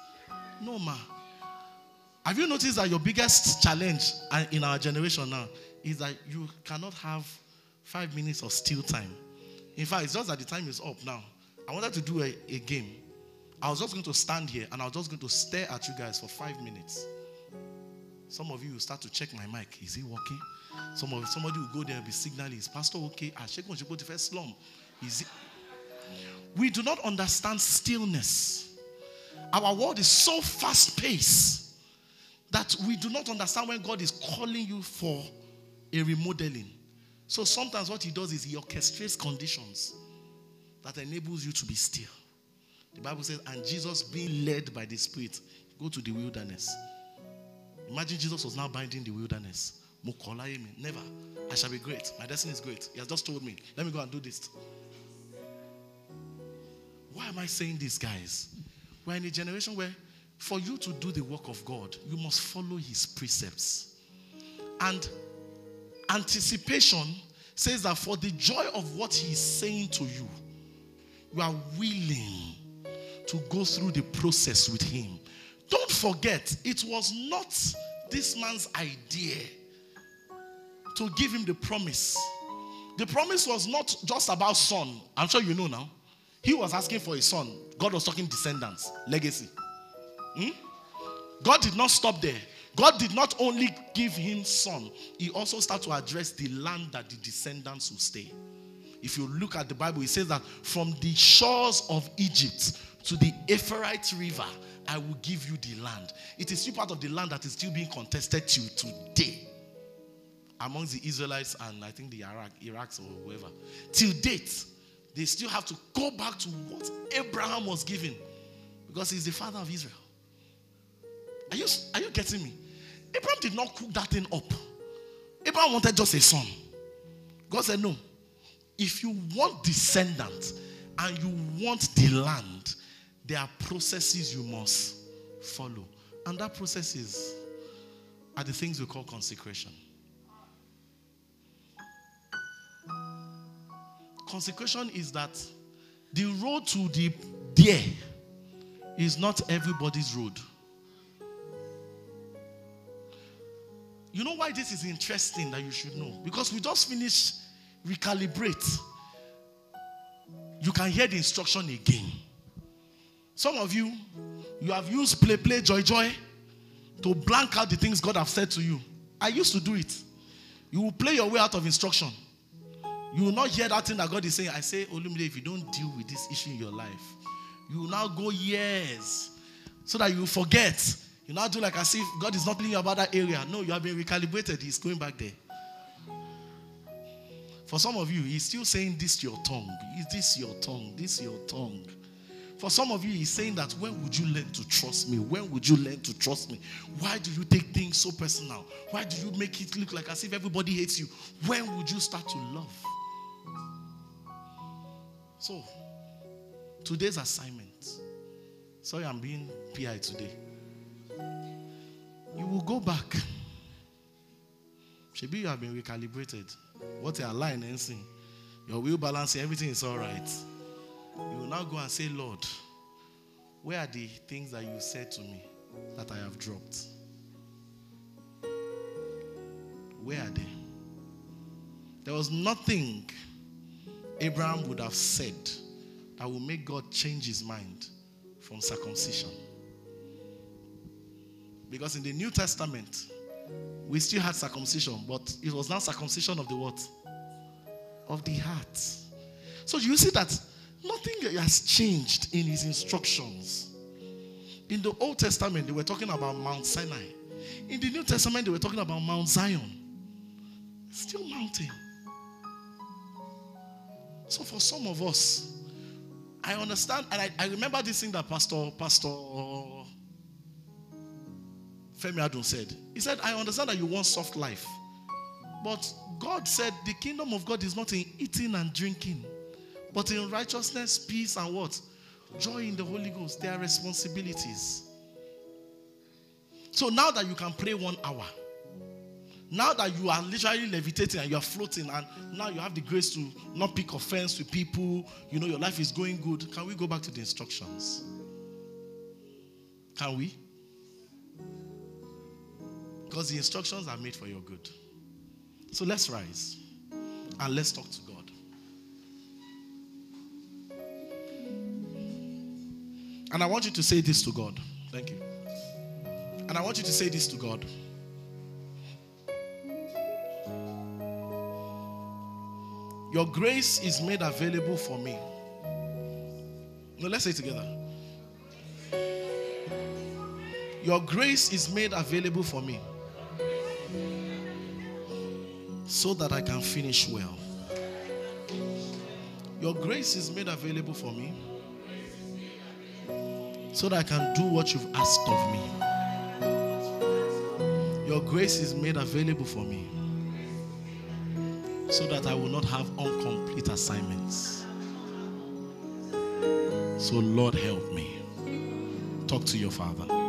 No, ma. Have you noticed that your biggest challenge uh, in our generation now is that you cannot have five minutes of still time? In fact, it's just that the time is up now. I wanted to do a, a game. I was just going to stand here and I was just going to stare at you guys for five minutes. Some of you will start to check my mic. Is he working? Some of, somebody will go there and be signaling, is Pastor okay? I check on the first slum. Is it? We do not understand stillness. Our world is so fast paced that we do not understand when God is calling you for a remodeling. So sometimes what he does is he orchestrates conditions that enables you to be still. The Bible says, and Jesus being led by the Spirit, go to the wilderness. Imagine Jesus was now binding the wilderness. Never. I shall be great. My destiny is great. He has just told me, let me go and do this. Why am I saying this, guys? We're in a generation where for you to do the work of God, you must follow his precepts. And anticipation says that for the joy of what he's saying to you, you are willing to go through the process with him. Don't forget, it was not this man's idea to give him the promise. The promise was not just about son. I'm sure you know now. He was asking for a son. God was talking descendants, legacy. Hmm? God did not stop there. God did not only give him son, he also started to address the land that the descendants will stay. If you look at the Bible, it says that from the shores of Egypt to the Euphrates River, I will give you the land. It is still part of the land that is still being contested to today. amongst the Israelites and I think the Iraq, Iraqs or whoever. Till date, they still have to go back to what Abraham was given because he's the father of Israel. Are you, are you getting me? Abraham did not cook that thing up. Abraham wanted just a son. God said, No. If you want descendants and you want the land, there are processes you must follow. And that process is are the things we call consecration. Consecration is that the road to the there is not everybody's road. You know why this is interesting that you should know? Because we just finished recalibrate. You can hear the instruction again. Some of you, you have used play, play, joy, joy to blank out the things God have said to you. I used to do it. You will play your way out of instruction. You will not hear that thing that God is saying. I say, Olumide, if you don't deal with this issue in your life, you will now go years so that you forget. You now do like as if God is not telling you about that area. No, you have been recalibrated. He's going back there. For some of you, he's still saying this your tongue. Is this your tongue? This your tongue. For some of you, he's saying that when would you learn to trust me? When would you learn to trust me? Why do you take things so personal? Why do you make it look like as if everybody hates you? When would you start to love? So, today's assignment. Sorry, I'm being PI today. You will go back. Maybe you have been recalibrated. What you are lying. Your will balance, everything is all right. You will now go and say, Lord, where are the things that you said to me that I have dropped? Where are they? There was nothing Abraham would have said that will make God change his mind from circumcision. Because in the New Testament, we still had circumcision, but it was not circumcision of the what? Of the heart. So you see that nothing has changed in his instructions. In the Old Testament, they were talking about Mount Sinai. In the New Testament, they were talking about Mount Zion. Still mountain. So for some of us, I understand, and I, I remember this thing that Pastor Pastor Femi Adun said. He said, I understand that you want soft life. But God said the kingdom of God is not in eating and drinking, but in righteousness, peace, and what? Joy in the Holy Ghost. There are responsibilities. So now that you can pray one hour, now that you are literally levitating and you are floating, and now you have the grace to not pick offense with people, you know, your life is going good, can we go back to the instructions? Can we? Because the instructions are made for your good. So let's rise and let's talk to God. And I want you to say this to God. Thank you. And I want you to say this to God. Your grace is made available for me. No, let's say together. Your grace is made available for me so that I can finish well. Your grace is made available for me so that I can do what you've asked of me. Your grace is made available for me so that I will not have incomplete assignments. So, Lord, help me. Talk to your Father.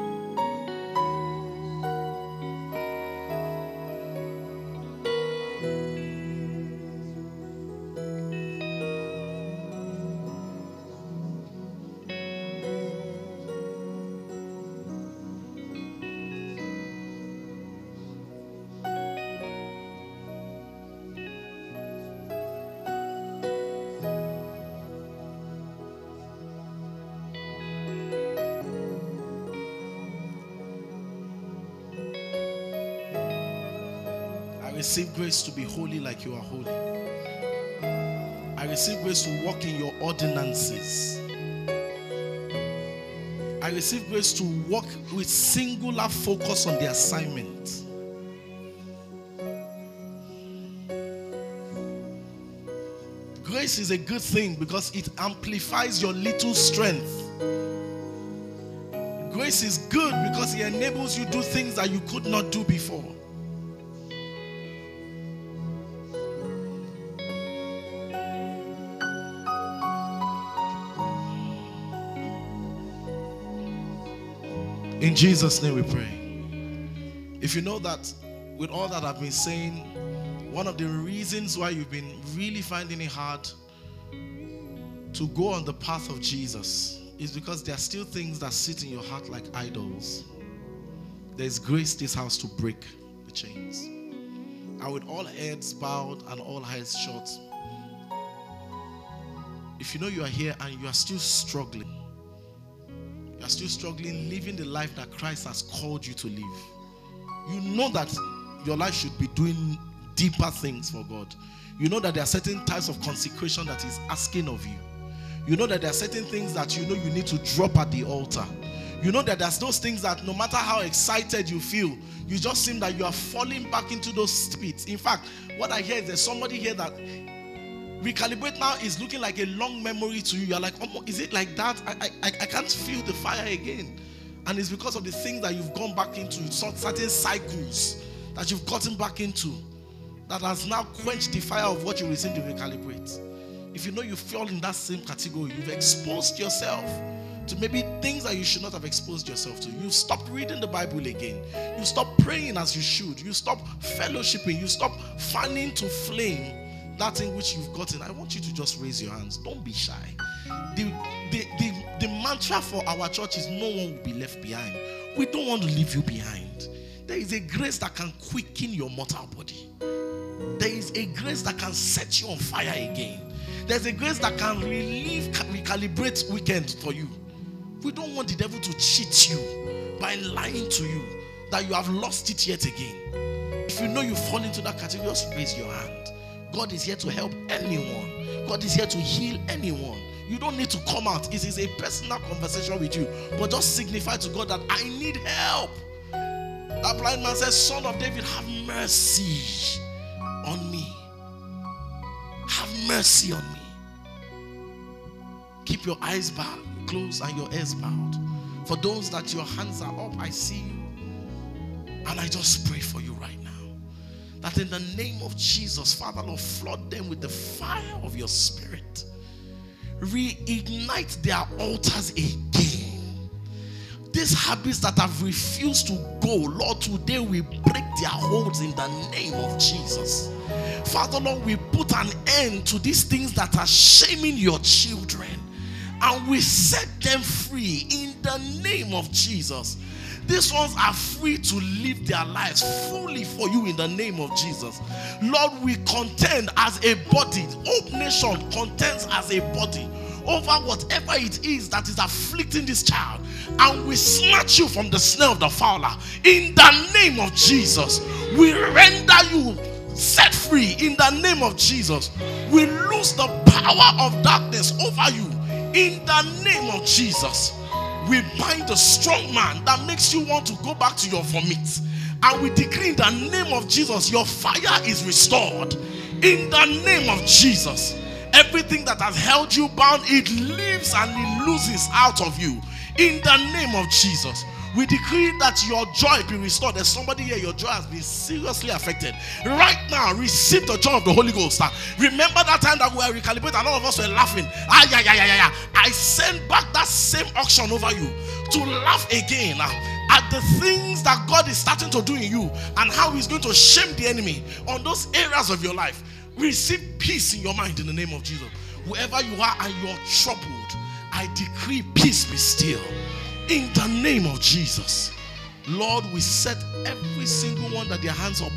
grace to be holy like you are holy. I receive grace to walk in your ordinances. I receive grace to walk with singular focus on the assignment. Grace is a good thing because it amplifies your little strength. Grace is good because it enables you do things that you could not do before. In Jesus' name we pray. If you know that with all that I've been saying, one of the reasons why you've been really finding it hard to go on the path of Jesus is because there are still things that sit in your heart like idols. There's grace this house to break the chains. And with all heads bowed and all eyes shut, if you know you are here and you are still struggling, still struggling living the life that Christ has called you to live, you know that your life should be doing deeper things for God. You know that there are certain types of consecration that He's asking of you. You know that there are certain things that you know you need to drop at the altar. You know that there's those things that no matter how excited you feel, you just seem that you are falling back into those pits. In fact, what I hear is there's somebody here that recalibrate now is looking like a long memory to you. You're like, oh, is it like that? I, I, I can't feel the fire again. And it's because of the things that you've gone back into, certain cycles that you've gotten back into that has now quenched the fire of what you received to recalibrate. If you know you fall in that same category, you've exposed yourself to maybe things that you should not have exposed yourself to. You've stopped reading the Bible again. You stop praying as you should. You stop fellowshipping. You stop fanning to flame that thing which you've gotten. I want you to just raise your hands. Don't be shy. The, the, the, the mantra for our church is no one will be left behind. We don't want to leave you behind. There is a grace that can quicken your mortal body. There is a grace that can set you on fire again. There's a grace that can relieve, recalibrate weekend for you. We don't want the devil to cheat you by lying to you that you have lost it yet again. If you know you fall into that category, just raise your hand. God is here to help anyone. God is here to heal anyone. You don't need to come out. It is a personal conversation with you. But just signify to God that I need help. That blind man says, Son of David, have mercy on me. Have mercy on me. Keep your eyes bowed, closed, and your ears bowed. For those that your hands are up, I see you. And I just pray for you right. That in the name of Jesus, Father, Lord, flood them with the fire of your spirit. Reignite their altars again. These habits that have refused to go, Lord, today we break their holds in the name of Jesus. Father, Lord, we put an end to these things that are shaming your children and we set them free in the name of Jesus. These ones are free to live their lives fully for you in the name of Jesus. Lord, we contend as a body. Hope Nation contends as a body over whatever it is that is afflicting this child. And we snatch you from the snare of the fowler. In the name of Jesus, we render you set free in the name of Jesus. We lose the power of darkness over you in the name of Jesus. We bind the strong man that makes you want to go back to your vomit. And we decree in the name of Jesus, your fire is restored. In the name of Jesus. Everything that has held you bound, it leaves and it loses out of you. In the name of Jesus. We decree that your joy be restored. There's somebody here, your joy has been seriously affected. Right now, receive the joy of the Holy Ghost. Remember that time that we were recalibrated and all of us were laughing. Ah, yeah, yeah, yeah, yeah. I send back that same unction over you to laugh again at the things that God is starting to do in you and how He's going to shame the enemy on those areas of your life. Receive peace in your mind in the name of Jesus. Wherever you are and you're troubled, I decree peace be still in the name of Jesus. Lord, we set every single one that their hands up.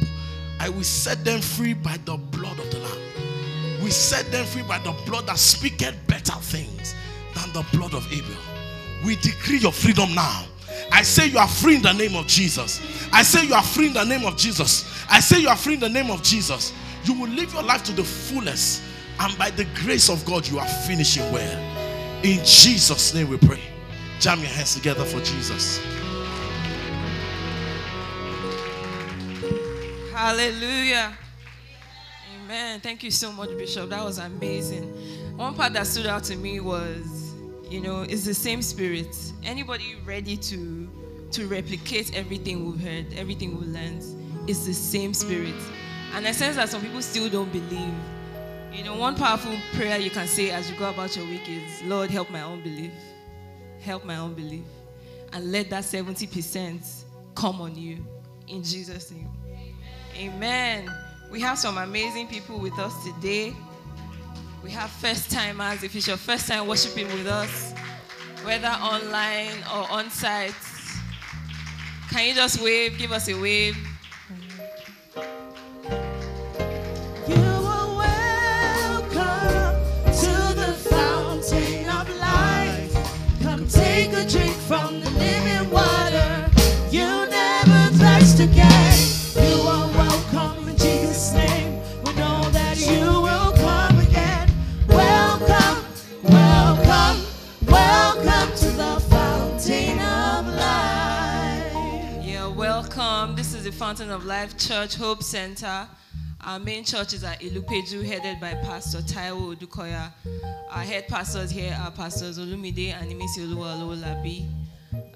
I will set them free by the blood of the Lamb. We set them free by the blood that speaketh better things than the blood of Abel. We decree your freedom now. I say you are free in the name of Jesus. I say you are free in the name of Jesus. I say you are free in the name of Jesus. You will live your life to the fullest, and by the grace of God, you are finishing well. In Jesus' name we pray. Jam your hands together for Jesus. Hallelujah. Amen. Thank you so much, Bishop. That was amazing. One part that stood out to me was, you know, it's the same spirit. Anybody ready to to replicate everything we've heard, everything we've learned, it's the same spirit. And I sense that some people still don't believe. You know, one powerful prayer you can say as you go about your week is, Lord, help my unbelief. Help my unbelief. And let that 70% come on you. In Jesus' name. Amen. We have some amazing people with us today. We have first timers. If it's your first time worshiping with us, whether online or on site, can you just wave? Give us a wave. Fountain of life. Yeah, welcome. This is the Fountain of Life Church Hope Center. Our main church is at Ilupeju, headed by Pastor Taiwo Odukoya. Our head pastors here are Pastors Olumide and Imisi Oluwalolabi.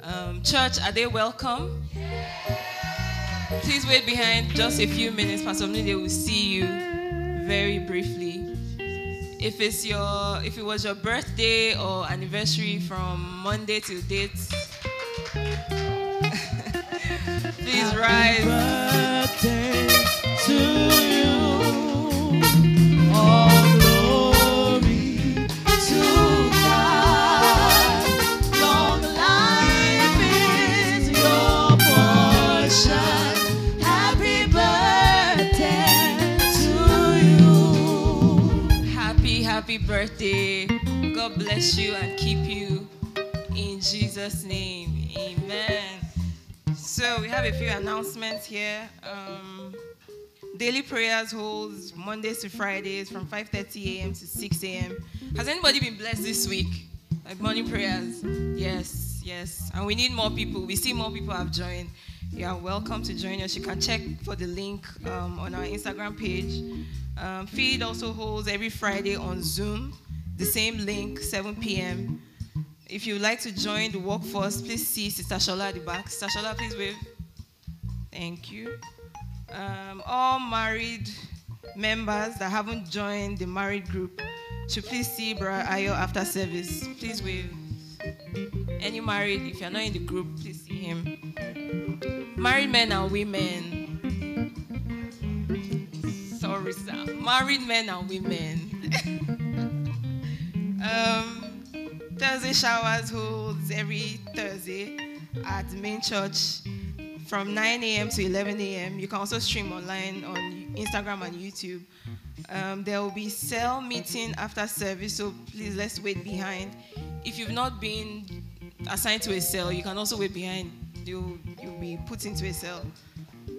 Um, church, are they welcome? Please wait behind just a few minutes. Pastor Olumide will see you very briefly. If it's your, if it was your birthday or anniversary from Monday till date, please rise. birthday to you. Happy, birthday. God bless you and keep you in Jesus' name. Amen. So we have a few announcements here. Um, daily prayers holds Mondays to Fridays from 5:30 a.m. to 6 a.m. Has anybody been blessed this week? Like morning prayers? Yes, yes. And we need more people. We see more people have joined. You are welcome to join us. You can check for the link um, on our Instagram page. Um, Feed also holds every Friday on Zoom. The same link, 7 p.m. If you would like to join the workforce, please see Sister Shola at the back. Sister Shola, please wave. Thank you. Um, all married members that haven't joined the married group should please see Bra Ayo after service. Please wave. Any married, if you're not in the group, please see him. Married men and women. Sorry, sir. Married men and women. um, Thursday showers holds every Thursday at main church from 9 a.m. to 11 a.m. You can also stream online on Instagram and YouTube. Um, there will be cell meeting after service, so please let's wait behind. If you've not been assigned to a cell, you can also wait behind. You'll, you'll be put into a cell.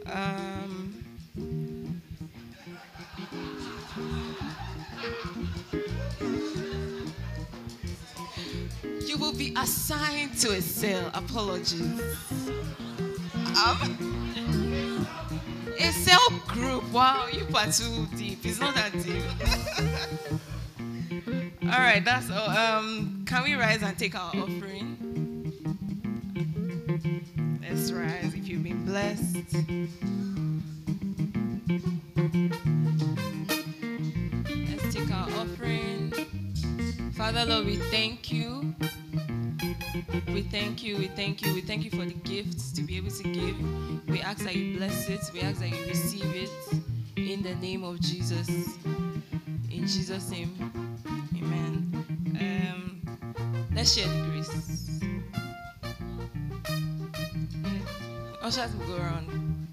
Um, you will be assigned to a cell. Apologies. Um, a cell group. Wow, you are too deep. It's not that deep. all right, that's all. Um, can we rise and take our offering? Let's rise. If you've been blessed. Let's take our offering. Father Lord, we thank you. We thank you, we thank you, we thank you for the gifts to be able to give. We ask that you bless it, we ask that you receive it in the name of Jesus. In Jesus' name, amen. Um, let's share the grace. Ushers will go around.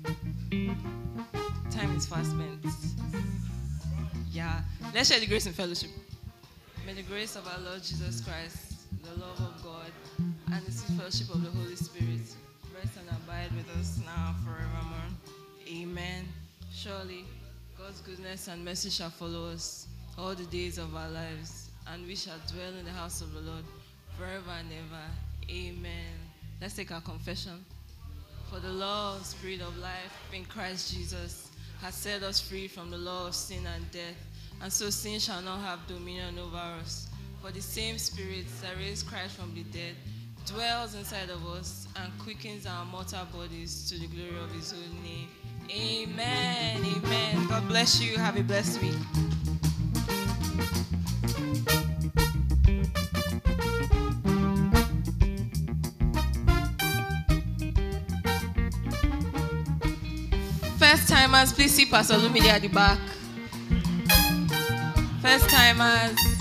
Time is fast spent. Yeah, let's share the grace and fellowship. May the grace of our Lord Jesus Christ, the love of God, and the sweet fellowship of the Holy Spirit rest and abide with us now forevermore. Amen. Surely God's goodness and mercy shall follow us all the days of our lives, and we shall dwell in the house of the Lord forever and ever. Amen. Let's take our confession. For the law of spirit of life in Christ Jesus has set us free from the law of sin and death, and so sin shall not have dominion over us. For the same Spirit that raised Christ from the dead dwells inside of us and quickens our mortal bodies to the glory of His holy name. Amen. Amen. God bless you. Have a blessed week. Timers, please see Pastor Lumide at the back. First timers.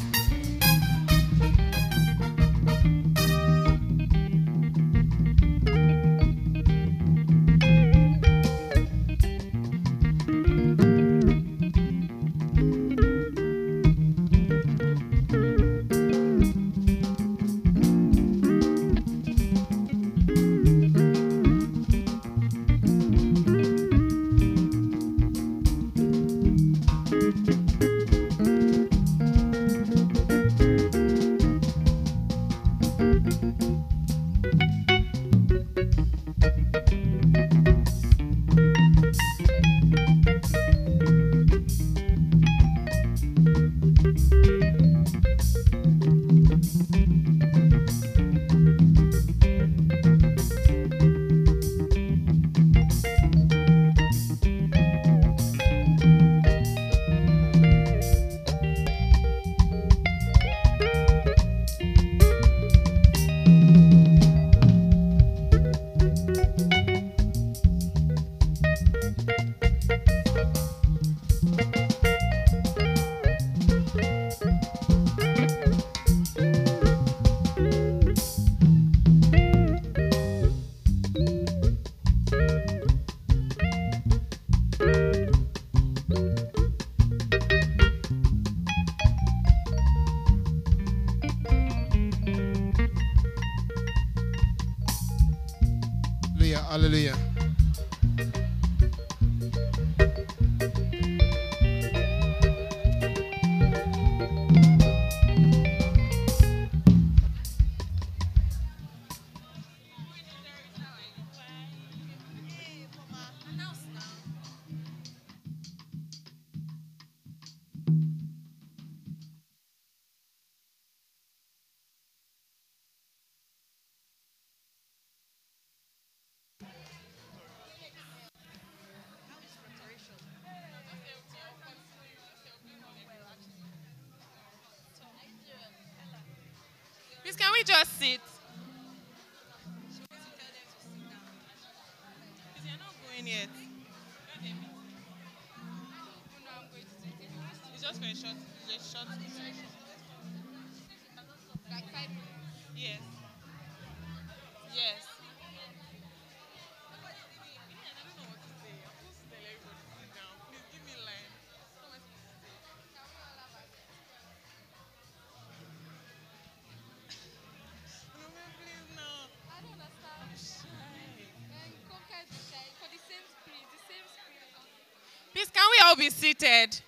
Be seated?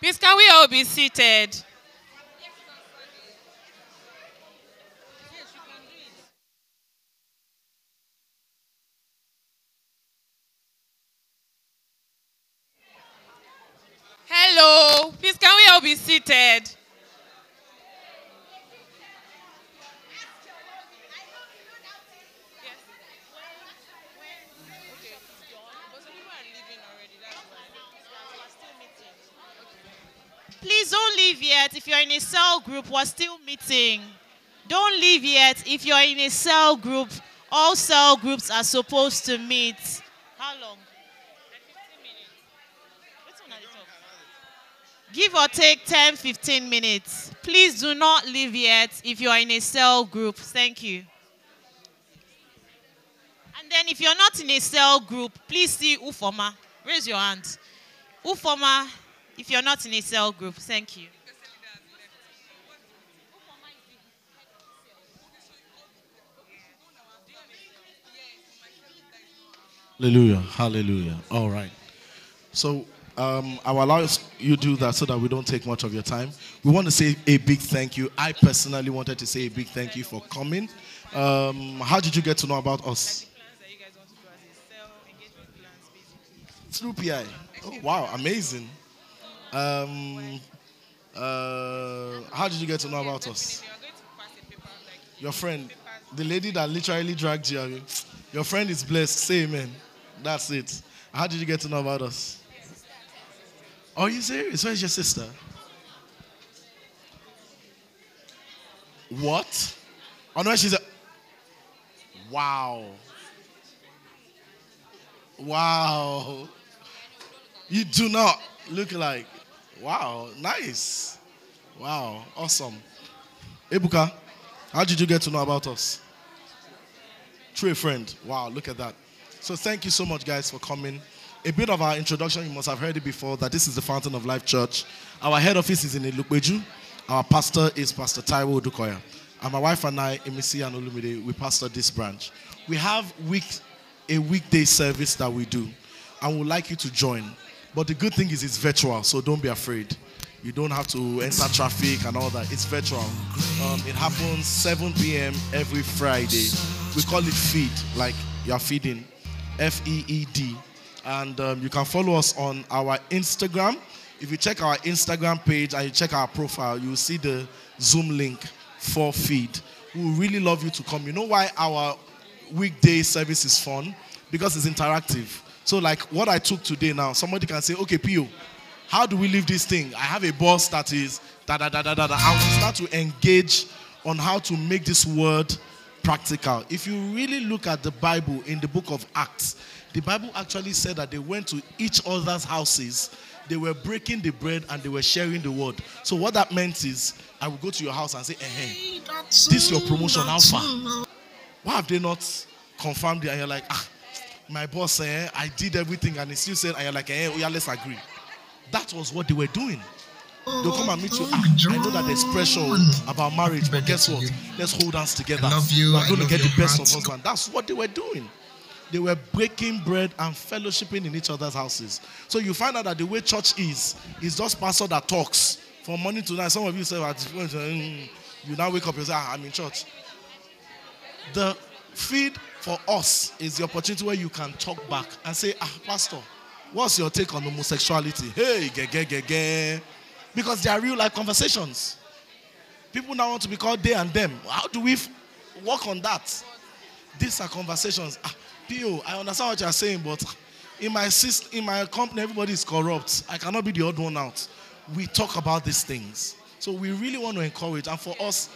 Please, can we all be seated? Hello. Please, can we all be seated? Please don't leave yet. If you're in a cell group, we're still meeting. Don't leave yet. If you're in a cell group, all cell groups are supposed to meet. How long? Give or take 10, 15 minutes. Please do not leave yet if you are in a cell group. Thank you. And then if you're not in a cell group, please see Ufoma. Raise your hand. Ufoma, if you're not in a cell group, thank you. Hallelujah. Hallelujah. All right. So um, I will allow you do that so that we don't take much of your time. We want to say a big thank you. I personally wanted to say a big thank you for coming. Um, how did you get to know about us? Through PI. Oh, wow, amazing. Um, uh, how did you get to know about us? Your friend, the lady that literally dragged you. Your friend is blessed. Say amen. That's it. How did you get to know about us? Are you serious? Where's your sister? What? Oh no, she's a. Wow. Wow. You do not look like. Wow. Nice. Wow. Awesome. Ebuka, how did you get to know about us? Through a friend. Wow. Look at that. So thank you so much, guys, for coming. A bit of our introduction, you must have heard it before, that this is the Fountain of Life Church. Our head office is in Ilupeju. Our pastor is Pastor Taiwo Odukoya. And my wife and I, Imisi and Olumide, we pastor this branch. We have week, a weekday service that we do, and we'd like you to join. But the good thing is it's virtual, so don't be afraid. You don't have to enter traffic and all that. It's virtual. Um, it happens 7 p.m. every Friday. We call it feed, like you're feeding, F E E D. And um, you can follow us on our Instagram. If you check our Instagram page and you check our profile, you'll see the Zoom link for feed. We really love you to come. You know why our weekday service is fun? Because it's interactive. So, like what I took today now, somebody can say, okay, Pio, how do we leave this thing? I have a boss that is da da da da da da. And we start to engage on how to make this word practical. If you really look at the Bible in the book of Acts, the Bible actually said that they went to each other's houses, they were breaking the bread and they were sharing the word. So, what that meant is, I will go to your house and say, eh, this is your promotion, far? Why have they not confirmed it? And you're like, ah, my boss said, I did everything, and he still said, and you're like, eh, yeah, let's agree. That was what they were doing. They'll come and meet you. Ah, I know that there's pressure about marriage, but guess what? Let's hold hands together. love you. We're going to get the best of husband. That's what they were doing. They were breaking bread and fellowshipping in each other's houses. So you find out that the way church is, is just pastor that talks from morning to night. Some of you say, "Ah, mm," you now wake up and say, ah, I'm in church. The feed for us is the opportunity where you can talk back and say, ah, Pastor, what's your take on homosexuality? Hey, ge, ge, ge, ge. Because they are real life conversations. People now want to be called they and them. How do we f- work on that? These are conversations. Ah, I understand what you're saying, but in my syst- in my company, everybody is corrupt. I cannot be the odd one out. We talk about these things. So we really want to encourage. And for us,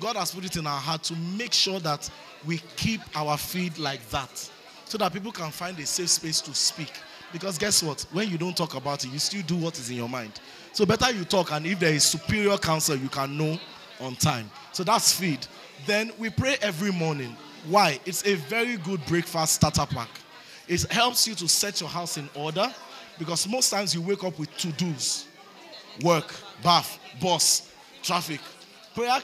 God has put it in our heart to make sure that we keep our feed like that. So that people can find a safe space to speak. Because guess what? When you don't talk about it, you still do what is in your mind. So better you talk, and if there is superior counsel, you can know on time. So that's feed. Then we pray every morning. Why? It's a very good breakfast starter pack. It helps you to set your house in order because most times you wake up with to dos work, bath, boss, traffic. Prayer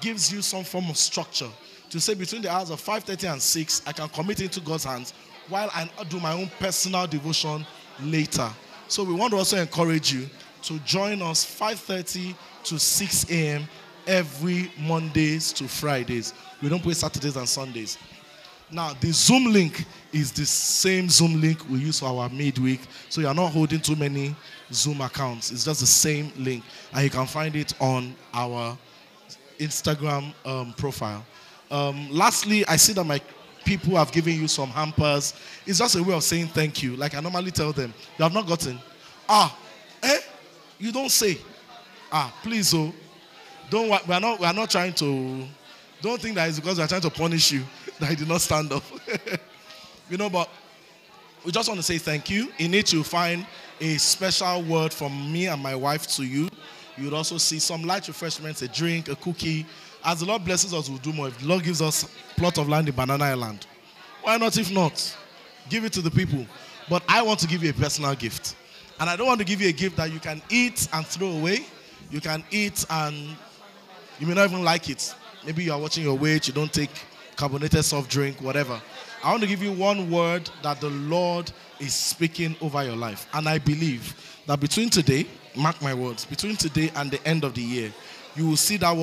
gives you some form of structure to say between the hours of 5:30 and 6, I can commit into God's hands while I do my own personal devotion later. So we want to also encourage you to join us 5:30 to 6 a.m. every Mondays to Fridays. We don't pray Saturdays and Sundays. Now, the Zoom link is the same Zoom link we use for our midweek. So you're not holding too many Zoom accounts. It's just the same link. And you can find it on our Instagram um, profile. Um, lastly, I see that my people have given you some hampers. It's just a way of saying thank you. Like I normally tell them, you have not gotten. Ah, eh? You don't say. Ah, please, oh. Don't we are not we are not trying to don't think that it's because we are trying to punish you that you did not stand up. you know, but we just want to say thank you. In it, you'll find a special word from me and my wife to you. You'll also see some light refreshments, a drink, a cookie. As the Lord blesses us, we'll do more. If the Lord gives us plot of land in Banana Island, why not if not? Give it to the people. But I want to give you a personal gift. And I don't want to give you a gift that you can eat and throw away. You can eat and you may not even like it. Maybe you are watching your weight, you don't take carbonated soft drink, whatever. I want to give you one word that the Lord is speaking over your life. And I believe that between today, mark my words, between today and the end of the year, you will see that